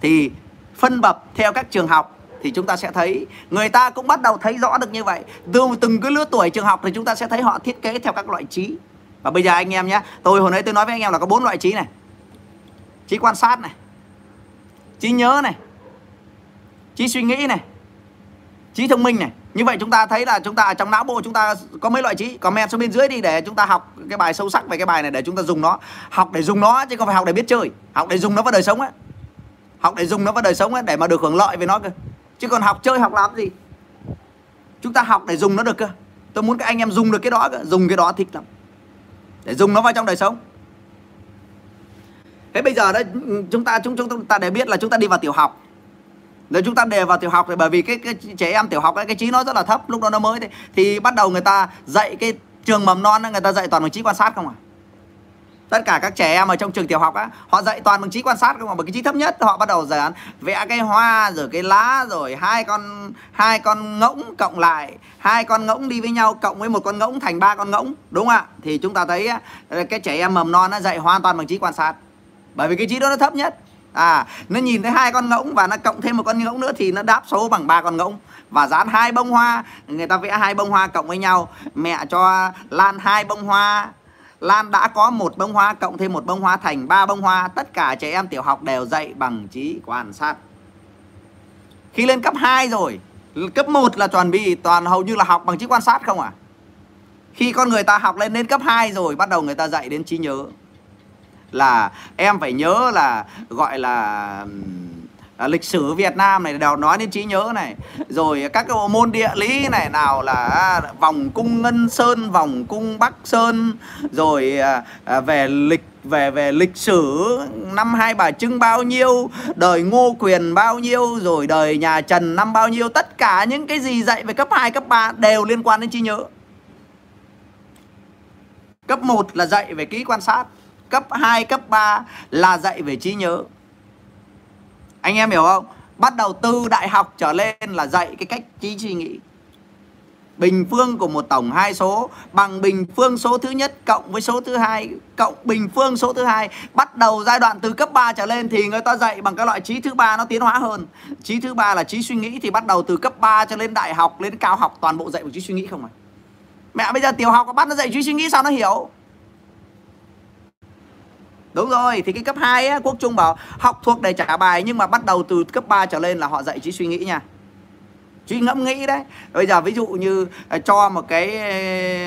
Thì phân bậc theo các trường học thì chúng ta sẽ thấy người ta cũng bắt đầu thấy rõ được như vậy. Từ từng cái lứa tuổi trường học thì chúng ta sẽ thấy họ thiết kế theo các loại trí. Và bây giờ anh em nhé, tôi hồi nãy tôi nói với anh em là có bốn loại trí này. Trí quan sát này, trí nhớ này, trí suy nghĩ này, trí thông minh này như vậy chúng ta thấy là chúng ta ở trong não bộ chúng ta có mấy loại trí comment xuống bên dưới đi để chúng ta học cái bài sâu sắc về cái bài này để chúng ta dùng nó. Học để dùng nó chứ không phải học để biết chơi, học để dùng nó vào đời sống ấy học để dùng nó vào đời sống ấy để mà được hưởng lợi về nó cơ. Chứ còn học chơi, học làm gì? Chúng ta học để dùng nó được cơ. Tôi muốn các anh em dùng được cái đó cơ, dùng cái đó thích lắm. Để dùng nó vào trong đời sống. Thế bây giờ đấy ừ, chúng ta, chúng chúng ta để biết là chúng ta đi vào tiểu học rồi chúng ta đề vào tiểu học thì bởi vì cái, cái trẻ em tiểu học ấy, cái trí nó rất là thấp lúc đó nó mới thì, thì bắt đầu người ta dạy cái trường mầm non ấy, người ta dạy toàn bằng trí quan sát không à tất cả các trẻ em ở trong trường tiểu học á họ dạy toàn bằng trí quan sát không à bởi cái trí thấp nhất họ bắt đầu dạy vẽ cái hoa rồi cái lá rồi hai con hai con ngỗng cộng lại hai con ngỗng đi với nhau cộng với một con ngỗng thành ba con ngỗng đúng không ạ? Thì chúng ta thấy cái trẻ em mầm non nó dạy hoàn toàn bằng trí quan sát. Bởi vì cái trí đó nó thấp nhất à nó nhìn thấy hai con ngỗng và nó cộng thêm một con ngỗng nữa thì nó đáp số bằng ba con ngỗng. Và dán hai bông hoa, người ta vẽ hai bông hoa cộng với nhau. Mẹ cho lan hai bông hoa. Lan đã có một bông hoa cộng thêm một bông hoa thành ba bông hoa. Tất cả trẻ em tiểu học đều dạy bằng trí quan sát. Khi lên cấp 2 rồi, Cấp 1 là toàn bị toàn hầu như là học bằng trí quan sát không à? Khi con người ta học lên đến cấp 2 rồi, Bắt đầu người ta dạy đến trí nhớ. Là em phải nhớ là gọi là à, lịch sử Việt Nam này đều nói đến trí nhớ này. Rồi các cái bộ môn địa lý này nào là à, vòng cung Ngân Sơn vòng cung Bắc Sơn. Rồi à, à, về lịch về về lịch sử năm hai bà trưng bao nhiêu đời ngô quyền bao nhiêu rồi đời nhà trần năm bao nhiêu tất cả những cái gì dạy về cấp 2, cấp 3 đều liên quan đến trí nhớ. Cấp 1 là dạy về kỹ quan sát cấp 2, cấp 3 là dạy về trí nhớ. Anh em hiểu không? Bắt đầu từ đại học trở lên là dạy cái cách trí suy nghĩ. Bình phương của một tổng hai số bằng bình phương số thứ nhất cộng với số thứ hai cộng bình phương số thứ hai. Bắt đầu giai đoạn từ cấp 3 trở lên thì người ta dạy bằng các loại trí thứ ba nó tiến hóa hơn. Trí thứ ba là trí suy nghĩ thì bắt đầu từ cấp 3 cho lên đại học lên cao học toàn bộ dạy bằng trí suy nghĩ không à? Mẹ bây giờ tiểu học có bắt nó dạy trí suy nghĩ sao nó hiểu? Đúng rồi, thì cái cấp 2 á, Quốc Trung bảo học thuộc để trả bài nhưng mà bắt đầu từ cấp 3 trở lên là họ dạy trí suy nghĩ nha. Trí ngẫm nghĩ đấy. Bây giờ ví dụ như à, cho một cái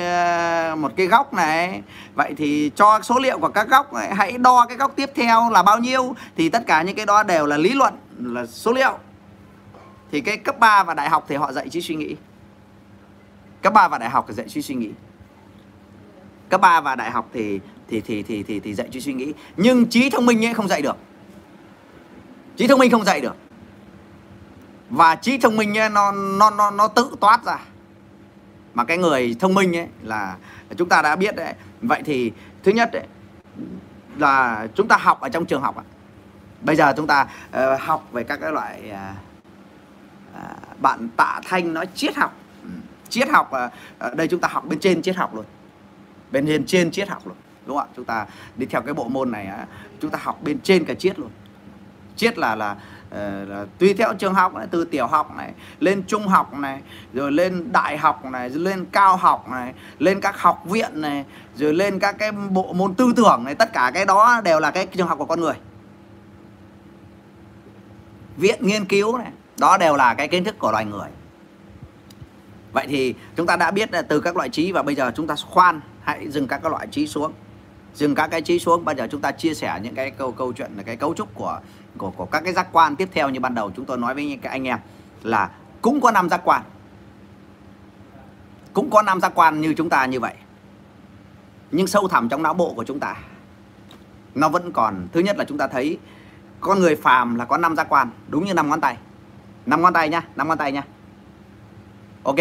à, một cái góc này, vậy thì cho số liệu của các góc này, hãy đo cái góc tiếp theo là bao nhiêu thì tất cả những cái đó đều là lý luận là số liệu. Thì cái cấp 3 và đại học thì họ dạy trí suy nghĩ. Cấp 3 và đại học thì dạy trí suy nghĩ. Cấp 3 và đại học thì thì thì thì thì thì dạy trí suy nghĩ. Nhưng trí thông minh ấy không dạy được. Trí thông minh không dạy được. Và trí thông minh ấy, nó nó nó nó tự toát ra. Mà cái người thông minh ấy là chúng ta đã biết đấy. Vậy thì thứ nhất ấy, là chúng ta học ở trong trường học bây giờ chúng ta uh, học về các cái loại uh, uh, bạn tạ thanh nói triết học. Ừ, triết học uh, ở đây chúng ta học bên trên triết học luôn. Bên trên triết học luôn đúng không ạ? Chúng ta đi theo cái bộ môn này chúng ta học bên trên cả triết luôn. Triết là là ờ, là tùy theo trường học này, từ tiểu học này lên trung học này rồi lên đại học này rồi lên cao học này lên các học viện này rồi lên các cái bộ môn tư tưởng này tất cả cái đó đều là cái trường học của con người. Viện nghiên cứu này đó đều là cái kiến thức của loài người. Vậy thì chúng ta đã biết từ các loại trí và bây giờ chúng ta khoan hãy dừng các loại trí xuống dừng các cái trí xuống. Bây giờ chúng ta chia sẻ những cái câu câu chuyện là cái cấu trúc của của của các cái giác quan tiếp theo như ban đầu chúng tôi nói với các anh em là cũng có năm giác quan. Cũng có năm giác quan như chúng ta như vậy. Nhưng sâu thẳm trong não bộ của chúng ta, nó vẫn còn. Thứ nhất là chúng ta thấy con người phàm là có năm giác quan, đúng như năm ngón tay. Năm ngón tay nhá, năm ngón tay nhá. Ok.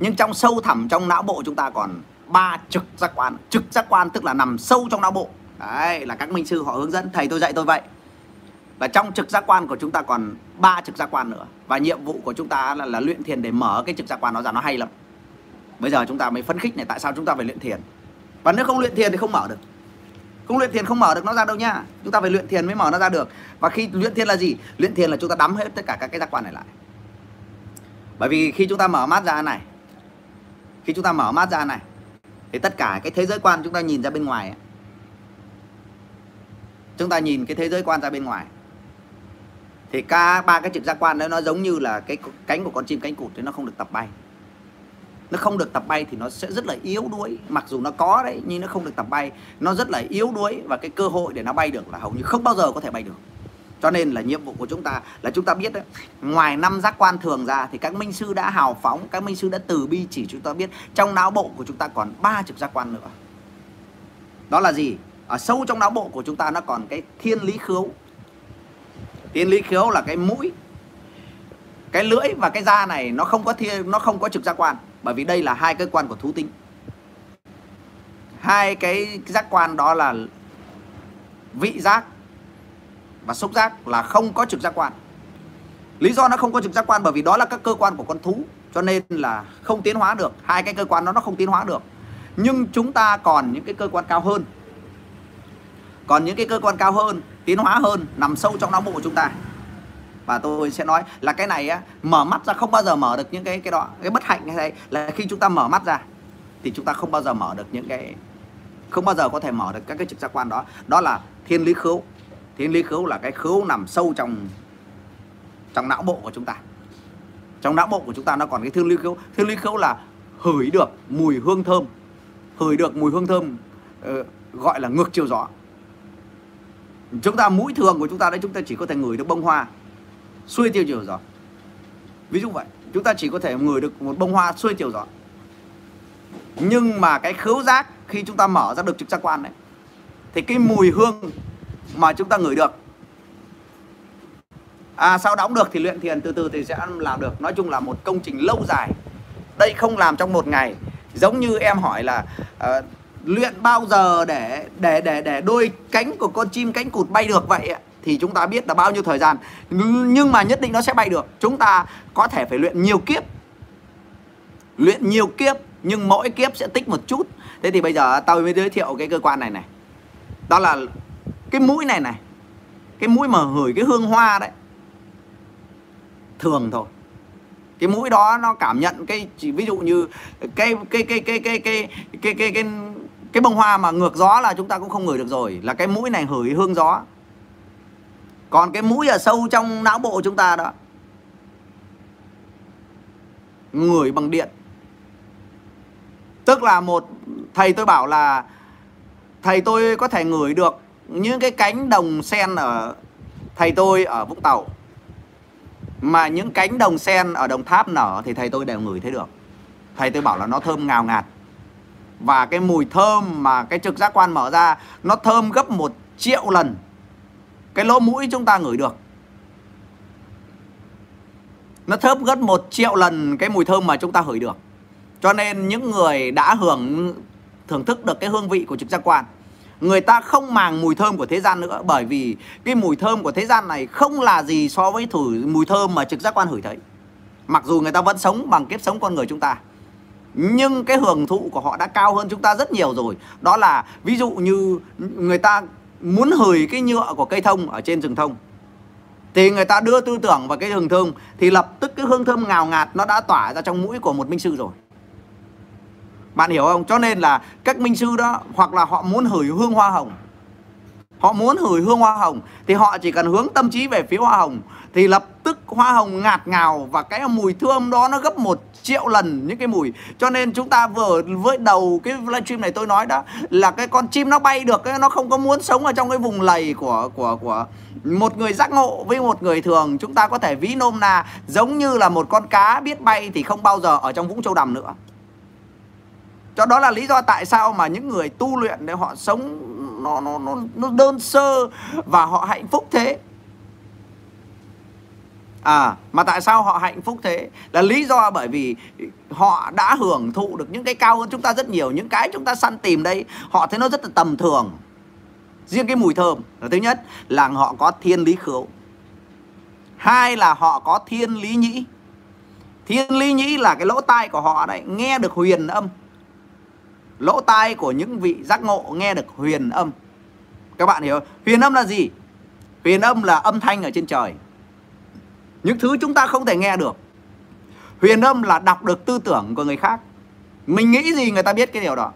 Nhưng trong sâu thẳm trong não bộ chúng ta còn ba trực giác quan. Trực giác quan tức là nằm sâu trong não bộ. Đấy là các minh sư họ hướng dẫn thầy tôi dạy tôi vậy. Và trong trực giác quan của chúng ta còn ba trực giác quan nữa. Và nhiệm vụ của chúng ta là, là luyện thiền để mở cái trực giác quan nó ra. Nó hay lắm. Bây giờ chúng ta mới phấn khích này tại sao chúng ta phải luyện thiền? Và nếu không luyện thiền thì không mở được. Không luyện thiền không mở được nó ra đâu nha. chúng ta phải luyện thiền mới mở nó ra được. Và khi luyện thiền là gì? Luyện thiền là chúng ta đắm hết tất cả các cái giác quan này lại. Bởi vì khi chúng ta mở mắt ra này khi chúng ta mở mắt ra này thì tất cả cái thế giới quan chúng ta nhìn ra bên ngoài chúng ta nhìn cái thế giới quan ra bên ngoài. Thì cả ba cái trực giác quan đó, nó giống như là cái cánh của con chim, cánh cụt thì nó không được tập bay. Nó không được tập bay thì nó sẽ rất là yếu đuối. Mặc dù nó có đấy, nhưng nó không được tập bay. Nó rất là yếu đuối và cái cơ hội để nó bay được là hầu như không bao giờ có thể bay được cho nên là nhiệm vụ của chúng ta là chúng ta biết đấy, ngoài năm giác quan thường ra thì các minh sư đã hào phóng các minh sư đã từ bi chỉ chúng ta biết. Trong não bộ của chúng ta còn ba trực giác quan nữa. Đó là gì? Ở sâu trong não bộ của chúng ta nó còn cái thiên lý khứu. Thiên lý khứu là cái mũi cái lưỡi và cái da này nó không có thiên nó không có trực giác quan. Bởi vì đây là hai cơ quan của thú tính hai cái giác quan đó là vị giác và xúc giác là không có trực giác quan. Lý do nó không có trực giác quan bởi vì đó là các cơ quan của con thú, cho nên là không tiến hóa được. Hai cái cơ quan đó nó không tiến hóa được. Nhưng chúng ta còn những cái cơ quan cao hơn. Còn những cái cơ quan cao hơn, tiến hóa hơn, nằm sâu trong não bộ của chúng ta. Và tôi sẽ nói là cái này á, mở mắt ra không bao giờ mở được những cái cái đó, cái bất hạnh hay là khi chúng ta mở mắt ra, thì chúng ta không bao giờ mở được những cái, không bao giờ có thể mở được các cái trực giác quan đó. Đó là thiên lý khứu thiên lý khứu là cái khứu nằm sâu trong trong não bộ của chúng ta. Trong não bộ của chúng ta nó còn cái thiên lý khứu thiên lý khứu là hửi được mùi hương thơm. Hửi được mùi hương thơm uh, gọi là ngược chiều gió. Chúng ta mũi thường của chúng ta đấy chúng ta chỉ có thể ngửi được bông hoa xuôi tiêu chiều gió. Ví dụ vậy chúng ta chỉ có thể ngửi được một bông hoa xuôi chiều gió. Nhưng mà cái khứu giác khi chúng ta mở ra được trực giác quan đấy thì cái mùi hương mà chúng ta ngửi được. À sao đóng được thì luyện thiền từ từ thì sẽ làm được. Nói chung là một công trình lâu dài. Đây không làm trong một ngày. Giống như em hỏi là uh, luyện bao giờ để để để để đôi cánh của con chim cánh cụt bay được vậy thì chúng ta biết là bao nhiêu thời gian. Nhưng mà nhất định nó sẽ bay được. Chúng ta có thể phải luyện nhiều kiếp. Luyện nhiều kiếp nhưng mỗi kiếp sẽ tích một chút. Thế thì bây giờ tôi mới giới thiệu cái cơ quan này này. Đó là cái mũi này này, cái mũi mà hửi cái hương hoa đấy, thường thôi. Cái mũi đó nó cảm nhận cái, chỉ ví dụ như cái cái cái cái cái cái cái cái cái cái bông hoa mà ngược gió là chúng ta cũng không ngửi được rồi, là cái mũi này hửi hương gió. Còn cái mũi ở sâu trong não bộ chúng ta đó, ngửi bằng điện. Tức là một, thầy tôi bảo là, thầy, tôi có thể ngửi được những cái cánh đồng sen ở thầy tôi ở Vũng Tàu. Mà những cánh đồng sen ở Đồng Tháp nở thì thầy tôi đều ngửi thấy được. Thầy tôi bảo là nó thơm ngào ngạt. Và cái mùi thơm mà cái trực giác quan mở ra, nó thơm gấp một triệu lần. Cái lỗ mũi chúng ta ngửi được. Nó thơm gấp một triệu lần cái mùi thơm mà chúng ta hửi được. Cho nên những người đã hưởng, thưởng thức được cái hương vị của trực giác quan người ta không màng mùi thơm của thế gian nữa, bởi vì cái mùi thơm của thế gian này không là gì so với thử mùi thơm mà trực giác quan hửi thấy. Mặc dù người ta vẫn sống bằng kiếp sống con người chúng ta, nhưng cái hưởng thụ của họ đã cao hơn chúng ta rất nhiều rồi. Đó là ví dụ như người ta muốn hửi cái nhựa của cây thông ở trên rừng thông, thì người ta đưa tư tưởng vào cái hương thơm thì lập tức cái hương thơm ngào ngạt nó đã tỏa ra trong mũi của một minh sư rồi bạn hiểu không? Cho nên là các minh sư đó, hoặc là họ muốn hửi hương hoa hồng. Họ muốn hửi hương hoa hồng, thì họ chỉ cần hướng tâm trí về phía hoa hồng, thì lập tức hoa hồng ngạt ngào và cái mùi thơm đó nó gấp một triệu lần những cái mùi. Cho nên chúng ta vừa với đầu cái livestream này tôi nói đó, là cái con chim nó bay được nó không có muốn sống ở trong cái vùng lầy của của của một người giác ngộ với một người thường. Chúng ta có thể ví nôm na, giống như là một con cá biết bay thì không bao giờ ở trong vũng châu đầm nữa cho đó là lý do tại sao mà những người tu luyện để họ sống nó nó nó nó đơn sơ và họ hạnh phúc thế. À mà tại sao họ hạnh phúc thế? Là lý do bởi vì họ đã hưởng thụ được những cái cao hơn chúng ta rất nhiều, Những cái chúng ta săn tìm đây, Họ thấy nó rất là tầm thường. Riêng cái mùi thơm là thứ nhất, là họ có thiên lý khứu. Hai là họ có thiên lý nhĩ. Thiên lý nhĩ là cái lỗ tai của họ đấy, nghe được huyền âm lỗ tai của những vị giác ngộ nghe được huyền âm. Các bạn hiểu huyền âm là gì? Huyền âm là âm thanh ở trên trời. Những thứ chúng ta không thể nghe được. Huyền âm là đọc được tư tưởng của người khác. Mình nghĩ gì người ta biết cái điều đó?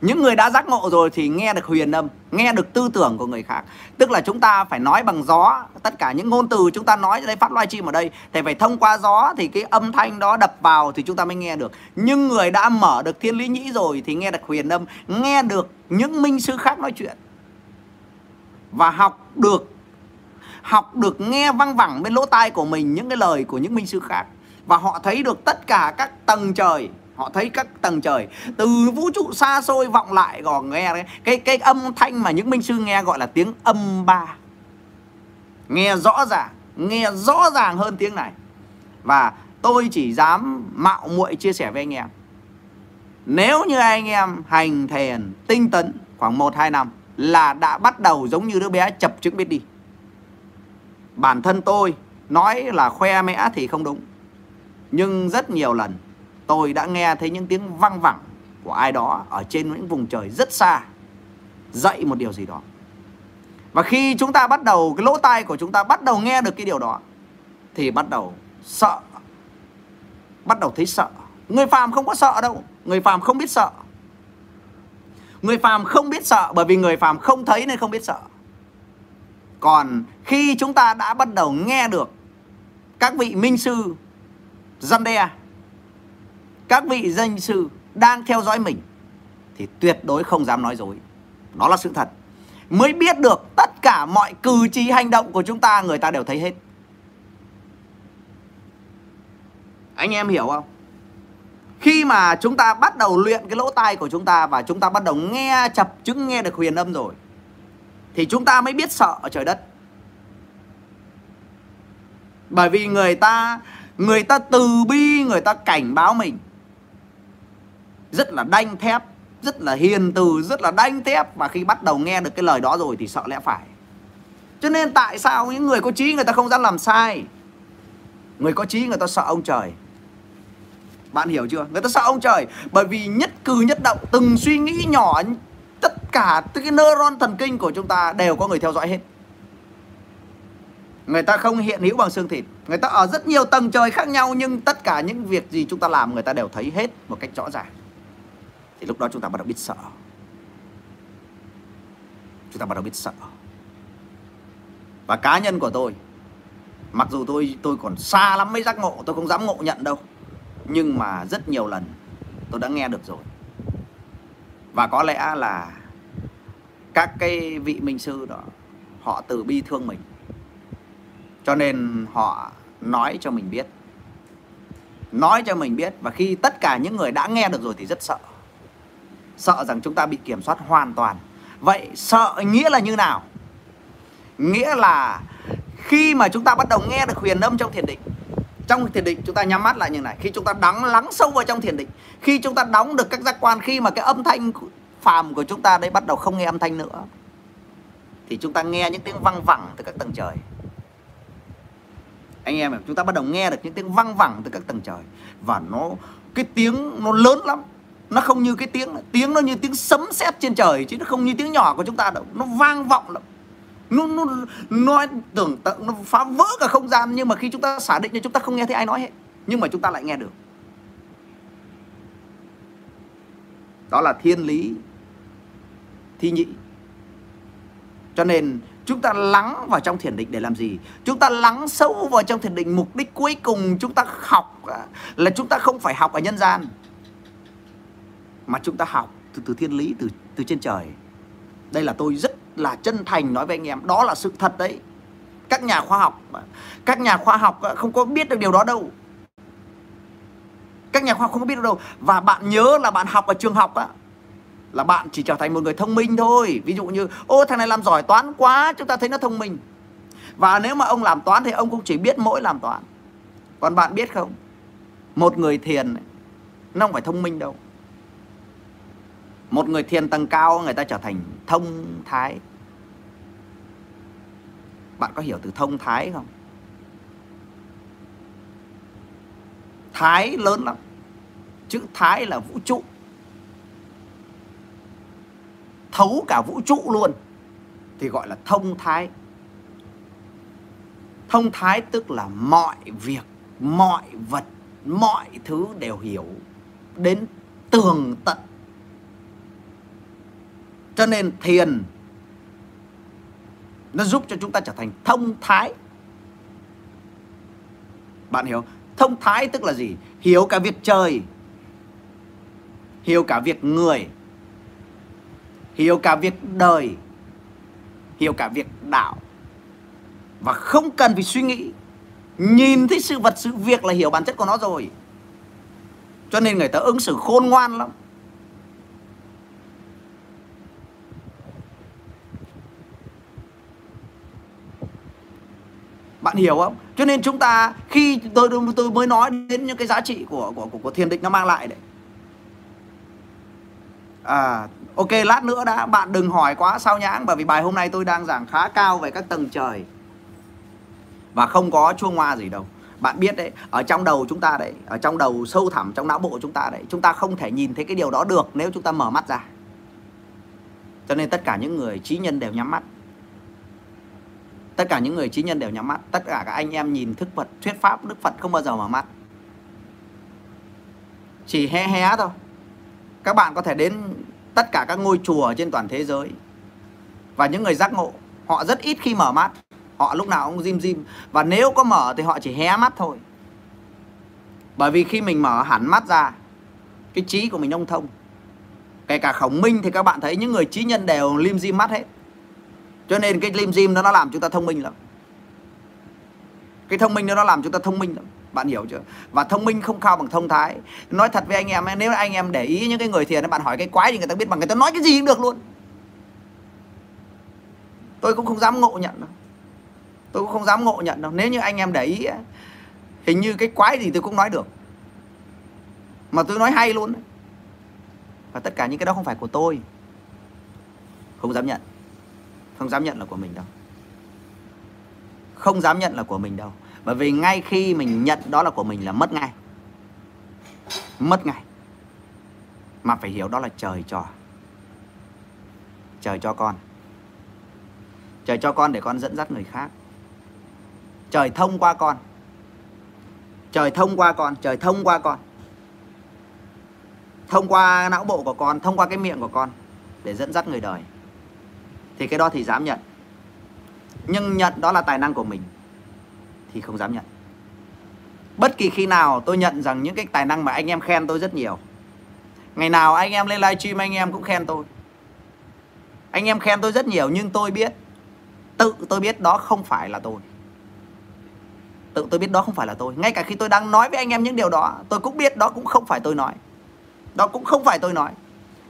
Những người đã giác ngộ rồi thì nghe được huyền âm, nghe được tư tưởng của người khác. Tức là chúng ta phải nói bằng gió. Tất cả những ngôn từ chúng ta nói ở đây, phát live stream ở đây, thì phải thông qua gió thì cái âm thanh đó đập vào thì chúng ta mới nghe được. Nhưng người đã mở được thiên lý nhĩ rồi thì nghe được huyền âm, nghe được những minh sư khác nói chuyện. Và học được học được nghe văng vẳng bên lỗ tai của mình những cái lời của những minh sư khác. Và họ thấy được tất cả các tầng trời họ thấy các tầng trời từ vũ trụ xa xôi vọng lại gò nghe cái, cái cái âm thanh mà những minh sư nghe gọi là tiếng âm ba. Nghe rõ ràng nghe rõ ràng hơn tiếng này. Và tôi chỉ dám mạo muội chia sẻ với anh em. Nếu như anh em hành thiền tinh tấn khoảng 1-2 năm là đã bắt đầu giống như đứa bé chập chững biết đi. Bản thân tôi nói là khoe mẽ thì không đúng. Nhưng rất nhiều lần tôi đã nghe thấy những tiếng văng vẳng của ai đó ở trên những vùng trời rất xa, dạy một điều gì đó. Và khi chúng ta bắt đầu, cái lỗ tai của chúng ta bắt đầu nghe được cái điều đó, thì bắt đầu sợ. Bắt đầu thấy sợ. Người phàm không có sợ đâu. Người phàm không biết sợ. Người phàm không biết sợ bởi vì người phàm không thấy nên không biết sợ. Còn khi chúng ta đã bắt đầu nghe được các vị minh sư dân đe các vị danh sư đang theo dõi mình thì tuyệt đối không dám nói dối. Đó là sự thật. Mới biết được tất cả mọi cử chỉ hành động của chúng ta người ta đều thấy hết. Anh em hiểu không? Khi mà chúng ta bắt đầu luyện cái lỗ tai của chúng ta và chúng ta bắt đầu nghe chập chứng nghe được huyền âm rồi thì chúng ta mới biết sợ ở trời đất. Bởi vì người ta người ta từ bi, người ta cảnh báo mình rất là đanh thép, rất là hiền từ, rất là đanh thép và khi bắt đầu nghe được cái lời đó rồi thì sợ lẽ phải. Cho nên tại sao những người có trí người ta không dám làm sai? Người có trí người ta sợ ông trời. Bạn hiểu chưa? Người ta sợ ông trời bởi vì nhất cử nhất động, từng suy nghĩ nhỏ, tất cả cái neuron thần kinh của chúng ta đều có người theo dõi hết. Người ta không hiện hữu bằng xương thịt. Người ta ở rất nhiều tầng trời khác nhau nhưng tất cả những việc gì chúng ta làm người ta đều thấy hết một cách rõ ràng thì lúc đó chúng ta bắt đầu biết sợ. Chúng ta bắt đầu biết sợ. Và cá nhân của tôi, mặc dù tôi tôi còn xa lắm mới giác ngộ, tôi không dám ngộ nhận đâu, nhưng mà rất nhiều lần tôi đã nghe được rồi. Và có lẽ là các cái vị minh sư đó, họ từ bi thương mình. Cho nên họ nói cho mình biết. Nói cho mình biết và khi tất cả những người đã nghe được rồi thì rất sợ sợ rằng chúng ta bị kiểm soát hoàn toàn. Vậy sợ nghĩa là như nào? Nghĩa là khi mà chúng ta bắt đầu nghe được huyền âm trong thiền định, trong thiền định chúng ta nhắm mắt lại như này. Khi chúng ta đắng lắng sâu vào trong thiền định, khi chúng ta đóng được các giác quan, khi mà cái âm thanh phàm của chúng ta đấy bắt đầu không nghe âm thanh nữa, thì chúng ta nghe những tiếng văng vẳng từ các tầng trời. Anh em chúng ta bắt đầu nghe được những tiếng văng vẳng từ các tầng trời. Và nó, cái tiếng nó lớn lắm nó không như cái tiếng tiếng nó như tiếng sấm sét trên trời, chứ nó không như tiếng nhỏ của chúng ta đâu. Nó vang vọng lắm nó nó nó tưởng tượng, nó phá vỡ cả không gian, nhưng mà khi chúng ta xả định thì chúng ta không nghe thấy ai nói hết. Nhưng mà chúng ta lại nghe được. Đó là thiên lý, thi nhị. Cho nên, chúng ta lắng vào trong thiền định để làm gì? Chúng ta lắng sâu vào trong thiền định, mục đích cuối cùng chúng ta học là chúng ta không phải học ở nhân gian mà chúng ta học từ từ thiên lý, từ từ trên trời. Đây là tôi rất là chân thành nói với anh em, đó là sự thật đấy. Các nhà khoa học, các nhà khoa học ờ, không có biết được điều đó đâu. Các nhà khoa học không có biết được đâu. Và bạn nhớ là bạn học ở trường học á, là bạn chỉ trở thành một người thông minh thôi. Ví dụ như, ô, thằng này làm giỏi toán quá, chúng ta thấy nó thông minh. Và nếu mà ông làm toán thì ông cũng chỉ biết mỗi làm toán. Còn bạn biết không? Một người thiền nó không phải thông minh đâu một người thiền tầng cao, người ta trở thành thông thái. Bạn có hiểu từ thông thái không? Thái lớn lắm. Chữ thái là vũ trụ. Thấu cả vũ trụ luôn. Thì gọi là thông thái. Thông thái tức là mọi việc, mọi vật, mọi thứ đều hiểu đến tường tận cho nên thiền nó giúp cho chúng ta trở thành thông thái. Bạn hiểu thông thái tức là gì? Hiểu cả việc trời, hiểu cả việc người, hiểu cả việc đời, hiểu cả việc đạo. Và không cần phải suy nghĩ. Nhìn thấy sự vật, sự việc là hiểu bản chất của nó rồi. Cho nên người ta ứng xử khôn ngoan lắm. Bạn hiểu không? Cho nên chúng ta khi tôi tôi mới nói đến những cái giá trị của của của, của thiền định nó mang lại đấy. À ok lát nữa đã. Bạn đừng hỏi quá sao nhãng bởi vì bài hôm nay tôi đang giảng khá cao về các tầng trời. Và không có chuông hoa gì đâu. Bạn biết đấy ở trong đầu chúng ta đấy ở trong đầu sâu thẳm trong não bộ chúng ta đấy chúng ta không thể nhìn thấy cái điều đó được nếu chúng ta mở mắt ra. Cho nên tất cả những người trí nhân đều nhắm mắt tất cả những người trí nhân đều nhắm mắt. Tất cả các anh em nhìn thức phật, thuyết pháp, đức phật không bao giờ mở mắt. Chỉ hé hé thôi. Các bạn có thể đến tất cả các ngôi chùa trên toàn thế giới. Và những người giác ngộ, họ rất ít khi mở mắt. Họ lúc nào cũng dim dim. Và nếu có mở thì họ chỉ hé mắt thôi. Bởi vì khi mình mở hẳn mắt ra, cái trí của mình thông thông. Kể cả khổng minh thì các bạn thấy những người trí nhân đều lim dim mắt hết cho nên cái lim dim đó nó làm chúng ta thông minh lắm. Cái thông minh đó nó làm chúng ta thông minh lắm. Bạn hiểu chưa? Và thông minh không cao bằng thông thái. Nói thật với anh em nếu anh em để ý những cái người thiền bạn hỏi cái quái thì người ta biết bằng người ta nói cái gì cũng được luôn. Tôi cũng không dám ngộ nhận đâu. Tôi cũng không dám ngộ nhận đâu. Nếu như anh em để ý hình như cái quái gì tôi cũng nói được. Mà tôi nói hay luôn và tất cả những cái đó không phải của tôi. Không dám nhận không dám nhận là của mình đâu. Không dám nhận là của mình đâu. Bởi vì ngay khi mình nhận đó là của mình là mất ngay. Mất ngay. Mà phải hiểu đó là trời cho. Trời cho con. Trời cho con để con dẫn dắt người khác. Trời thông qua con. Trời thông qua con. Trời thông qua con. Thông qua não bộ của con, thông qua cái miệng của con để dẫn dắt người đời thì cái đó thì dám nhận. Nhưng nhận đó là tài năng của mình, thì không dám nhận. Bất kỳ khi nào tôi nhận rằng những cái tài năng mà anh em khen tôi rất nhiều, ngày nào anh em lên livestream anh em cũng khen tôi. Anh em khen tôi rất nhiều nhưng tôi biết, tự tôi biết đó không phải là tôi. Tự tôi biết đó không phải là tôi. Ngay cả khi tôi đang nói với anh em những điều đó, tôi cũng biết đó cũng không phải tôi nói. Đó cũng không phải tôi nói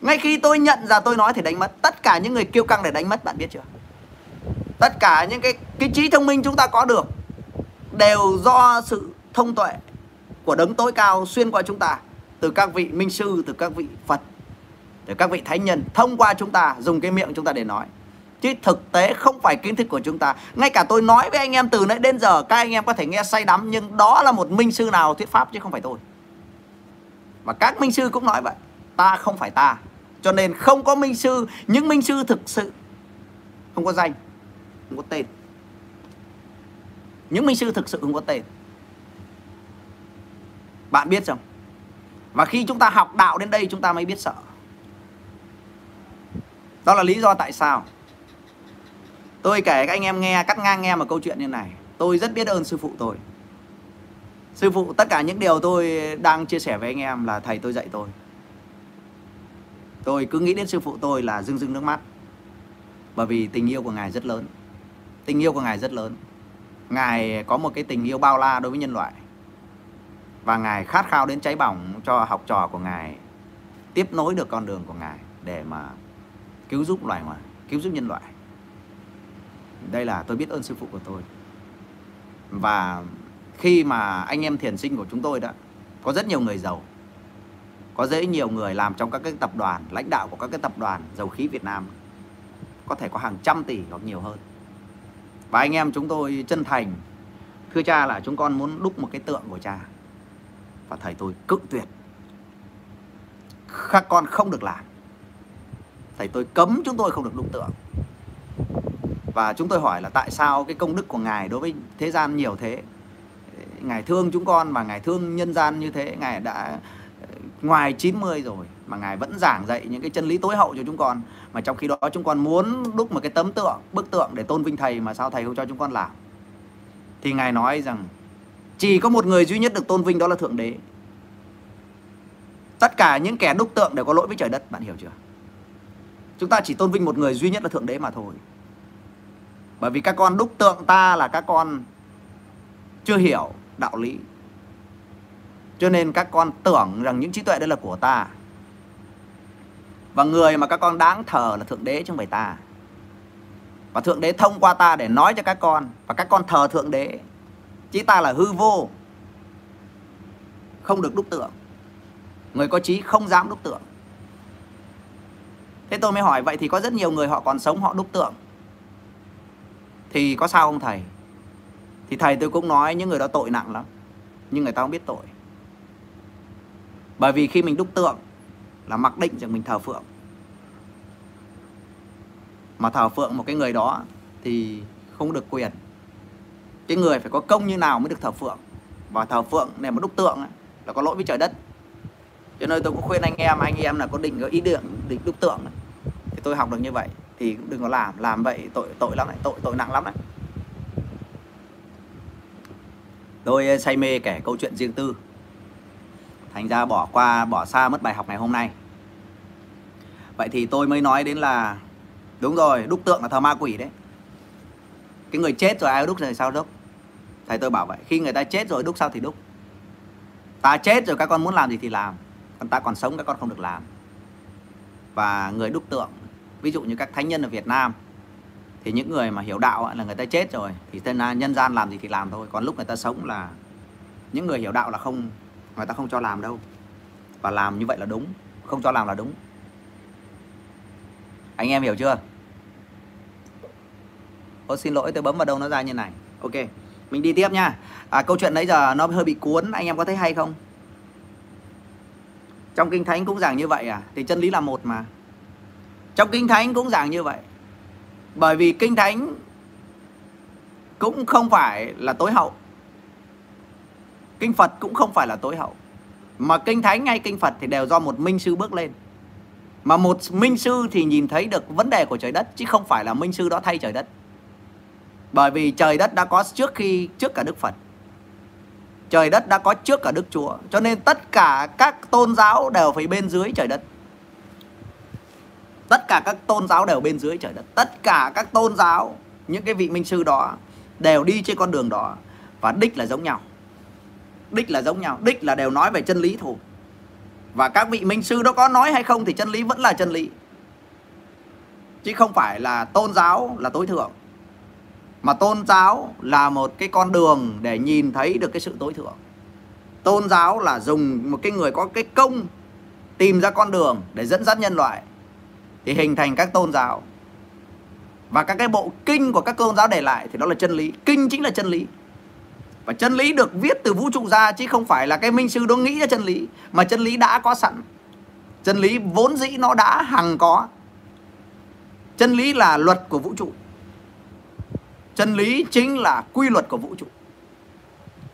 ngay khi tôi nhận ra tôi nói thì đánh mất. Tất cả những người kêu căng để đánh mất, bạn biết chưa? Tất cả những cái cái trí thông minh chúng ta có được đều do sự thông tuệ của đấng tối cao xuyên qua chúng ta, từ các vị minh sư, từ các vị phật, từ các vị thánh nhân, thông qua chúng ta, dùng cái miệng chúng ta để nói. Chứ thực tế không phải kiến thức của chúng ta. Ngay cả tôi nói với anh em từ nãy đến giờ, các anh em có thể nghe say đắm, nhưng đó là một minh sư nào thuyết pháp chứ không phải tôi. Mà các minh sư cũng nói vậy ta không phải ta. Cho nên không có minh sư, những minh sư thực sự không có danh, không có tên. Những minh sư thực sự không có tên. Bạn biết không? Và khi chúng ta học đạo đến đây, chúng ta mới biết sợ. Đó là lý do tại sao tôi kể các anh em nghe, cắt ngang nghe một câu chuyện như này. Tôi rất biết ơn sư phụ tôi. Sư phụ, tất cả những điều tôi đang chia sẻ với anh em là thầy tôi dạy tôi tôi cứ nghĩ đến sư phụ tôi là rưng rưng nước mắt. Bởi vì tình yêu của ngài rất lớn. Tình yêu của ngài rất lớn. Ngài có một cái tình yêu bao la đối với nhân loại. Và ngài khát khao đến cháy bỏng cho học trò của ngài, tiếp nối được con đường của ngài để mà cứu giúp loài ngoài cứu giúp nhân loại. Đây là tôi biết ơn sư phụ của tôi. Và khi mà anh em thiền sinh của chúng tôi đó, có rất nhiều người giàu có dễ nhiều người làm trong các cái tập đoàn, lãnh đạo của các cái tập đoàn dầu khí Việt Nam. Có thể có hàng trăm tỷ hoặc nhiều hơn. Và anh em chúng tôi chân thành, thưa cha là chúng con muốn đúc một cái tượng của cha. Và thầy tôi cự tuyệt. Các con không được làm. Thầy tôi cấm chúng tôi không được đúc tượng. Và chúng tôi hỏi là tại sao cái công đức của ngài đối với thế gian nhiều thế? Ngài thương chúng con và ngài thương nhân gian như thế? Ngài đã ngoài 90 rồi mà ngài vẫn giảng dạy những cái chân lý tối hậu cho chúng con, mà trong khi đó chúng con muốn đúc một cái tấm tượng, bức tượng để tôn vinh thầy mà sao thầy không cho chúng con làm? Thì ngài nói rằng, chỉ có một người duy nhất được tôn vinh đó là thượng đế. Tất cả những kẻ đúc tượng đều có lỗi với trời đất, bạn hiểu chưa? Chúng ta chỉ tôn vinh một người duy nhất là thượng đế mà thôi. Bởi vì các con đúc tượng ta là các con chưa hiểu đạo lý cho nên các con tưởng rằng những trí tuệ đây là của ta. Và người mà các con đáng thờ là thượng đế chứ không phải ta. Và thượng đế thông qua ta để nói cho các con, và các con thờ thượng đế. Chứ ta là hư vô, không được đúc tượng. Người có trí không dám đúc tượng. Thế tôi mới hỏi, vậy thì có rất nhiều người họ còn sống họ đúc tượng. Thì có sao không thầy? Thì thầy tôi cũng nói, những người đó tội nặng lắm, nhưng người ta không biết tội bởi vì khi mình đúc tượng là mặc định rằng mình thờ phượng. Mà thờ phượng một cái người đó thì không được quyền. Cái người phải có công như nào mới được thờ phượng? Và thờ phượng này mà đúc tượng ấy, là có lỗi với trời đất. Cho nên tôi cũng khuyên anh em anh em là có định có ý định định đúc tượng ấy. thì tôi học được như vậy. Thì cũng đừng có làm làm vậy tội tội lắm đấy tội tội nặng lắm đấy tôi ờ, say mê kể câu chuyện riêng tư thành ra bỏ qua, bỏ xa mất bài học ngày hôm nay. Vậy thì tôi mới nói đến là, đúng rồi, đúc tượng là thờ ma quỷ đấy. Cái người chết rồi ai đúc rồi sao đúc? Thầy tôi bảo vậy, khi người ta chết rồi đúc sao thì đúc. Ta chết rồi các con muốn làm gì thì làm, còn ta còn sống các con không được làm. Và người đúc tượng, ví dụ như các thánh nhân ở Việt Nam, thì những người mà hiểu đạo là người ta chết rồi, thì tên nhân gian làm gì thì làm thôi. Còn lúc người ta sống là, những người hiểu đạo là không người ta không cho làm đâu. Và làm như vậy là đúng. Không cho làm là đúng. Anh em hiểu chưa? Ô xin lỗi tôi bấm vào đâu nó ra như này. Ok mình đi tiếp nha. À, câu chuyện nãy giờ nó hơi bị cuốn. Anh em có thấy hay không? Trong kinh thánh cũng giảng như vậy à? Thì chân lý là một mà. Trong kinh thánh cũng giảng như vậy. Bởi vì kinh thánh cũng không phải là tối hậu kinh phật cũng không phải là tối hậu. Mà kinh thánh ngay kinh phật thì đều do một minh sư bước lên. Mà một minh sư thì nhìn thấy được vấn đề của trời đất, chứ không phải là minh sư đó thay trời đất. Bởi vì trời đất đã có trước khi, trước cả đức phật. Trời đất đã có trước cả đức chúa, cho nên tất cả các tôn giáo đều phải bên dưới trời đất. Tất cả các tôn giáo đều bên dưới trời đất. Tất cả các tôn giáo, những cái vị minh sư đó, đều đi trên con đường đó, và đích là giống nhau đích là giống nhau, đích là đều nói về chân lý thôi. Và các vị minh sư đó có nói hay không thì chân lý vẫn là chân lý. Chứ không phải là tôn giáo là tối thượng, mà tôn giáo là một cái con đường để nhìn thấy được cái sự tối thượng. Tôn giáo là dùng một cái người có cái công tìm ra con đường để dẫn dắt nhân loại thì hình thành các tôn giáo. Và các cái bộ kinh của các tôn giáo để lại thì đó là chân lý, kinh chính là chân lý và chân lý được viết từ vũ trụ ra chứ không phải là cái minh sư đó nghĩ ra chân lý, mà chân lý đã có sẵn. Chân lý vốn dĩ nó đã hằng có. Chân lý là luật của vũ trụ. Chân lý chính là quy luật của vũ trụ.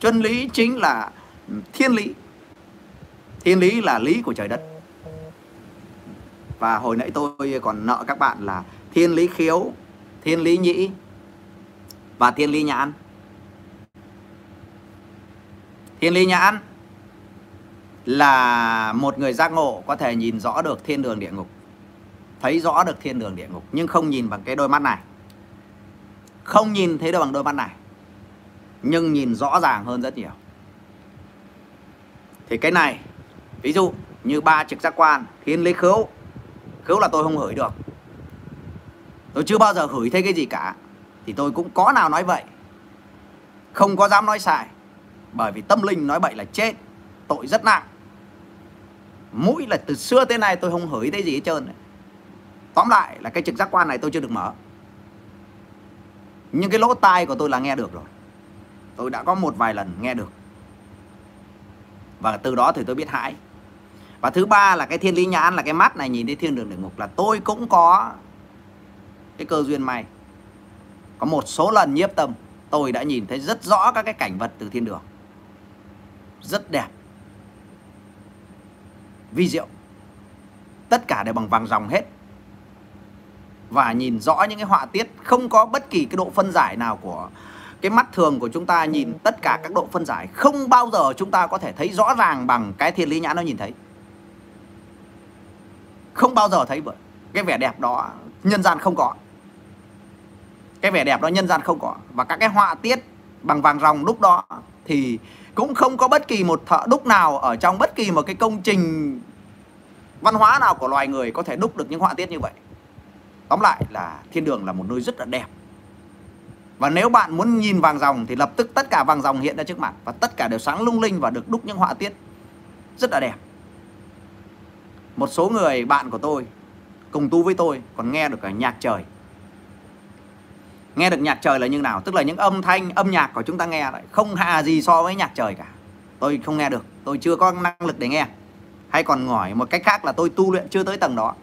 Chân lý chính là thiên lý. Thiên lý là lý của trời đất. Và hồi nãy tôi còn nợ các bạn là thiên lý khiếu, thiên lý nhĩ và thiên lý nhãn thiên lý nhãn là một người giác ngộ, có thể nhìn rõ được thiên đường địa ngục, thấy rõ được thiên đường địa ngục, nhưng không nhìn bằng cái đôi mắt này. Không nhìn thấy được bằng đôi mắt này, nhưng nhìn rõ ràng hơn rất nhiều. Thì cái này, ví dụ như ba trực giác quan, thiên lý khứu khứu là tôi không hửi được. Tôi chưa bao giờ hửi thấy cái gì cả, thì tôi cũng có nào nói vậy. Không có dám nói sai bởi vì tâm linh nói bậy là chết, tội rất nặng. Mũi là từ xưa tới nay tôi không hửi thấy gì hết trơn. Tóm lại là cái trực giác quan này tôi chưa được mở. Nhưng cái lỗ tai của tôi là nghe được rồi. Tôi đã có một vài lần nghe được. Và từ đó thì tôi biết hãi. Và thứ ba là cái thiên lý nhãn, là cái mắt này nhìn thấy thiên đường địa ngục, là tôi cũng có cái cơ duyên may. Có một số lần nhiếp tâm, tôi đã nhìn thấy rất rõ các cái cảnh vật từ thiên đường rất đẹp. Vi diệu. Tất cả đều bằng vàng dòng hết. Và nhìn rõ những cái họa tiết không có bất kỳ cái độ phân giải nào của cái mắt thường của chúng ta nhìn tất cả các độ phân giải. Không bao giờ chúng ta có thể thấy rõ ràng bằng cái thiên lý nhãn nó nhìn thấy. Không bao giờ thấy vậy cái vẻ đẹp đó nhân gian không có. Cái vẻ đẹp đó nhân gian không có. Và các cái họa tiết bằng vàng ròng lúc đó thì cũng không có bất kỳ một thợ đúc nào ở trong bất kỳ một cái công trình văn hóa nào của loài người có thể đúc được những họa tiết như vậy. Tóm lại là thiên đường là một nơi rất là đẹp. Và nếu bạn muốn nhìn vàng ròng thì lập tức tất cả vàng ròng hiện ra trước mặt và tất cả đều sáng lung linh và được đúc những họa tiết rất là đẹp. Một số người, bạn của tôi, cùng tu với tôi còn nghe được cả nhạc trời nghe được nhạc trời là như nào? Tức là những âm thanh, âm nhạc của chúng ta nghe lại không hà gì so với nhạc trời cả. Tôi không nghe được. Tôi chưa có năng lực để nghe. Hay còn ngỏi một cách khác là tôi tu luyện chưa tới tầng đó.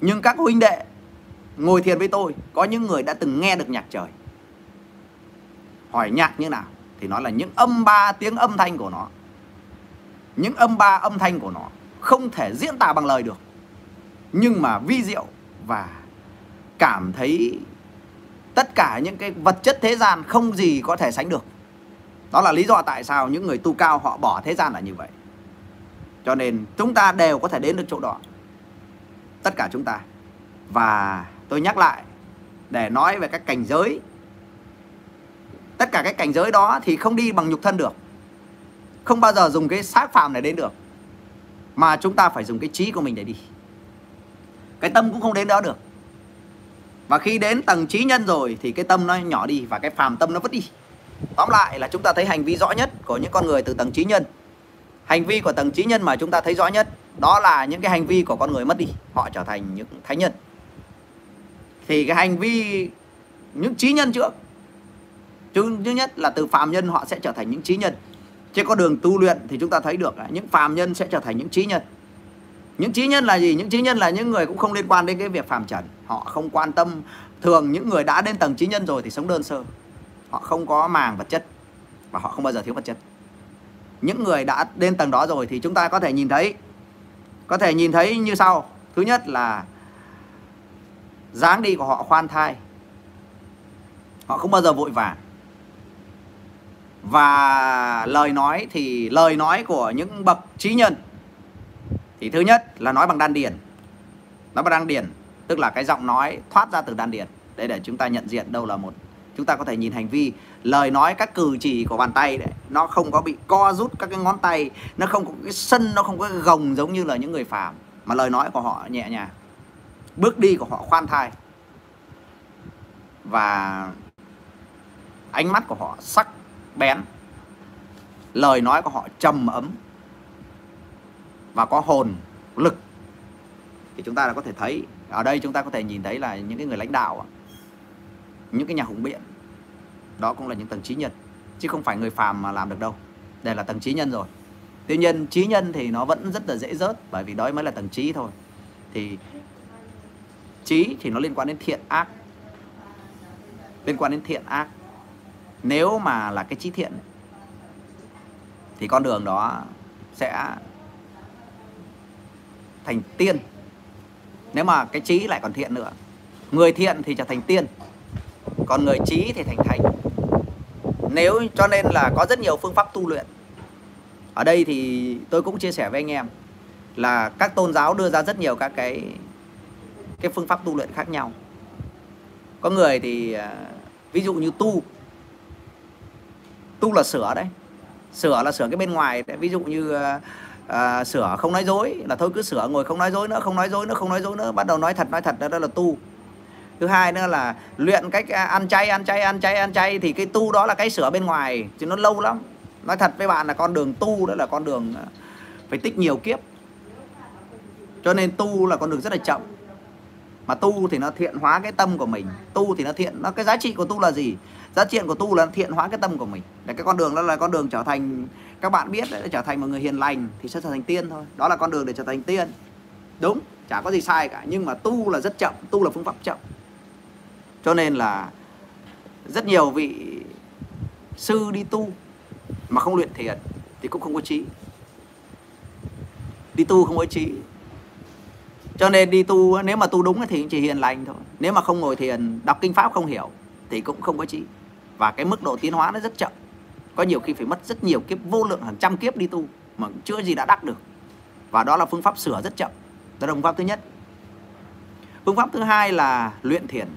Nhưng các huynh đệ ngồi thiền với tôi, có những người đã từng nghe được nhạc trời. Hỏi nhạc như nào thì nó là những âm ba tiếng âm thanh của nó. Những âm ba âm thanh của nó không thể diễn tả bằng lời được. Nhưng mà vi diệu và cảm thấy tất cả những cái vật chất thế gian không gì có thể sánh được. Đó là lý do tại sao những người tu cao họ bỏ thế gian là như vậy. Cho nên chúng ta đều có thể đến được chỗ đó. Tất cả chúng ta. Và tôi nhắc lại, để nói về các cảnh giới. Tất cả các cảnh giới đó thì không đi bằng nhục thân được. Không bao giờ dùng cái xác phàm này đến được. Mà chúng ta phải dùng cái trí của mình để đi. Cái tâm cũng không đến đó được và khi đến tầng trí nhân rồi thì cái tâm nó nhỏ đi và cái phàm tâm nó vứt đi. Tóm lại là chúng ta thấy hành vi rõ nhất của những con người từ tầng trí nhân. Hành vi của tầng trí nhân mà chúng ta thấy rõ nhất, đó là những cái hành vi của con người mất đi, họ trở thành những thánh nhân. Thì cái hành vi, những trí nhân trước, thứ nhất là từ phàm nhân họ sẽ trở thành những trí nhân. Trên con đường tu luyện thì chúng ta thấy được là những phàm nhân sẽ trở thành những trí nhân. Những trí nhân là gì? Những trí nhân là những người cũng không liên quan đến cái việc phàm trần họ không quan tâm. Thường những người đã đến tầng trí nhân rồi thì sống đơn sơ. Họ không có màng vật chất và họ không bao giờ thiếu vật chất. Những người đã đến tầng đó rồi thì chúng ta có thể nhìn thấy, có thể nhìn thấy như sau. Thứ nhất là dáng đi của họ khoan thai. Họ không bao giờ vội vàng. Và lời nói thì, lời nói của những bậc trí nhân thì thứ nhất là nói bằng đan điền. Nói bằng đan điền tức là cái giọng nói thoát ra từ đan điền. Để để chúng ta nhận diện đâu là một chúng ta có thể nhìn hành vi. Lời nói các cử chỉ của bàn tay đấy, nó không có bị co rút các cái ngón tay, nó không có cái sân, nó không có cái gồng giống như là những người phàm. Mà lời nói của họ nhẹ nhàng. Bước đi của họ khoan thai. Và ánh mắt của họ sắc bén. Lời nói của họ trầm ấm. Và có hồn, lực. Thì chúng ta đã có thể thấy ở đây chúng ta có thể nhìn thấy là những cái người lãnh đạo những cái nhà hùng biện đó cũng là những tầng trí nhân. Chứ không phải người phàm mà làm được đâu. Đây là tầng trí nhân rồi. Tuy nhiên, trí nhân thì nó vẫn rất là dễ rớt, bởi vì đó mới là tầng trí thôi. Thì trí thì nó liên quan đến thiện ác. Liên quan đến thiện ác. Nếu mà là cái trí thiện, thì con đường đó sẽ thành tiên nếu mà cái trí lại còn thiện nữa, người thiện thì trở thành tiên, còn người trí thì thành thánh. Nếu cho nên là có rất nhiều phương pháp tu luyện. Ở đây thì tôi cũng chia sẻ với anh em là các tôn giáo đưa ra rất nhiều các cái cái phương pháp tu luyện khác nhau. Có người thì à, ví dụ như tu tu là sửa đấy. Sửa là sửa cái bên ngoài đấy. ví dụ như à, à, sửa không nói dối là thôi cứ sửa ngồi không nói dối nữa không nói dối nữa không nói dối nữa bắt đầu nói thật nói thật đó, đó là tu. Thứ hai nữa là luyện cách à, ăn chay ăn chay ăn chay ăn chay thì cái tu đó là cái sửa bên ngoài chứ nó lâu lắm. Nói thật với bạn là con đường tu đó là con đường à, phải tích nhiều kiếp. Cho nên tu là con đường rất là chậm. Mà tu thì nó thiện hóa cái tâm của mình tu thì nó thiện nó cái giá trị của tu là gì? Giá trị của tu là thiện hóa cái tâm của mình. Để cái con đường đó là con đường trở thành các bạn biết đấy, trở thành một người hiền lành thì sẽ trở thành tiên thôi. Đó là con đường để trở thành tiên. Đúng chả có gì sai cả nhưng mà tu là rất chậm tu là phương pháp chậm. Cho nên là rất nhiều vị sư đi tu mà không luyện thiền thì cũng không có trí. Đi tu không có trí. Cho nên đi tu nếu mà tu đúng thì chỉ hiền lành thôi. Nếu mà không ngồi thiền đọc kinh pháp không hiểu thì cũng không có trí và cái mức độ tiến hóa nó rất chậm. Có nhiều khi phải mất rất nhiều kiếp, vô lượng hàng trăm kiếp đi tu mà chưa gì đã đắc được. Và đó là phương pháp sửa rất chậm. Đó là phương pháp thứ nhất. Phương pháp thứ hai là luyện thiền.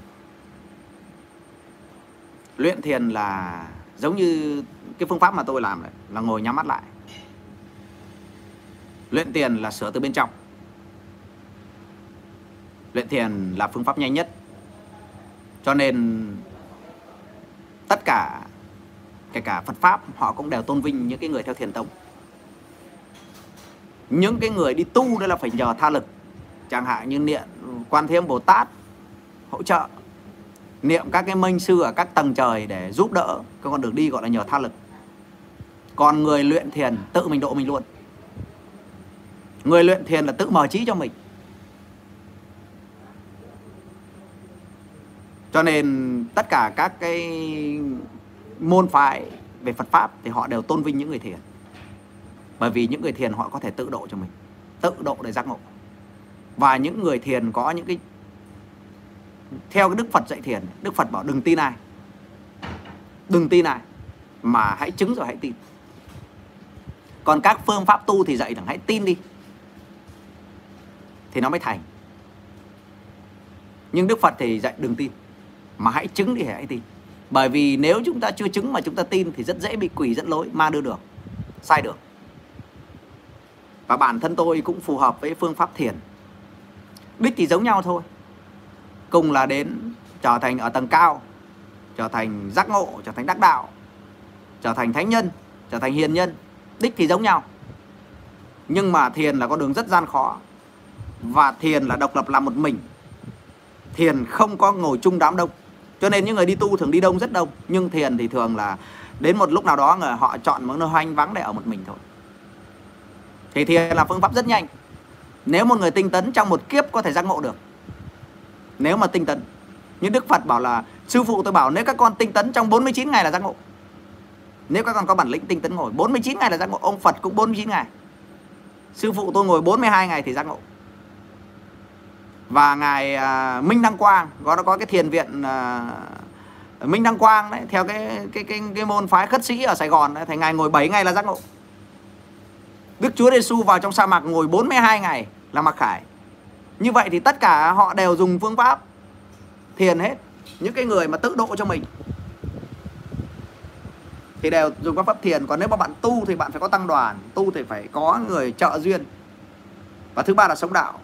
Luyện thiền là giống như cái phương pháp mà tôi làm đấy là ngồi nhắm mắt lại. Luyện thiền là sửa từ bên trong. Luyện thiền là phương pháp nhanh nhất. Cho nên tất cả, kể cả Phật pháp, họ cũng đều tôn vinh những cái người theo thiền tông. Những cái người đi tu đây là phải nhờ tha lực. Chẳng hạn như niệm quan thế âm bồ tát, hỗ trợ. Niệm các cái minh sư ở các tầng trời để giúp đỡ. Cái con đường đi gọi là nhờ tha lực. Còn người luyện thiền, tự mình độ mình luôn. Người luyện thiền là tự mở trí cho mình. Cho nên tất cả các cái môn phái về Phật pháp thì họ đều tôn vinh những người thiền. Bởi vì những người thiền họ có thể tự độ cho mình, tự độ để giác ngộ. Và những người thiền có những cái, theo cái Đức Phật dạy thiền, Đức Phật bảo đừng tin ai. Đừng tin ai mà hãy chứng rồi hãy tin. Còn các phương pháp tu thì dạy rằng hãy tin đi, thì nó mới thành. Nhưng Đức Phật thì dạy đừng tin mà hãy chứng đi, hãy tin. Bởi vì nếu chúng ta chưa chứng mà chúng ta tin thì rất dễ bị quỷ dẫn lối ma đưa được. Sai được. Và bản thân tôi cũng phù hợp với phương pháp thiền. Đích thì giống nhau thôi. Cùng là đến trở thành ở tầng cao, trở thành giác ngộ, trở thành đắc đạo, trở thành thánh nhân, trở thành hiền nhân. Đích thì giống nhau. Nhưng mà thiền là con đường rất gian khó. Và thiền là độc lập làm một mình. Thiền không có ngồi chung đám đông cho nên những người đi tu thường đi đông rất đông, nhưng thiền thì thường là đến một lúc nào đó người họ chọn một nơi hoang vắng để ở một mình thôi. Thì thiền là phương pháp rất nhanh. Nếu một người tinh tấn trong một kiếp có thể giác ngộ được. Nếu mà tinh tấn. Như Đức Phật bảo là, sư phụ tôi bảo nếu các con tinh tấn trong 49 ngày là giác ngộ. Nếu các con có bản lĩnh tinh tấn ngồi 49 ngày là giác ngộ, ông Phật cũng 49 ngày. Sư phụ tôi ngồi 42 ngày thì giác ngộ và ngài à, Minh Đăng Quang có nó có cái thiền viện à, Minh Đăng Quang đấy theo cái cái cái cái môn phái khất sĩ ở Sài Gòn đấy, thì ngài ngồi 7 ngày là giác ngộ. Đức Chúa Giêsu vào trong sa mạc ngồi 42 ngày là mặc khải. Như vậy thì tất cả họ đều dùng phương pháp thiền hết. Những cái người mà tự độ cho mình thì đều dùng các pháp thiền còn nếu mà bạn tu thì bạn phải có tăng đoàn tu thì phải có người trợ duyên và thứ ba là sống đạo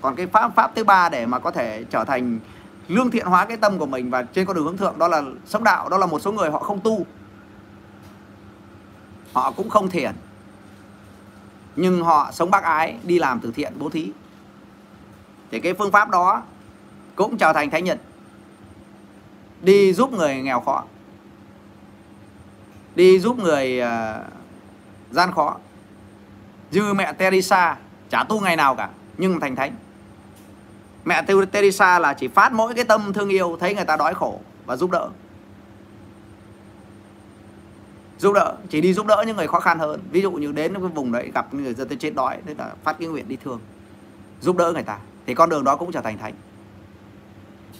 còn cái pháp pháp thứ ba để mà có thể trở thành lương thiện hóa cái tâm của mình và trên con đường hướng thượng đó là sống đạo đó là một số người họ không tu. Họ cũng không thiền. Nhưng họ sống bác ái đi làm từ thiện bố thí. Thì cái phương pháp đó cũng trở thành thánh nhân. Đi giúp người nghèo khó. Đi giúp người uh, gian khó. Như mẹ Teresa chả tu ngày nào cả nhưng thành thánh mẹ Teresa là chỉ phát mỗi cái tâm thương yêu, thấy người ta đói khổ và giúp đỡ. Giúp đỡ, chỉ đi giúp đỡ những người khó khăn hơn. Ví dụ như đến cái vùng đấy, gặp người dân chết đói, thế là phát cái nguyện đi thương, giúp đỡ người ta. Thì con đường đó cũng trở thành thánh.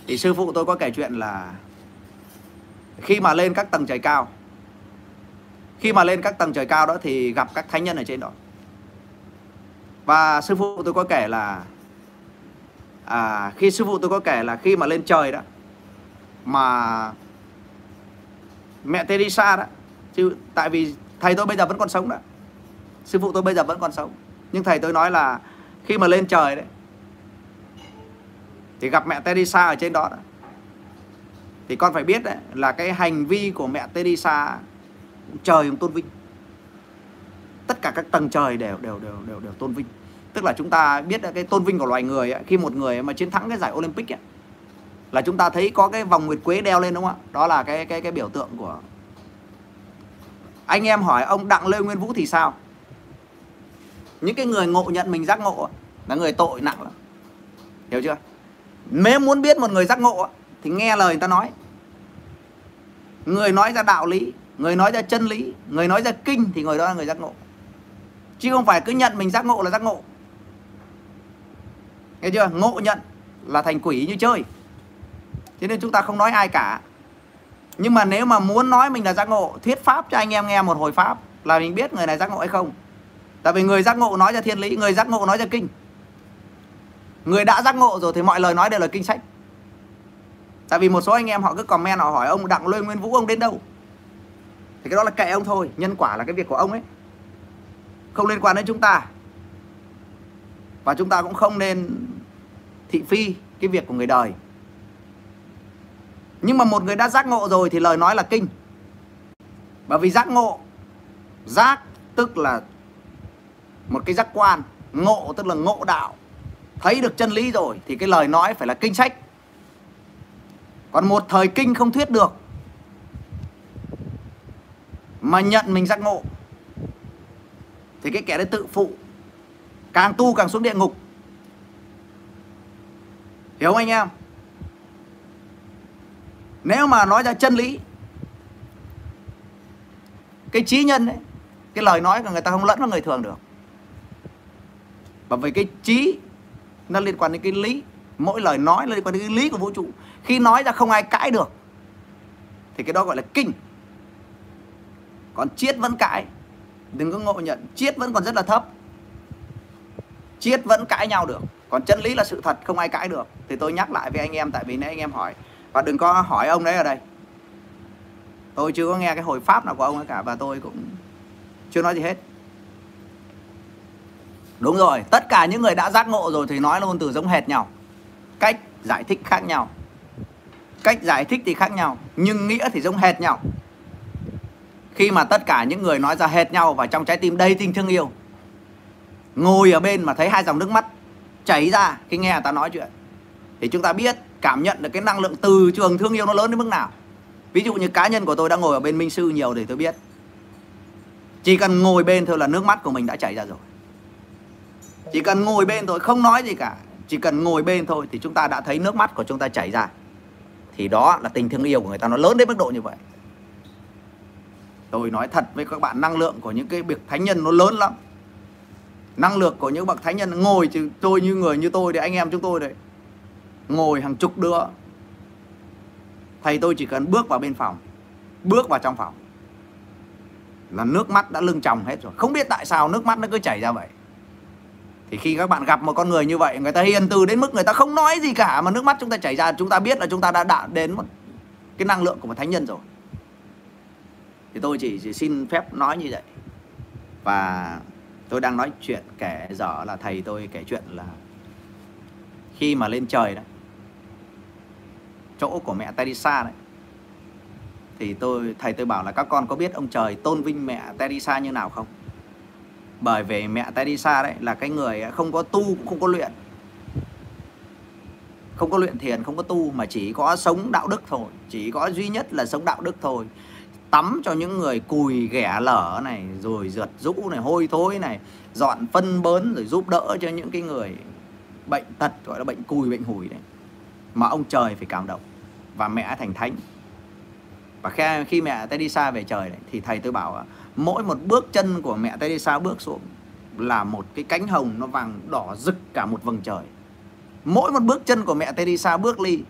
Thì sư phụ tôi có kể chuyện là khi mà lên các tầng trời cao, khi mà lên các tầng trời cao đó thì gặp các thánh nhân ở trên đó. Và sư phụ tôi có kể là à, khi sư phụ tôi có kể là khi mà lên trời đó mà mẹ Teresa đó chứ tại vì thầy tôi bây giờ vẫn còn sống đó sư phụ tôi bây giờ vẫn còn sống. Nhưng thầy tôi nói là khi mà lên trời đấy thì gặp mẹ Teresa ở trên đó, đó thì con phải biết đấy là cái hành vi của mẹ Teresa trời cũng tôn vinh. Tất cả các tầng trời đều đều đều đều đều tôn vinh tức là chúng ta biết cái tôn vinh của loài người ấy, khi một người mà chiến thắng cái giải Olympic ấy, là chúng ta thấy có cái vòng nguyệt quế đeo lên đúng không ạ? Đó là cái cái cái biểu tượng của anh em hỏi ông Đặng Lê Nguyên Vũ thì sao? Những cái người ngộ nhận mình giác ngộ là người tội nặng lắm. Hiểu chưa? Nếu muốn biết một người giác ngộ thì nghe lời người ta nói. Người nói ra đạo lý người nói ra chân lý người nói ra kinh thì người đó là người giác ngộ. Chứ không phải cứ nhận mình giác ngộ là giác ngộ nghe chưa? Ngộ nhận là thành quỷ như chơi. Thế nên chúng ta không nói ai cả. Nhưng mà nếu mà muốn nói mình là giác ngộ, thuyết pháp cho anh em nghe một hồi pháp là mình biết người này giác ngộ hay không. Tại vì người giác ngộ nói ra thiên lý, người giác ngộ nói ra kinh. Người đã giác ngộ rồi thì mọi lời nói đều là kinh sách. Tại vì một số anh em họ cứ comment, họ hỏi ông đặng lê nguyên vũ, ông đến đâu? Thì cái đó là kệ ông thôi, nhân quả là cái việc của ông ấy. Không liên quan đến chúng ta và chúng ta cũng không nên thị phi cái việc của người đời. Nhưng mà một người đã giác ngộ rồi thì lời nói là kinh. Bởi vì giác ngộ, giác tức là một cái giác quan, ngộ tức là ngộ đạo. Thấy được chân lý rồi thì cái lời nói phải là kinh sách. Còn một thời kinh không thuyết được mà nhận mình giác ngộ, thì cái kẻ đấy tự phụ càng tu càng xuống địa ngục. Hiểu không anh em? Nếu mà nói ra chân lý, cái trí nhân ấy, cái lời nói của người ta không lẫn vào người thường được. Bởi vì cái trí nó liên quan đến cái lý, mỗi lời nói liên quan đến cái lý của vũ trụ. Khi nói ra không ai cãi được, thì cái đó gọi là kinh. Còn triết vẫn cãi, đừng có ngộ nhận, triết vẫn còn rất là thấp triết vẫn cãi nhau được. Còn chân lý là sự thật, không ai cãi được. Thì tôi nhắc lại với anh em, tại vì nãy anh em hỏi. Và đừng có hỏi ông đấy ở đây. Tôi chưa có nghe cái hồi pháp nào của ông ấy cả, và tôi cũng chưa nói gì hết. Đúng rồi, tất cả những người đã giác ngộ rồi thì nói luôn từ giống hệt nhau. Cách giải thích khác nhau. Cách giải thích thì khác nhau, nhưng nghĩa thì giống hệt nhau. Khi mà tất cả những người nói ra hệt nhau và trong trái tim đầy tình thương yêu ngồi ở bên mà thấy hai dòng nước mắt chảy ra khi nghe người ta nói chuyện. Thì chúng ta biết, cảm nhận được cái năng lượng từ trường thương yêu nó lớn đến mức nào. Ví dụ như cá nhân của tôi đã ngồi ở bên minh sư nhiều để tôi biết. Chỉ cần ngồi bên thôi là nước mắt của mình đã chảy ra rồi. Chỉ cần ngồi bên thôi, không nói gì cả. Chỉ cần ngồi bên thôi thì chúng ta đã thấy nước mắt của chúng ta chảy ra. Thì đó là tình thương yêu của người ta, nó lớn đến mức độ như vậy. Tôi nói thật với các bạn, năng lượng của những cái việc thánh nhân nó lớn lắm năng lượng của những bậc thánh nhân ngồi chứ tôi như người như tôi thì anh em chúng tôi đấy. Ngồi hàng chục đứa. Thầy tôi chỉ cần bước vào bên phòng bước vào trong phòng. Là nước mắt đã lưng tròng hết rồi. Không biết tại sao nước mắt nó cứ chảy ra vậy. Thì khi các bạn gặp một con người như vậy người ta hiền từ đến mức người ta không nói gì cả mà nước mắt chúng ta chảy ra chúng ta biết là chúng ta đã đạt đến một cái năng lượng của một thánh nhân rồi. Thì tôi chỉ, chỉ xin phép nói như vậy. Và tôi đang nói chuyện kể dở là thầy tôi kể chuyện là khi mà lên trời đó, chỗ của mẹ Teresa đấy, thì tôi, thầy tôi bảo là, các con có biết ông trời tôn vinh mẹ Teresa như nào không? Bởi vì mẹ Teresa đấy là cái người không có tu, cũng không có luyện. Không có luyện thiền, không có tu, mà chỉ có sống đạo đức thôi, chỉ có duy nhất là sống đạo đức thôi tắm cho những người cùi ghẻ lở này rồi rượt rũ này hôi thối này dọn phân bớn rồi giúp đỡ cho những cái người bệnh tật gọi là bệnh cùi bệnh hủi đấy mà ông trời phải cảm động và mẹ thành thánh. Và khi, khi mẹ Teresa về trời này, thì thầy tôi bảo mỗi một bước chân của mẹ Teresa bước xuống là một cái cánh hồng nó vàng đỏ rực cả một vầng trời. Mỗi một bước chân của mẹ Teresa bước đi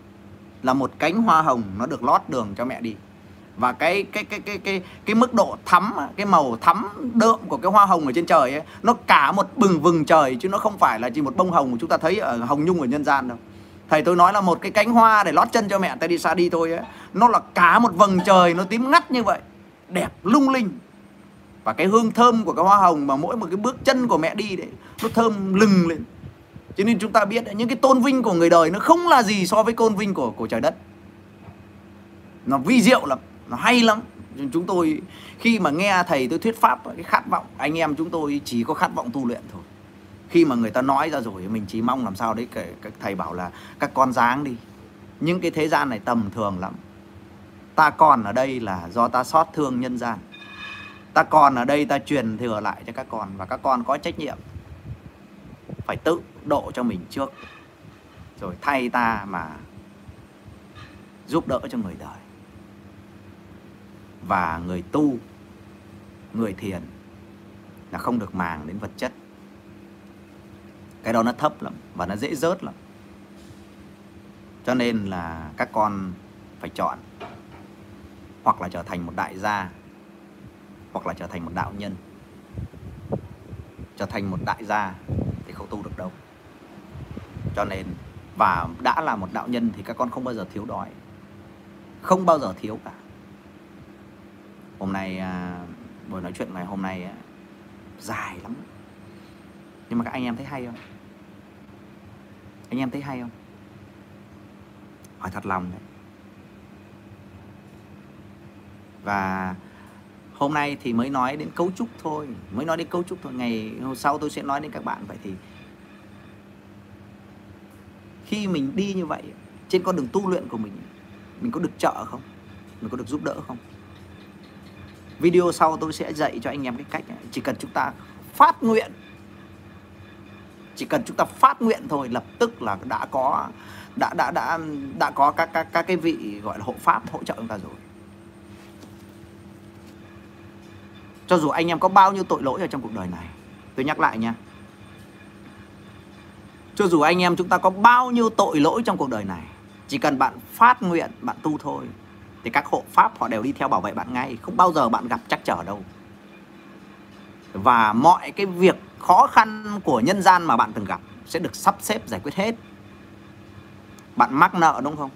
là một cánh hoa hồng nó được lót đường cho mẹ đi và cái cái cái cái cái cái mức độ thắm, cái màu thắm đượm của cái hoa hồng ở trên trời ấy, nó cả một bừng vừng trời chứ nó không phải là chỉ một bông hồng chúng ta thấy ở hồng nhung ở nhân gian đâu. Thầy tôi nói là một cái cánh hoa để lót chân cho mẹ ta đi xa đi thôi ấy, nó là cả một vầng trời nó tím ngắt như vậy, đẹp lung linh. Và cái hương thơm của cái hoa hồng mà mỗi một cái bước chân của mẹ đi đấy, nó thơm lừng lên. Cho nên chúng ta biết những cái tôn vinh của người đời nó không là gì so với tôn vinh của của trời đất. Nó vi diệu lắm nó hay lắm. Chúng tôi, khi mà nghe thầy tôi thuyết pháp, cái khát vọng, anh em chúng tôi chỉ có khát vọng tu luyện thôi. Khi mà người ta nói ra rồi, mình chỉ mong làm sao đấy các thầy bảo là các con dáng đi. Những cái thế gian này tầm thường lắm. Ta còn ở đây là do ta xót thương nhân gian. Ta còn ở đây ta truyền thừa lại cho các con và các con có trách nhiệm phải tự độ cho mình trước. Rồi thay ta mà giúp đỡ cho người đời và người tu, người thiền là không được màng đến vật chất. Cái đó nó thấp lắm và nó dễ rớt lắm. Cho nên là các con phải chọn hoặc là trở thành một đại gia, hoặc là trở thành một đạo nhân. Trở thành một đại gia thì không tu được đâu. Cho nên, và đã là một đạo nhân thì các con không bao giờ thiếu đói. Không bao giờ thiếu cả hôm nay à, buổi nói chuyện ngày hôm nay à, dài lắm. Nhưng mà các anh em thấy hay không? Anh em thấy hay không? Hỏi thật lòng đấy. Và hôm nay thì mới nói đến cấu trúc thôi. Mới nói đến cấu trúc thôi. Ngày hôm sau tôi sẽ nói đến các bạn. Vậy thì khi mình đi như vậy trên con đường tu luyện của mình mình có được trợ không? Mình có được giúp đỡ không? Video sau tôi sẽ dạy cho anh em cái cách, chỉ cần chúng ta phát nguyện. Chỉ cần chúng ta phát nguyện thôi, lập tức là đã có, đã đã đã đã có các các các cái vị gọi là hộ pháp hỗ trợ chúng ta rồi. Cho dù anh em có bao nhiêu tội lỗi ở trong cuộc đời này, tôi nhắc lại nha. Cho dù anh em chúng ta có bao nhiêu tội lỗi trong cuộc đời này, chỉ cần bạn phát nguyện, bạn tu thôi thì các hộ pháp họ đều đi theo bảo vệ bạn ngay, không bao giờ bạn gặp trắc trở đâu. Và mọi cái việc khó khăn của nhân gian mà bạn từng gặp sẽ được sắp xếp giải quyết hết. Bạn mắc nợ đúng không?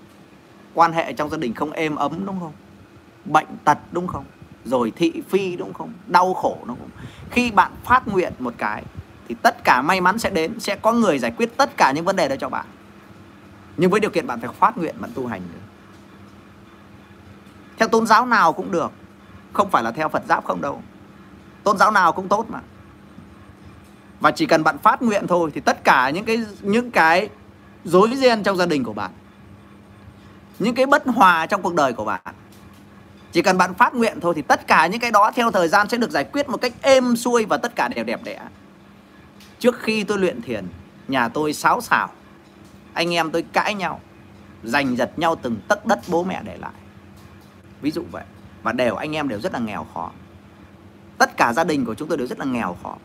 Quan hệ trong gia đình không êm ấm đúng không? Bệnh tật đúng không? Rồi thị phi đúng không? Đau khổ đúng không? Khi bạn phát nguyện một cái, thì tất cả may mắn sẽ đến, sẽ có người giải quyết tất cả những vấn đề đó cho bạn. Nhưng với điều kiện bạn phải phát nguyện, bạn tu hành được theo tôn giáo nào cũng được, không phải là theo phật giáo không đâu. Tôn giáo nào cũng tốt mà. Và chỉ cần bạn phát nguyện thôi thì tất cả những cái những cái rối ren trong gia đình của bạn, những cái bất hòa trong cuộc đời của bạn, chỉ cần bạn phát nguyện thôi thì tất cả những cái đó theo thời gian sẽ được giải quyết một cách êm xuôi và tất cả đều đẹp đẽ. Trước khi tôi luyện thiền, nhà tôi sáo xảo anh em tôi cãi nhau, giành giật nhau từng tấc đất bố mẹ để lại ví dụ vậy và đều anh em đều rất là nghèo khó. Tất cả gia đình của chúng tôi đều rất là nghèo khó.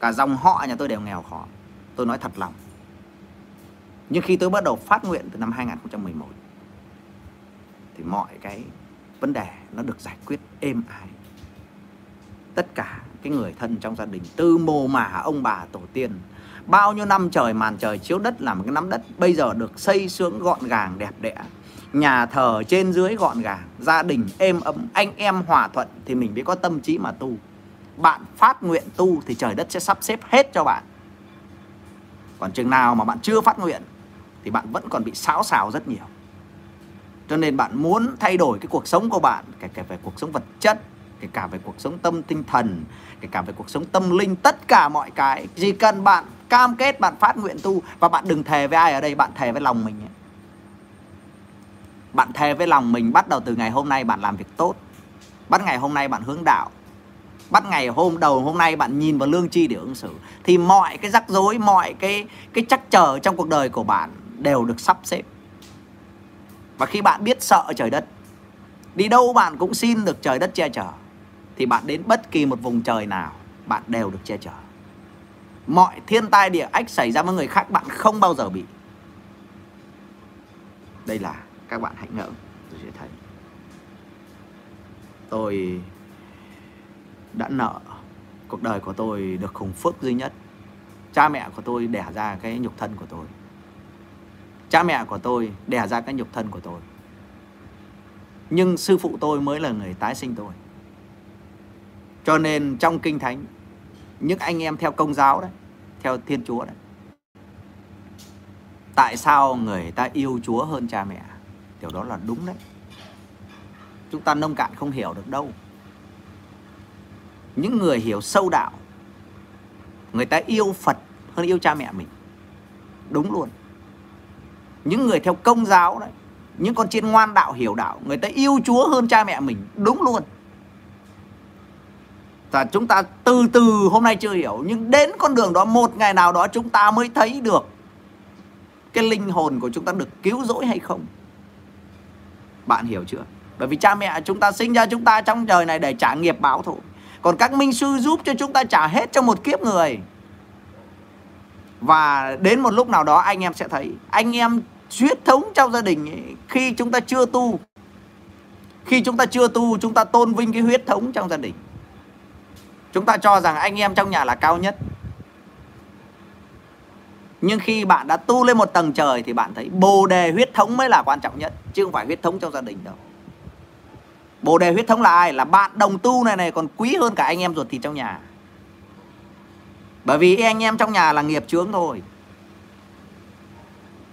Cả dòng họ nhà tôi đều nghèo khó. Tôi nói thật lòng. Nhưng khi tôi bắt đầu phát nguyện từ năm 2011 thì mọi cái vấn đề nó được giải quyết êm ái. Tất cả cái người thân trong gia đình, từ mồ mả ông bà tổ tiên, bao nhiêu năm trời màn trời chiếu đất làm cái nắm đất, bây giờ được xây sướng gọn gàng, đẹp đẽ nhà thờ trên dưới gọn gàng, gia đình êm ấm, anh em hòa thuận thì mình mới có tâm trí mà tu. Bạn phát nguyện tu thì trời đất sẽ sắp xếp hết cho bạn. Còn chừng nào mà bạn chưa phát nguyện thì bạn vẫn còn bị xáo xào rất nhiều. Cho nên bạn muốn thay đổi cái cuộc sống của bạn, kể cả về cuộc sống vật chất, kể cả về cuộc sống tâm tinh thần, kể cả về cuộc sống tâm linh, tất cả mọi cái, chỉ cần bạn cam kết bạn phát nguyện tu và bạn đừng thề với ai ở đây, bạn thề với lòng mình bạn thề với lòng mình, bắt đầu từ ngày hôm nay bạn làm việc tốt. Bắt ngày hôm nay bạn hướng đạo. Bắt ngày hôm đầu hôm nay bạn nhìn vào lương chi để ứng xử. Thì mọi cái rắc rối, mọi cái cái chắc chờ trong cuộc đời của bạn đều được sắp xếp. Và khi bạn biết sợ trời đất, đi đâu bạn cũng xin được trời đất che chở, thì bạn đến bất kỳ một vùng trời nào, bạn đều được che chở. Mọi thiên tai địa ách xảy ra với người khác bạn không bao giờ bị. Đây là các bạn hãy ngỡ, tôi sẽ thấy. Tôi đã nợ cuộc đời của tôi được khủng phước duy nhất. Cha mẹ của tôi đẻ ra cái nhục thân của tôi. Cha mẹ của tôi đẻ ra cái nhục thân của tôi. Nhưng sư phụ tôi mới là người tái sinh tôi. Cho nên trong kinh thánh, những anh em theo công giáo đấy, theo thiên chúa đấy, tại sao người ta yêu chúa hơn cha mẹ? Điều đó là đúng đấy. Chúng ta nông cạn không hiểu được đâu. Những người hiểu sâu đạo, người ta yêu phật hơn yêu cha mẹ mình. Đúng luôn. Những người theo công giáo đấy, những con chiên ngoan đạo hiểu đạo, người ta yêu chúa hơn cha mẹ mình, đúng luôn. Và chúng ta từ từ hôm nay chưa hiểu, nhưng đến con đường đó, một ngày nào đó chúng ta mới thấy được cái linh hồn của chúng ta được cứu rỗi hay không bạn hiểu chưa? Bởi vì cha mẹ chúng ta sinh ra chúng ta trong đời này để trả nghiệp báo thôi. Còn các minh sư giúp cho chúng ta trả hết trong một kiếp người. Và đến một lúc nào đó anh em sẽ thấy anh em huyết thống trong gia đình ấy, khi chúng ta chưa tu khi chúng ta chưa tu chúng ta tôn vinh cái huyết thống trong gia đình. Chúng ta cho rằng anh em trong nhà là cao nhất nhưng khi bạn đã tu lên một tầng trời thì bạn thấy bồ đề huyết thống mới là quan trọng nhất, chứ không phải huyết thống trong gia đình đâu. Bồ đề huyết thống là ai? Là bạn đồng tu này này, còn quý hơn cả anh em ruột thịt trong nhà. Bởi vì anh em trong nhà là nghiệp chướng thôi.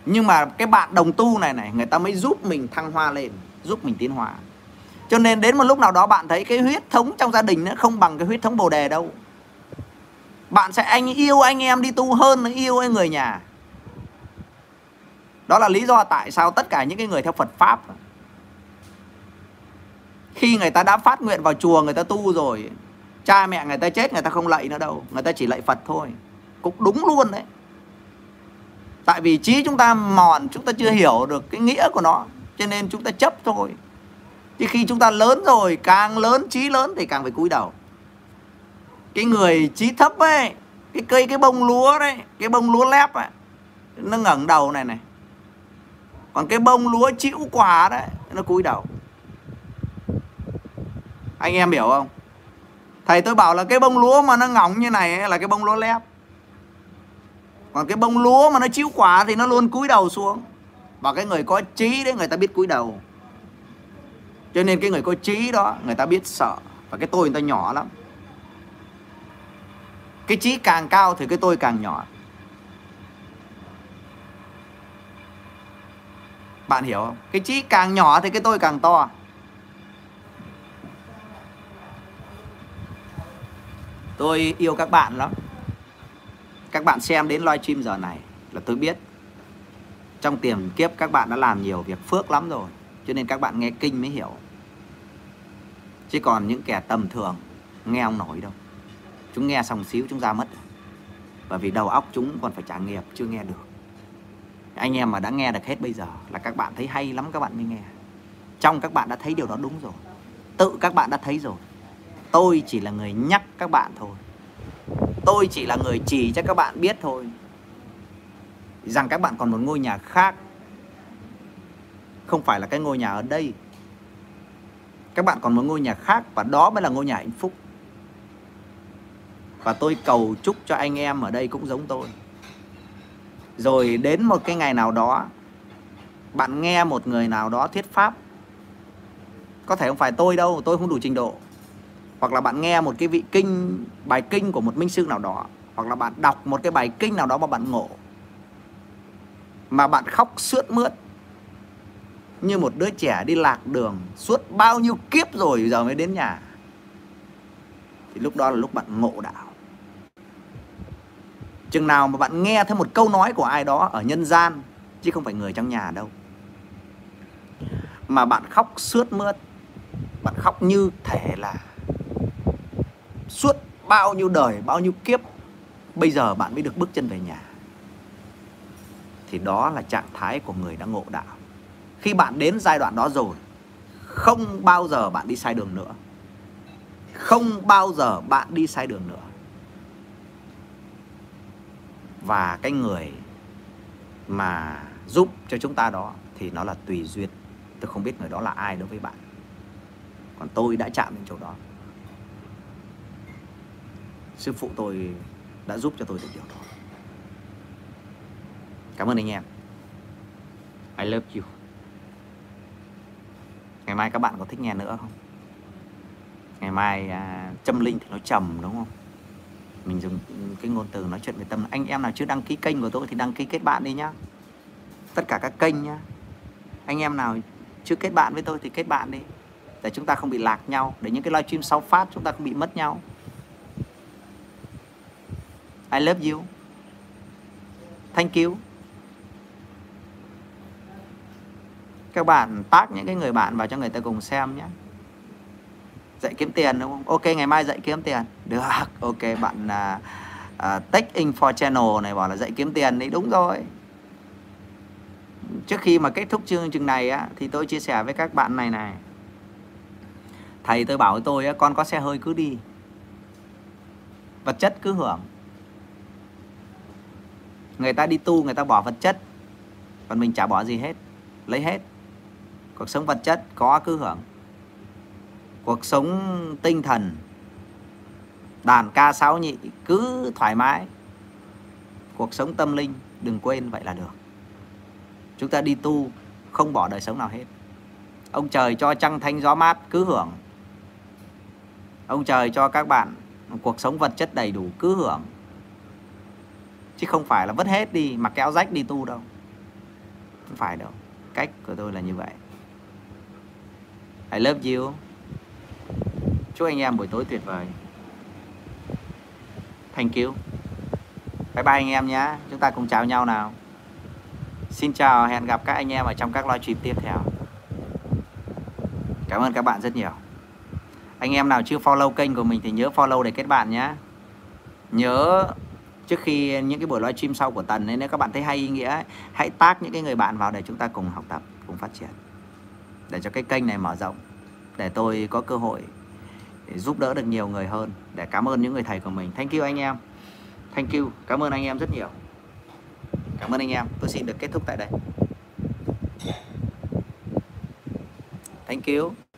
Nhưng mà cái bạn đồng tu này này, người ta mới giúp mình thăng hoa lên, giúp mình tiến hóa. Cho nên đến một lúc nào đó bạn thấy cái huyết thống trong gia đình nó không bằng cái huyết thống bồ đề đâu bạn sẽ, anh yêu anh em đi tu hơn yêu người nhà. Đó là lý do tại sao tất cả những cái người theo Phật pháp, khi người ta đã phát nguyện vào chùa, người ta tu rồi, cha mẹ người ta chết, người ta không lạy nữa đâu, người ta chỉ lạy Phật thôi. Cũng đúng luôn đấy. Tại vì trí chúng ta mòn, chúng ta chưa hiểu được cái nghĩa của nó, cho nên chúng ta chấp thôi. Chứ khi chúng ta lớn rồi, càng lớn trí lớn thì càng phải cúi đầu cái người trí thấp ấy cái cây cái bông lúa đấy cái bông lúa lép ấy nó ngẩng đầu này này. Còn cái bông lúa chịu quả đấy nó cúi đầu. Anh em hiểu không? Thầy tôi bảo là cái bông lúa mà nó ngỏng như này ấy, là cái bông lúa lép. Còn cái bông lúa mà nó chịu quả thì nó luôn cúi đầu xuống. Và cái người có trí đấy người ta biết cúi đầu. Cho nên cái người có trí đó người ta biết sợ. Và cái tôi người ta nhỏ lắm cái trí càng cao thì cái tôi càng nhỏ. Bạn hiểu không? Cái trí càng nhỏ thì cái tôi càng to. Tôi yêu các bạn lắm. Các bạn xem đến livestream giờ này là tôi biết trong tiền kiếp các bạn đã làm nhiều việc phước lắm rồi, cho nên các bạn nghe kinh mới hiểu. Chứ còn những kẻ tầm thường, nghe không nổi đâu chúng nghe xong xíu, chúng ra mất. Bởi vì đầu óc chúng còn phải trả nghiệp, chưa nghe được. Anh em mà đã nghe được hết bây giờ là các bạn thấy hay lắm, các bạn mới nghe. Trong các bạn đã thấy điều đó đúng rồi. Tự các bạn đã thấy rồi. Tôi chỉ là người nhắc các bạn thôi. Tôi chỉ là người chỉ cho các bạn biết thôi rằng các bạn còn một ngôi nhà khác. Không phải là cái ngôi nhà ở đây. Các bạn còn một ngôi nhà khác và đó mới là ngôi nhà hạnh phúc và tôi cầu chúc cho anh em ở đây cũng giống tôi. Rồi đến một cái ngày nào đó, bạn nghe một người nào đó thuyết pháp, có thể không phải tôi đâu, tôi không đủ trình độ, hoặc là bạn nghe một cái vị kinh, bài kinh của một minh sư nào đó, hoặc là bạn đọc một cái bài kinh nào đó mà bạn ngộ, mà bạn khóc sướt mướt, như một đứa trẻ đi lạc đường suốt bao nhiêu kiếp rồi giờ mới đến nhà, thì lúc đó là lúc bạn ngộ đạo chừng nào mà bạn nghe thấy một câu nói của ai đó ở nhân gian, chứ không phải người trong nhà đâu. Mà bạn khóc suốt mướt, bạn khóc như thể là suốt bao nhiêu đời, bao nhiêu kiếp, bây giờ bạn mới được bước chân về nhà. Thì đó là trạng thái của người đã ngộ đạo. Khi bạn đến giai đoạn đó rồi, không bao giờ bạn đi sai đường nữa. Không bao giờ bạn đi sai đường nữa và cái người mà giúp cho chúng ta đó thì nó là tùy duyên. Tôi không biết người đó là ai đối với bạn. Còn tôi đã chạm đến chỗ đó. Sư phụ tôi đã giúp cho tôi được điều đó. Cảm ơn anh em. I love you. Ngày mai các bạn có thích nghe nữa không? Ngày mai à, châm linh thì nó trầm đúng không? Mình dùng cái ngôn từ nói chuyện về tâm. Anh em nào chưa đăng ký kênh của tôi thì đăng ký kết bạn đi nhá. Tất cả các kênh nhá. Anh em nào chưa kết bạn với tôi thì kết bạn đi. Để chúng ta không bị lạc nhau. Để những cái livestream sau phát chúng ta không bị mất nhau. I love you. Thank you. Các bạn tác những cái người bạn vào cho người ta cùng xem nhé dạy kiếm tiền đúng không? Ok ngày mai dạy kiếm tiền. Được ok bạn uh, uh, tech info channel này bảo là dạy kiếm tiền đấy đúng rồi. Trước khi mà kết thúc chương trình này á thì tôi chia sẻ với các bạn này này. Thầy tôi bảo với tôi á con có xe hơi cứ đi. Vật chất cứ hưởng. Người ta đi tu người ta bỏ vật chất. Còn mình chả bỏ gì hết lấy hết. Cuộc sống vật chất có cứ hưởng cuộc sống tinh thần, đàn ca sáo nhị cứ thoải mái. Cuộc sống tâm linh đừng quên vậy là được. Chúng ta đi tu không bỏ đời sống nào hết. Ông trời cho trăng thanh gió mát cứ hưởng. Ông trời cho các bạn cuộc sống vật chất đầy đủ cứ hưởng. Chứ không phải là vứt hết đi mà kéo rách đi tu đâu. Không phải đâu. Cách của tôi là như vậy. I love you chúc anh em buổi tối tuyệt vời. Thank you. Bye bye anh em nhé. Chúng ta cùng chào nhau nào. Xin chào hẹn gặp các anh em ở trong các live stream tiếp theo. Cảm ơn các bạn rất nhiều. Anh em nào chưa follow kênh của mình thì nhớ follow để kết bạn nhé. Nhớ trước khi những cái buổi live stream sau của Tần ấy, nếu các bạn thấy hay ý nghĩa ấy, hãy tag những cái người bạn vào để chúng ta cùng học tập cùng phát triển. Để cho cái kênh này mở rộng để tôi có cơ hội để giúp đỡ được nhiều người hơn. Để cảm ơn những người thầy của mình. Thank you anh em. Thank you. Cảm ơn anh em rất nhiều. Cảm ơn anh em. Tôi xin được kết thúc tại đây. Thank you.